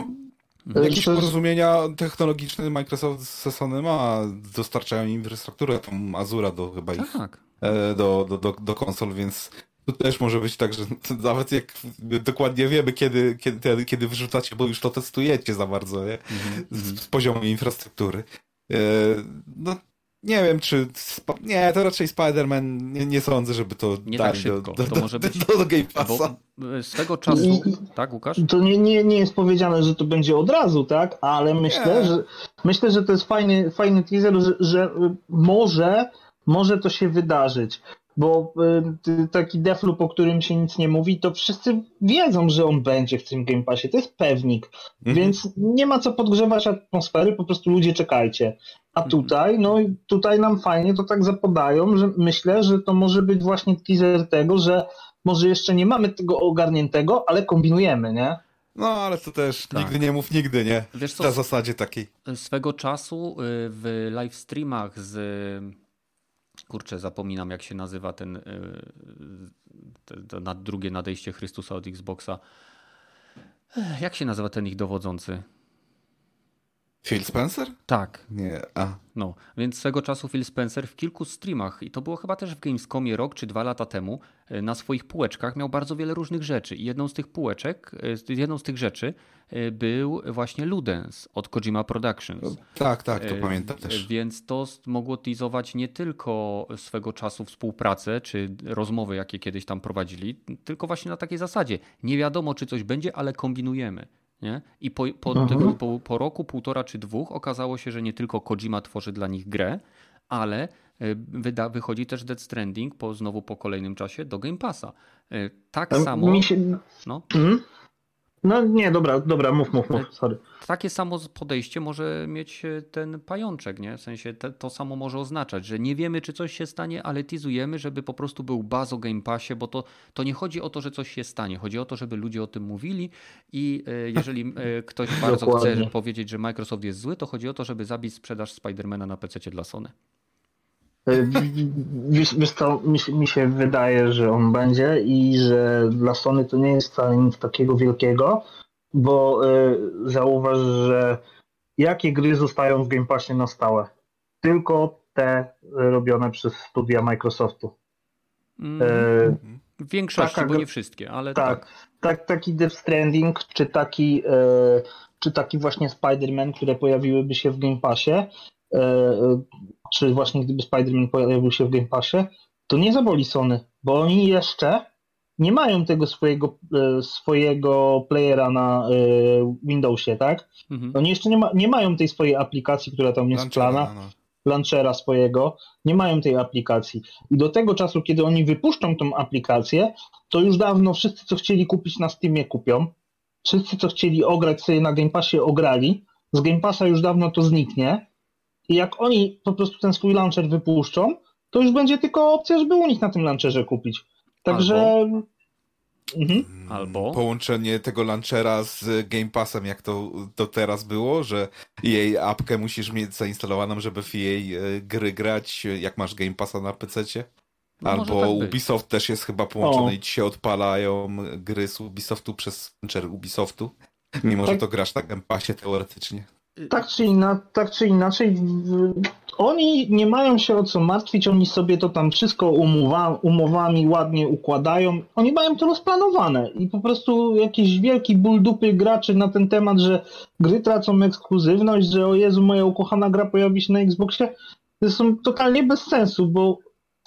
Jakieś porozumienia technologiczne Microsoft ze Sony ma, dostarczają infrastrukturę, tą Azura do chyba ich, tak. E, do, do, do, do konsol, więc tu też może być tak, że nawet jak dokładnie wiemy, kiedy, kiedy, kiedy wyrzucacie, bo już to testujecie za bardzo, nie? Mm -hmm. z, z poziomu infrastruktury. E, no, nie wiem, czy. Nie, to raczej Spider-Man. Nie, nie, sądzę, żeby to nie tak szybko. Do, do, to może być. Do, do Game Passa. Swego czasu. I, tak, Łukasz? To nie, nie, nie jest powiedziane, że to będzie od razu, tak? Ale myślę, że myślę, że to jest fajny, fajny teaser, że, że może, może to się wydarzyć bo y, taki Defloop, o którym się nic nie mówi, to wszyscy wiedzą, że on będzie w tym Game Passie. To jest pewnik, mhm. więc nie ma co podgrzewać atmosfery, po prostu ludzie czekajcie. A mhm. tutaj, no tutaj nam fajnie to tak zapodają, że myślę, że to może być właśnie teaser tego, że może jeszcze nie mamy tego ogarniętego, ale kombinujemy, nie? No, ale to też tak. nigdy nie mów nigdy, nie? Wiesz co, Na zasadzie takiej. Swego czasu y, w live streamach z kurczę, zapominam jak się nazywa ten y, drugie nadejście Chrystusa od Xboxa. Jak się nazywa ten ich dowodzący? Phil Spencer? Tak. Nie, a. No, więc swego czasu Phil Spencer w kilku streamach, i to było chyba też w Gamescomie rok czy dwa lata temu, e, na swoich półeczkach miał bardzo wiele różnych rzeczy. I jedną z tych półeczek, e, jedną z tych rzeczy e, był właśnie Ludens od Kojima Productions. No, tak, tak, to pamiętam też. Więc to mogło teasować nie tylko swego czasu współpracę, czy rozmowy, jakie kiedyś tam prowadzili, tylko właśnie na takiej zasadzie. Nie wiadomo, czy coś będzie, ale kombinujemy. Nie? I po, po, mhm. po, po, roku, półtora czy dwóch okazało się, że nie tylko Kojima tworzy dla nich grę, ale e, wyda, wychodzi też Dead Stranding po, znowu po kolejnym czasie do Game Passa. E, tak samo. Się... No. Mhm. No nie, dobra, dobra, mów, mów, mów, sorry. Takie samo podejście może mieć e, ten pajączek, nie? W sensie te, to samo może oznaczać, że nie wiemy, czy coś się stanie, ale tizujemy, żeby po prostu był baz o Game Passie, bo to, to nie chodzi o to, że coś się stanie. Chodzi o to, żeby ludzie o tym mówili i e, jeżeli e, ktoś bardzo chce powiedzieć, że Microsoft jest zły, to chodzi o to, żeby zabić sprzedaż Spidermana na PC dla Sony. Wiesz, wiesz co, mi, mi, się wydaje, że on będzie i że dla Sony to nie jest wcale nic takiego wielkiego, bo y, zauważ, że jakie gry zostają w Game Passie na stałe? Tylko te robione przez studia Microsoftu. Mm, y, w większości, taka, bo nie wszystkie, ale tak. tak. tak taki Death Stranding, czy taki, y, czy taki właśnie Spider-Man, które pojawiłyby się w Game Passie, czy właśnie gdyby Spider-Man pojawił się w Game Passie, to nie zaboli Sony, bo oni jeszcze nie mają tego swojego, e, swojego playera na e, Windowsie, tak? Mhm. Oni jeszcze nie, ma, nie mają tej swojej aplikacji, która tam jest Launchera, plana, no. launchera swojego, nie mają tej aplikacji. I do tego czasu, kiedy oni wypuszczą tą aplikację, to już dawno wszyscy, co chcieli kupić na Steamie, kupią. Wszyscy, co chcieli ograć sobie na Game Passie, ograli. Z Game Passa już dawno to zniknie. I jak oni po prostu ten swój launcher wypuszczą, to już będzie tylko opcja, żeby u nich na tym launcherze kupić. Także. Albo, mhm. Albo... połączenie tego launchera z Game Passem, jak to, to teraz było, że jej apkę musisz mieć zainstalowaną, żeby w jej e, gry grać, jak masz Game Passa na PC. No Albo tak Ubisoft też jest chyba połączony o. i ci się odpalają gry z Ubisoftu przez launcher Ubisoftu, mimo tak. że to grasz na Game Passie teoretycznie. Tak czy, inna, tak czy inaczej, oni nie mają się o co martwić, oni sobie to tam wszystko umowa, umowami ładnie układają. Oni mają to rozplanowane i po prostu jakiś wielki ból dupy graczy na ten temat, że gry tracą ekskluzywność, że o Jezu, moja ukochana gra pojawi się na Xboxie, to są totalnie bez sensu, bo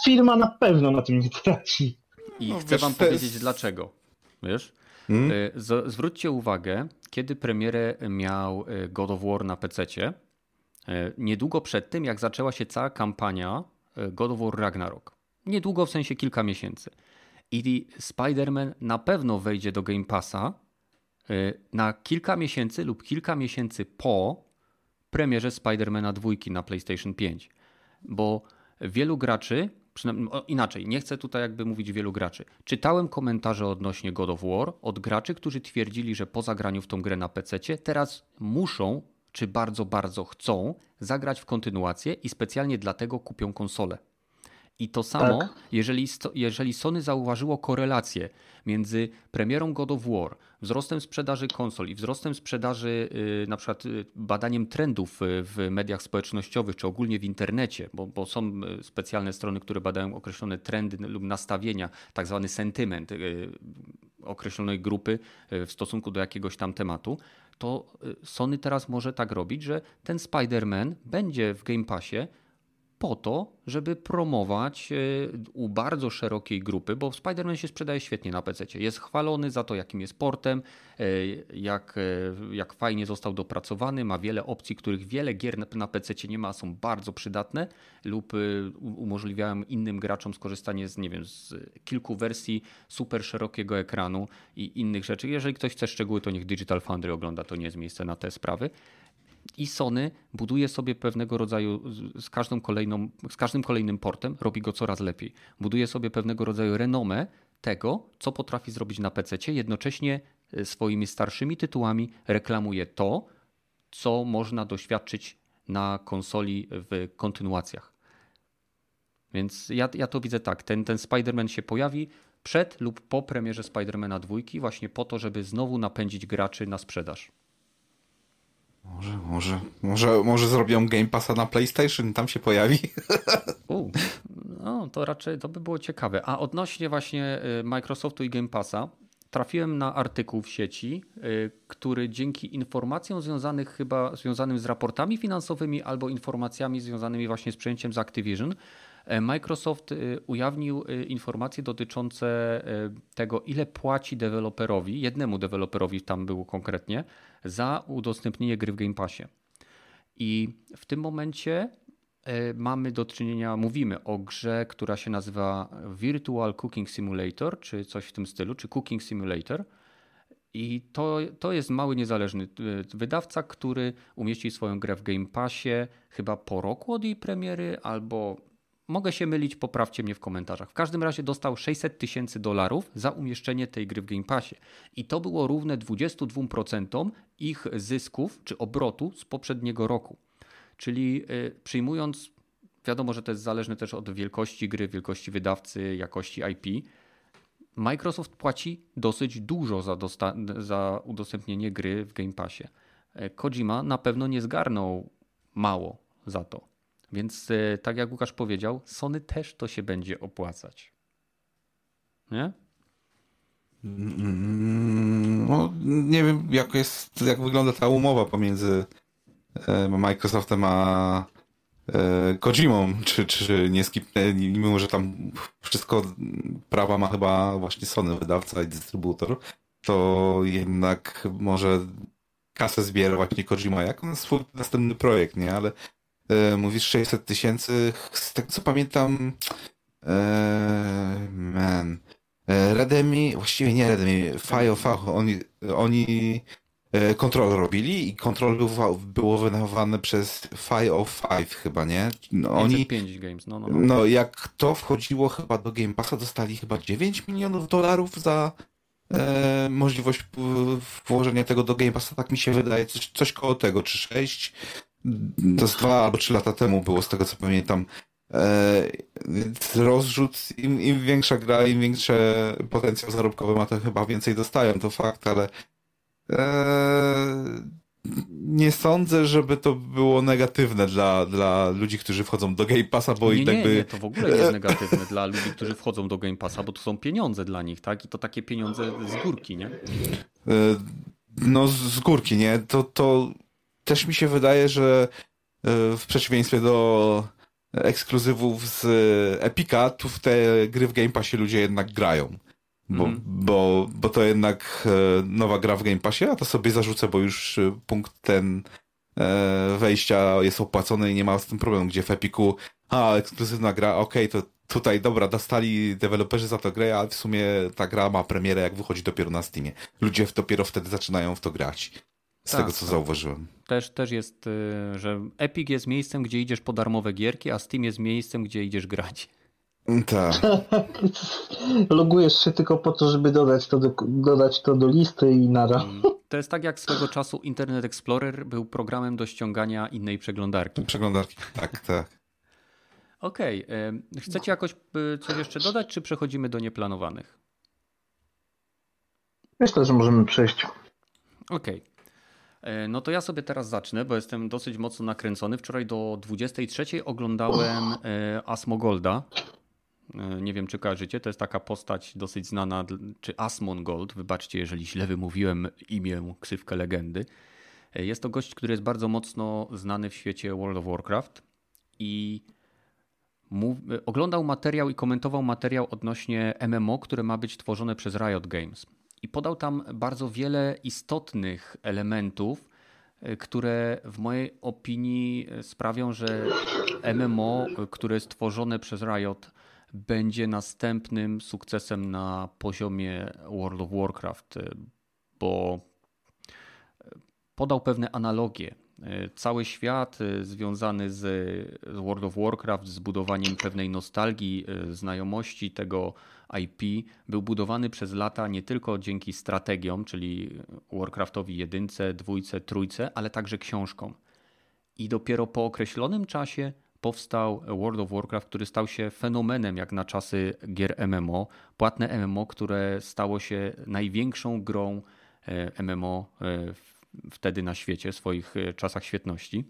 firma na pewno na tym nie traci. I no, chcę wam powiedzieć dlaczego. Wiesz? Hmm? Y, z, zwróćcie uwagę, kiedy premierę miał y, God of War na PC. Y, niedługo przed tym, jak zaczęła się cała kampania God of War Ragnarok. Niedługo, w sensie kilka miesięcy. I Spider-Man na pewno wejdzie do Game Passa na kilka miesięcy lub kilka miesięcy po premierze Spider-Mana 2 na PlayStation 5. Bo wielu graczy inaczej, nie chcę tutaj jakby mówić wielu graczy. Czytałem komentarze odnośnie God of War od graczy, którzy twierdzili, że po zagraniu w tą grę na PC teraz muszą, czy bardzo, bardzo chcą zagrać w kontynuację i specjalnie dlatego kupią konsolę. I to samo, tak. jeżeli, jeżeli Sony zauważyło korelację między premierą God of War, wzrostem sprzedaży konsol i wzrostem sprzedaży, yy, na przykład yy, badaniem trendów yy, w mediach społecznościowych, czy ogólnie w internecie, bo, bo są y, specjalne strony, które badają określone trendy lub nastawienia, tak zwany sentyment y, określonej grupy y, w stosunku do jakiegoś tam tematu, to Sony teraz może tak robić, że ten Spider-Man będzie w Game Passie po to, żeby promować e, u bardzo szerokiej grupy, bo Spider-Man się sprzedaje świetnie na PC. Jest chwalony za to, jakim jest portem, e, jak, e, jak fajnie został dopracowany, ma wiele opcji, których wiele gier na PC nie ma, są bardzo przydatne lub umożliwiają innym graczom skorzystanie z, nie wiem, z kilku wersji super szerokiego ekranu i innych rzeczy. Jeżeli ktoś chce szczegóły, to niech Digital Foundry ogląda, to nie jest miejsce na te sprawy i Sony buduje sobie pewnego rodzaju, z, każdą kolejną, z każdym kolejnym portem robi go coraz lepiej. Buduje sobie pewnego rodzaju renomę tego, co potrafi zrobić na PC, jednocześnie e, swoimi starszymi tytułami reklamuje to, co można doświadczyć na konsoli w kontynuacjach. Więc ja, ja to widzę tak. Ten, ten Spider-Man się pojawi przed lub po premierze Spider-Mana 2, właśnie po to, żeby znowu napędzić graczy na sprzedaż. Może, może, może, może zrobią Game Passa na PlayStation, tam się pojawi. U, no to raczej to by było ciekawe. A odnośnie właśnie y, Microsoftu i Game Passa, trafiłem na artykuł w sieci, y, który dzięki informacjom związanych chyba związanym z raportami finansowymi albo informacjami związanymi właśnie z przejęciem z Activision, Microsoft ujawnił informacje dotyczące tego, ile płaci deweloperowi, jednemu deweloperowi tam było konkretnie, za udostępnienie gry w Game Passie. I w tym momencie mamy do czynienia, mówimy o grze, która się nazywa Virtual Cooking Simulator, czy coś w tym stylu, czy Cooking Simulator. I to, to jest mały niezależny e, wydawca, który umieścił swoją grę w Game Passie chyba po roku od jej premiery, albo mogę się mylić, poprawcie mnie w komentarzach. W każdym razie dostał 600 tysięcy dolarów za umieszczenie tej gry w Game Passie. I to było równe 22% ich zysków czy obrotu z poprzedniego roku. Czyli e, przyjmując, wiadomo, że to jest zależne też od wielkości gry, wielkości wydawcy, jakości IP Microsoft płaci dosyć dużo za, za udostępnienie gry w Game Passie. E, Kojima na pewno nie zgarnął mało za to. Więc e, tak jak Łukasz powiedział, Sony też to się będzie opłacać. Nie? No, nie wiem, jak, jest, jak wygląda ta umowa pomiędzy e, Microsoftem a E, Kojimą, czy, czy nie skipnęli, mimo że tam wszystko prawa ma chyba właśnie Sony, wydawca i dystrybutor, to jednak może kasę zbiera właśnie Kojima jako na swój następny projekt, nie? Ale mówisz 600 tysięcy, z tego co pamiętam, e, man, e, Redemi, właściwie nie Redemi, Fio, oni, oni E, kontrol robili i kontrol był, było wydawane przez Five of Five chyba, nie? No, oni, 5 games, no, no, no. no jak to wchodziło chyba do Game Passa, dostali chyba 9 milionów dolarów za e, możliwość włożenia tego do Game Passa, tak mi się wydaje, coś, coś koło tego, czy 6, to z 2 albo 3 lata temu było, z tego co pamiętam. E, rozrzut, im, im większa gra, im większy potencjał zarobkowy ma, to chyba więcej dostają, to fakt, ale Eee, nie sądzę, żeby to było negatywne dla, dla ludzi, którzy wchodzą do Game Passa, bo nie, i tak nie, by... Nie, to w ogóle nie jest negatywne dla ludzi, którzy wchodzą do Game Passa, bo to są pieniądze dla nich, tak? I to takie pieniądze z górki, nie? Eee, no, z górki, nie? To, to też mi się wydaje, że e, w przeciwieństwie do ekskluzywów z Epika, tu w te gry w Game Passie ludzie jednak grają. Bo, mm. bo, bo to jednak e, nowa gra w Game Passie, a to sobie zarzucę, bo już e, punkt ten e, wejścia jest opłacony i nie ma z tym problemu, gdzie w Epiku a, ekskluzywna gra, okej, okay, to tutaj, dobra, dostali deweloperzy za to grę, ale w sumie ta gra ma premierę, jak wychodzi dopiero na Steamie. Ludzie dopiero wtedy zaczynają w to grać. Z tak, tego, co tak. zauważyłem. Też, też jest, że Epic jest miejscem, gdzie idziesz po darmowe gierki, a Steam jest miejscem, gdzie idziesz grać. Tak. Logujesz się tylko po to, żeby dodać to do, dodać to do listy i nara. Mm. To jest tak jak swego czasu Internet Explorer był programem do ściągania innej przeglądarki. Przeglądarki, tak, tak. Okej. Okay. Chcecie jakoś y, coś jeszcze dodać, czy przechodzimy do nieplanowanych? Myślę, że możemy przejść. Okej. Okay. No to ja sobie teraz zacznę, bo jestem dosyć mocno nakręcony. Wczoraj do 23 oglądałem e, Asmogolda. E, nie wiem, czy kojarzycie, to jest taka postać dosyć znana, czy Asmongold, wybaczcie, jeżeli źle wymówiłem imię, ksywkę legendy. E, jest to gość, który jest bardzo mocno znany w świecie World of Warcraft i e, oglądał materiał i komentował materiał odnośnie MMO, które ma być tworzone przez Riot Games. I podał tam bardzo wiele istotnych elementów, które w mojej opinii sprawią, że MMO, które jest tworzone przez Riot, będzie następnym sukcesem na poziomie World of Warcraft, bo podał pewne analogie. Cały świat związany z World of Warcraft, z budowaniem pewnej nostalgii, znajomości tego IP, był budowany przez lata nie tylko dzięki strategiom, czyli Warcraftowi jedynce, dwójce, trójce, ale także książkom. I dopiero po określonym czasie powstał World of Warcraft, który stał się fenomenem jak na czasy gier MMO. Płatne MMO, które stało się największą grą e, MMO e, wtedy na świecie, w swoich e, czasach świetności.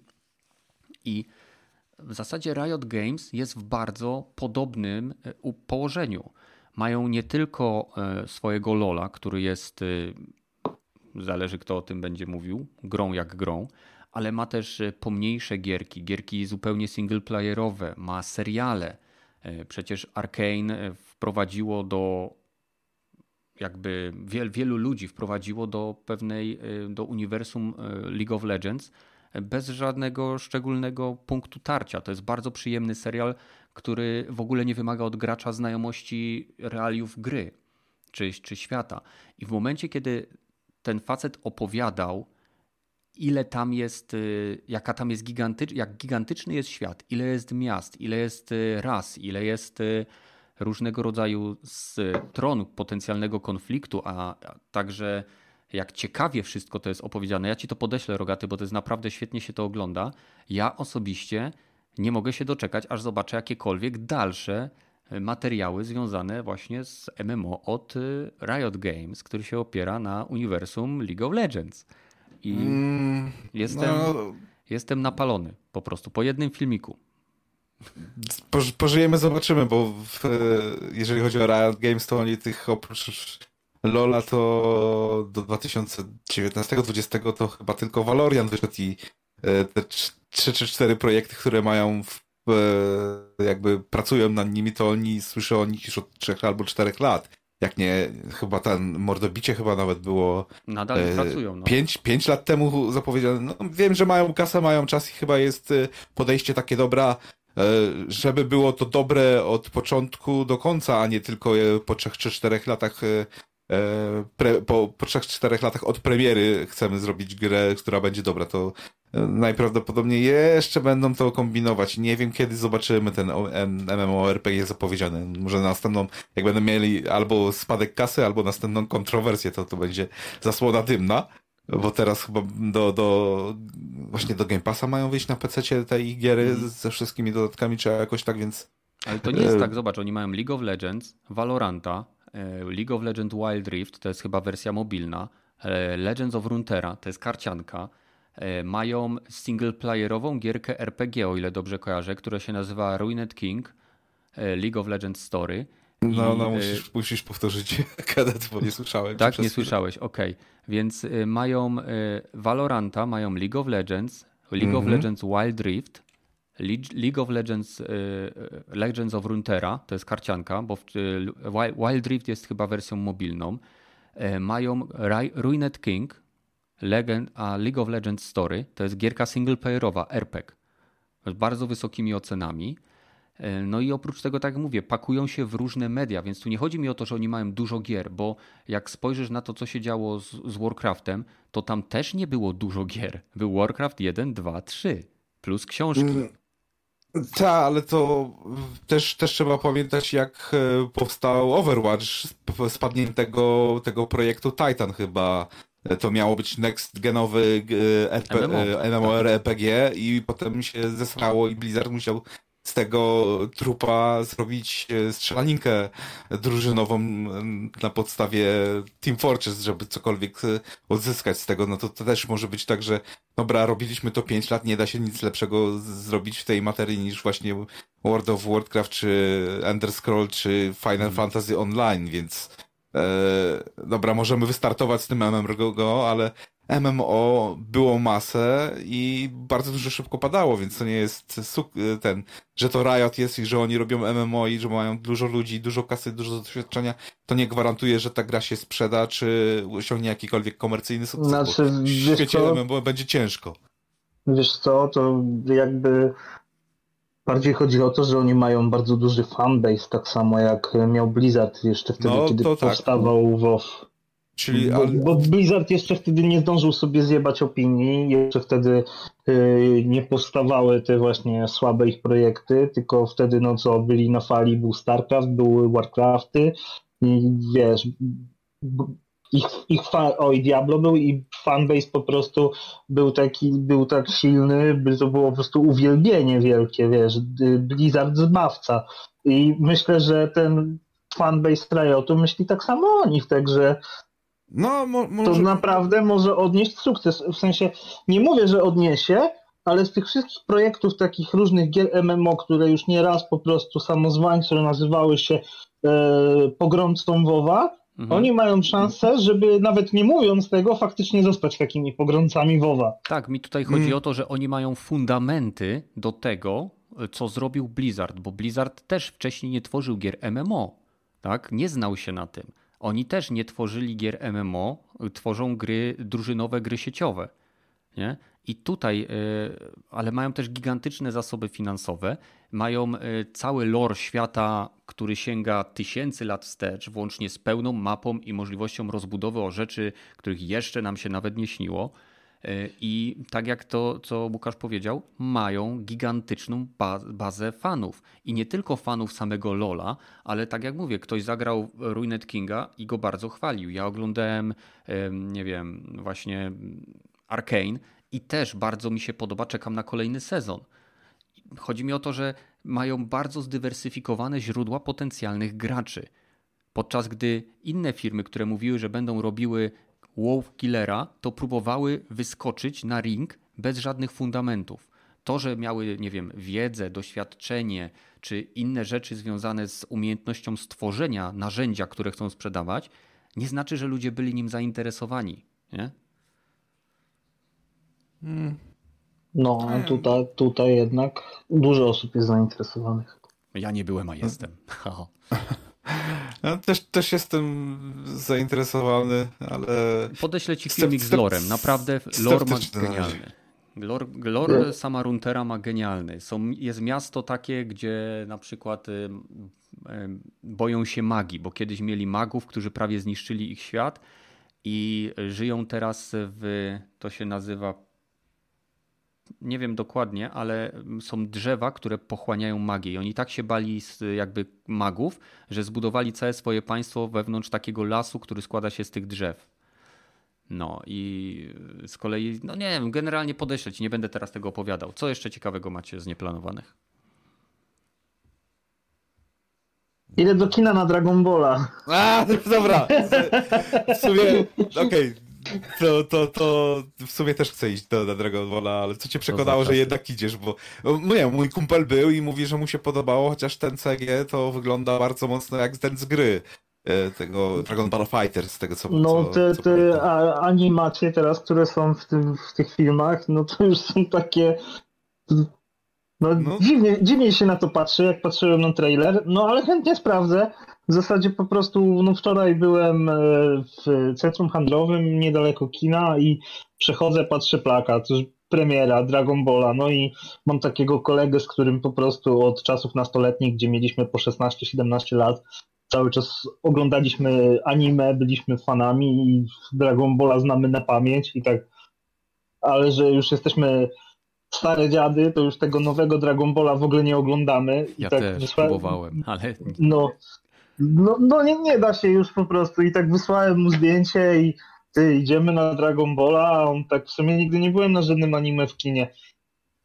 I w zasadzie Riot Games jest w bardzo podobnym położeniu. Mają nie tylko swojego Lola, który jest, zależy kto o tym będzie mówił, grą jak grą, ale ma też e, pomniejsze gierki, gierki zupełnie singleplayerowe, ma seriale, Przecież Arkane wprowadziło do jakby wiel, wielu ludzi wprowadziło do pewnej, do uniwersum League of Legends bez żadnego szczególnego punktu tarcia. To jest bardzo przyjemny serial, który w ogóle nie wymaga od gracza znajomości realiów gry czy, czy świata. I w momencie, kiedy ten facet opowiadał, ile tam jest, y, jaka tam jest gigantycz, jak gigantyczny jest świat, ile jest miast, ile jest y, ras, ile jest y, różnego rodzaju stron potencjalnego konfliktu, a także jak ciekawie wszystko to jest opowiedziane. Ja ci to podeślę, Rogaty, bo to jest naprawdę świetnie się to ogląda. Ja osobiście nie mogę się doczekać, aż zobaczę jakiekolwiek dalsze e, materiały związane właśnie z MMO od e, Riot Games, który się opiera na uniwersum League of Legends. I mm, jestem, no... jestem napalony po prostu po jednym filmiku. Pożyjemy, zobaczymy, bo w, jeżeli chodzi o Riot Games, to oni tych oprócz Lola to do 2019-2020 to chyba tylko Valorian wyszedł i e, te trzy czy cztery projekty, które mają w, e, jakby pracują nad nimi, to oni słyszą o nich już od trzech albo czterech lat. Jak nie, chyba ten mordobicie chyba nawet było. Nadal e, pracują. No. Pięć, pięć lat temu zapowiedziane. No, wiem, że mają kasę, mają czas i chyba jest e, podejście takie dobra, e, żeby było to dobre od początku do końca, a nie tylko po trzech czy czterech latach E, pre, po, po 3-4 latach od premiery chcemy zrobić grę, która będzie dobra, to e, najprawdopodobniej jeszcze będą to kombinować. Nie wiem, kiedy zobaczymy ten MMORPG zapowiedziany. Może na następną, jak będą mieli albo spadek kasy, albo następną kontrowersję, to to będzie zasłona dymna. Bo teraz chyba do, do właśnie do Game Passa mają wyjść na PC te ich giery mm. ze wszystkimi dodatkami, czy jakoś tak, więc... Ale to nie jest e, tak, zobacz, oni mają League of Legends, Valoranta, E, League of Legends Wild Rift to jest chyba wersja mobilna. E, Legends of Runeterra to jest karcianka. E, mają singleplayerową gierkę RPG, o ile dobrze kojarzę, która się nazywa Ruined King League of Legends Story. No, no musisz, musisz powtórzyć kadet, bo nie słyszałem. Tak, nie słyszałeś, okej. Okay. Więc mają Valoranta, mają League of Legends, League mm -hmm. of mhm. Legends Wild Rift, League of Legends, y, y, Legends of Runeterra, to jest karcianka, bo y, Wild Rift jest chyba wersją mobilną. E, mają Ruined King, Legend, a League of Legends Story, to jest gierka singleplayerowa, RPG, z bardzo wysokimi ocenami. E, no i oprócz tego, tak jak mówię, pakują się w różne media, więc tu nie chodzi mi o to, że oni mają dużo gier, bo jak spojrzysz na to, co się działo z, z Warcraftem, to tam też nie było dużo gier. Był Warcraft 1, 2, 3, plus książki. Mm, tak, ale to też, też trzeba pamiętać, jak e, powstał Overwatch z padniętego tego projektu Titan chyba. To miało być next genowy RP, MMORPG i potem się zesrało i Blizzard musiał z tego trupa zrobić e, strzelaninkę drużynową na podstawie Team Fortress, żeby cokolwiek e, odzyskać z tego, no to, to też może być tak, że dobra, robiliśmy to 5 lat, nie da się nic lepszego zrobić w tej materii niż właśnie World of Warcraft, czy Ender Scroll, czy Final hmm. Fantasy Online, więc e, dobra, możemy wystartować z tym MMO, ale MMO było masę i bardzo dużo szybko padało, więc to nie jest ten, że to Riot jest i że oni robią MMO i że mają dużo ludzi, dużo kasy, dużo doświadczenia, to nie gwarantuje, że ta gra się sprzeda, czy osiągnie jakikolwiek komercyjny sukces. Znaczy, w świecie co, MMO będzie ciężko. Wiesz co, to jakby bardziej chodzi o to, że oni mają bardzo duży fanbase, tak samo jak miał Blizzard jeszcze wtedy, no, kiedy tak. powstawał. WoW. Czyli, bo, bo, Blizzard jeszcze wtedy nie zdążył sobie zjebać opinii, jeszcze wtedy y, nie powstawały te właśnie słabe ich projekty, tylko wtedy no co, byli na fali, był StarCraft, były Warcrafty i wiesz, ich, ich fan, oj Diablo był i fanbase po prostu był taki, był tak silny, by to było po prostu uwielbienie wielkie, wiesz, Blizzard zbawca. I myślę, że ten fanbase Riotu myśli tak samo o nich, także no, mo, może... To naprawdę może odnieść sukces. W sensie, nie mówię, że odniesie, ale z tych wszystkich projektów takich różnych gier MMO, które już nie raz po prostu samozwańczo nazywały się e, pogromcą WoWa, mhm. oni mają szansę, żeby nawet nie mówiąc tego, faktycznie zostać takimi pogromcami WoWa. Tak, mi tutaj chodzi hmm. o to, że oni mają fundamenty do tego, co zrobił Blizzard, bo Blizzard też wcześniej nie tworzył gier MMO, tak? Nie znał się na tym. Oni też nie tworzyli gier MMO, tworzą gry, drużynowe gry sieciowe. Nie? I tutaj, e, ale mają też gigantyczne zasoby finansowe, mają e, cały lore świata, który sięga tysięcy lat wstecz, włącznie z pełną mapą i możliwością rozbudowy o rzeczy, których jeszcze nam się nawet nie śniło. E, I tak jak to, co Łukasz powiedział, mają gigantyczną bazę fanów. I nie tylko fanów samego Lola, ale tak jak mówię, ktoś zagrał Ruined Kinga i go bardzo chwalił. Ja oglądałem, nie wiem, właśnie Arkane i też bardzo mi się podoba, czekam na kolejny sezon. Chodzi mi o to, że mają bardzo zdywersyfikowane źródła potencjalnych graczy. Podczas gdy inne firmy, które mówiły, że będą robiły WoW Killera, to próbowały wyskoczyć na ring bez żadnych fundamentów. To, że miały, nie wiem, wiedzę, doświadczenie czy inne rzeczy związane z umiejętnością stworzenia narzędzia, które chcą sprzedawać, nie znaczy, że ludzie byli nim zainteresowani. Nie? No, a tutaj, tutaj jednak dużo osób jest zainteresowanych. Ja nie byłem, a jestem. Ja też, też jestem zainteresowany, ale. Podeślę ci filmik z lorem. Naprawdę lore ma genialny. Lore, lore sama Runtera ma genialny. Są, jest miasto takie, gdzie na przykład y, y, boją się magii, bo kiedyś mieli magów, którzy prawie zniszczyli ich świat i żyją teraz w, to się nazywa nie wiem dokładnie, ale są drzewa, które pochłaniają magię. I oni tak się bali z jakby magów, że zbudowali całe swoje państwo wewnątrz takiego lasu, który składa się z tych drzew. No i z kolei, no nie wiem, generalnie podeślę ci, nie będę teraz tego opowiadał. Co jeszcze ciekawego macie z nieplanowanych? Idę do kina na Dragon Balla. A, dobra. W sumie, okej, okay to, to, to w sumie też chcę iść do, do Dragon Balla, ale co cię przekonało, że jednak idziesz, bo no nie, mój kumpel był i mówi, że mu się podobało, chociaż ten CG to wygląda bardzo mocno jak ten z gry e, tego Dragon Ball Fighter, z tego co No co, te, co te animacje teraz, które są w, tym, w tych filmach, no to już są takie no, no. Dziwnie, dziwnie się na to patrzy, jak patrzyłem na trailer, no ale chętnie sprawdzę. W zasadzie po prostu, no wczoraj byłem e, w centrum handlowym niedaleko kina i przechodzę, patrzę plakat, premiera Dragon Balla, no i mam takiego kolegę, z którym po prostu od czasów nastoletnich, gdzie mieliśmy po 16-17 lat, cały czas oglądaliśmy anime, byliśmy fanami i Dragon Balla znamy na pamięć i tak, ale że już jesteśmy stare dziady, to już tego nowego Dragon Balla w ogóle nie oglądamy. I ja tak też wysła... próbowałem, ale... No, no, no nie, nie da się już po prostu. I tak wysłałem mu zdjęcie i ty, idziemy na Dragon Balla, a on tak w sumie nigdy nie byłem na żadnym anime w kinie.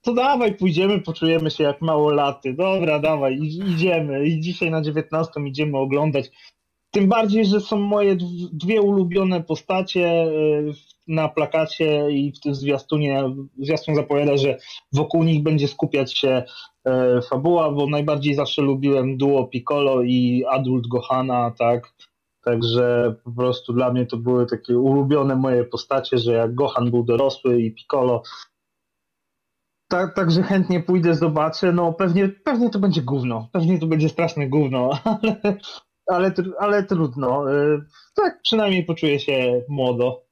To dawaj, pójdziemy, poczujemy się jak mało laty. Dobra, dawaj, idziemy. I dzisiaj na 19 idziemy oglądać. Tym bardziej, że są moje dwie ulubione postacie e, na plakacie i w tym zwiastunie. Zwiastun zapowiada, że wokół nich będzie skupiać się fabuła, bo najbardziej zawsze lubiłem duo Piccolo i Adult Gohana, tak. Także po prostu dla mnie to były takie ulubione moje postacie, że jak Gohan był dorosły i Piccolo. Tak, także chętnie pójdę, zobaczę. No pewnie, pewnie to będzie gówno. Pewnie to będzie straszne gówno, ale ale, ale trudno. Y, tak przynajmniej poczuję się młodo.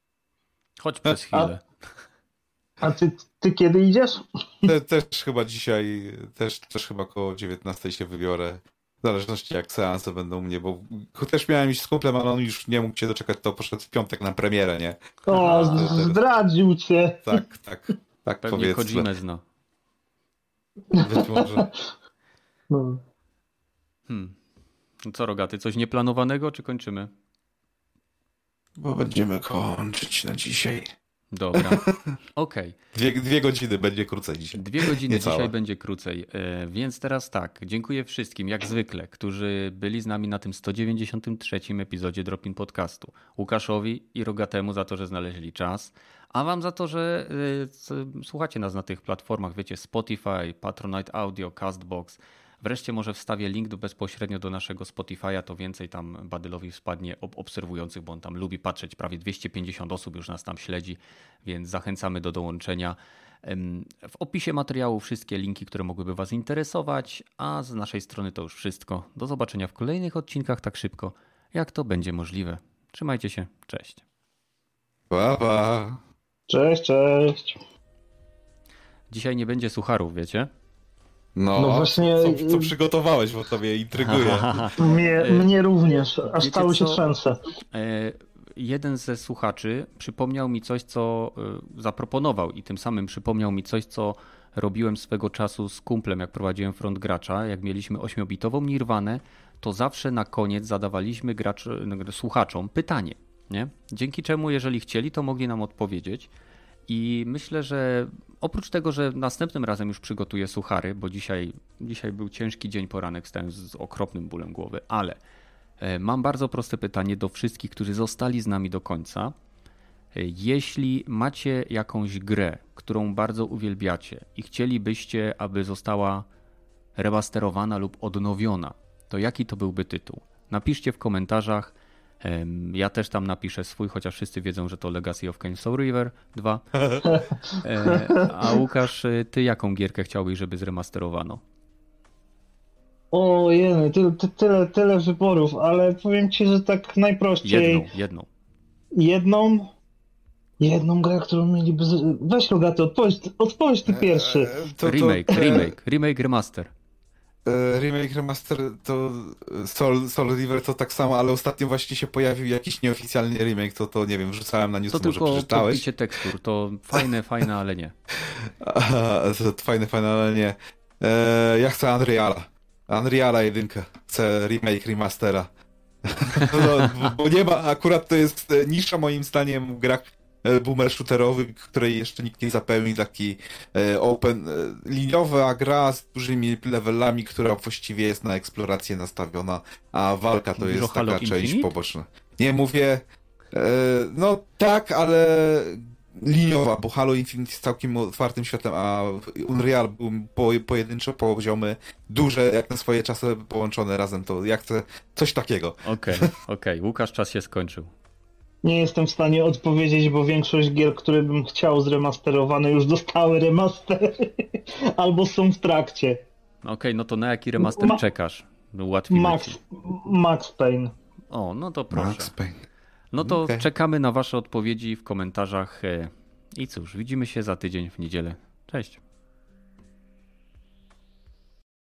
Chodź przez chwilę. A, a ty, ty kiedy idziesz? Te, też chyba dzisiaj, też, też chyba około 19 się wybiorę. W zależności jak seanse będą u mnie, bo też miałem iść z kumplem, ale on już nie mógł się doczekać, to poszedł w piątek na premierę, nie? O, zdradził cię. Tak, tak, tak Pewnie powiedzmy. Kojimę zna. Być może. No. Hmm. Co rogaty, coś nieplanowanego, czy kończymy? Bo będziemy kończyć na dzisiaj. Dobra, okej. Okay. Dwie, dwie, godziny będzie krócej dzisiaj. Dwie godziny Niecała. dzisiaj będzie krócej. E, więc teraz tak, dziękuję wszystkim, jak zwykle, którzy byli z nami na tym 193 epizodzie Dropin Podcastu. Łukaszowi i Rogatemu za to, że znaleźli czas, a wam za to, że y, słuchacie nas na tych platformach, wiecie, Spotify, Patronite Audio, Castbox, Wreszcie może wstawię link do bezpośrednio do naszego Spotify'a, to więcej tam Badylowi spadnie obserwujących, bo on tam lubi patrzeć. Prawie 250 osób już nas tam śledzi, więc zachęcamy do dołączenia. W opisie materiału wszystkie linki, które mogłyby Was interesować, a z naszej strony to już wszystko. Do zobaczenia w kolejnych odcinkach tak szybko, jak to będzie możliwe. Trzymajcie się, cześć. Pa, pa. Cześć, cześć. Dzisiaj nie będzie sucharów, wiecie? No, No właśnie- co, co przygotowałeś, bo to mnie intryguje. Mnie, E, mnie również, aż wiecie cały się co? trzęsę. E, jeden ze słuchaczy przypomniał mi coś, co e, zaproponował i tym samym przypomniał mi coś, co robiłem swego czasu z kumplem, jak prowadziłem front gracza, jak mieliśmy ośmiobitową Nirwanę, to zawsze na koniec zadawaliśmy gracz, słuchaczom pytanie, nie? Dzięki czemu, jeżeli chcieli, to mogli nam odpowiedzieć. I myślę, że oprócz tego, że następnym razem już przygotuję suchary, bo dzisiaj, dzisiaj był ciężki dzień poranek, stałem z, okropnym bólem głowy, ale e, mam bardzo proste pytanie do wszystkich, którzy zostali z nami do końca. E, Jeśli macie jakąś grę, którą bardzo uwielbiacie i chcielibyście, aby została remasterowana lub odnowiona, to jaki to byłby tytuł? Napiszcie w komentarzach. Ja też tam napiszę swój, chociaż wszyscy wiedzą, że to Legacy of Kain Soul River 2. E, A Łukasz, e, ty jaką gierkę chciałbyś, żeby zremasterowano? Ojej, tyle, ty- tyle, tyle wyborów, ale powiem ci, że tak najprościej. Jedną, jedną. Jedną, jedną grę, którą mieliby. Weź Logaty, odpowiedz, odpowiedz ty pierwszy. E, to- to- remake, e, remake, remake, remaster. E, Remake, remaster to Soul, Soul River to tak samo, ale ostatnio właśnie się pojawił jakiś nieoficjalny remake, to to nie wiem, wrzucałem na news, To może tylko przeczytałeś. podbicie tekstur, to fajne, fajne, ale nie. Aha, to fajne, fajne, ale nie. E, ja chcę Unreala. Unreala jedynkę. Chcę remake, remastera. No, bo- nie ma, akurat to jest e, nisza moim zdaniem w grach e, boomer shooterowych, której jeszcze nikt nie zapełni, taki e, open, e, liniowa gra z dużymi levelami, która właściwie jest na eksplorację nastawiona, a walka to Mówisz jest Halo taka część Infinite? poboczna. Nie mówię, e, no tak, ale liniowa, bo Halo Infinite jest całkiem otwartym światem, a Unreal był po, pojedyncze poziomy, duże, jak na swoje czasy połączone razem, to ja chcę coś takiego. Okej, okej. Łukasz, czas się skończył. Nie jestem w stanie odpowiedzieć, bo większość gier, które bym chciał zremasterowane, już dostały remastery albo są w trakcie. Okej, no to na jaki remaster Ma- czekasz? Ułatwimy Max, ci. Max Payne. O, no to proszę. Max Payne. No to Okej. czekamy na wasze odpowiedzi w komentarzach. e, I cóż, widzimy się za tydzień w niedzielę. Cześć.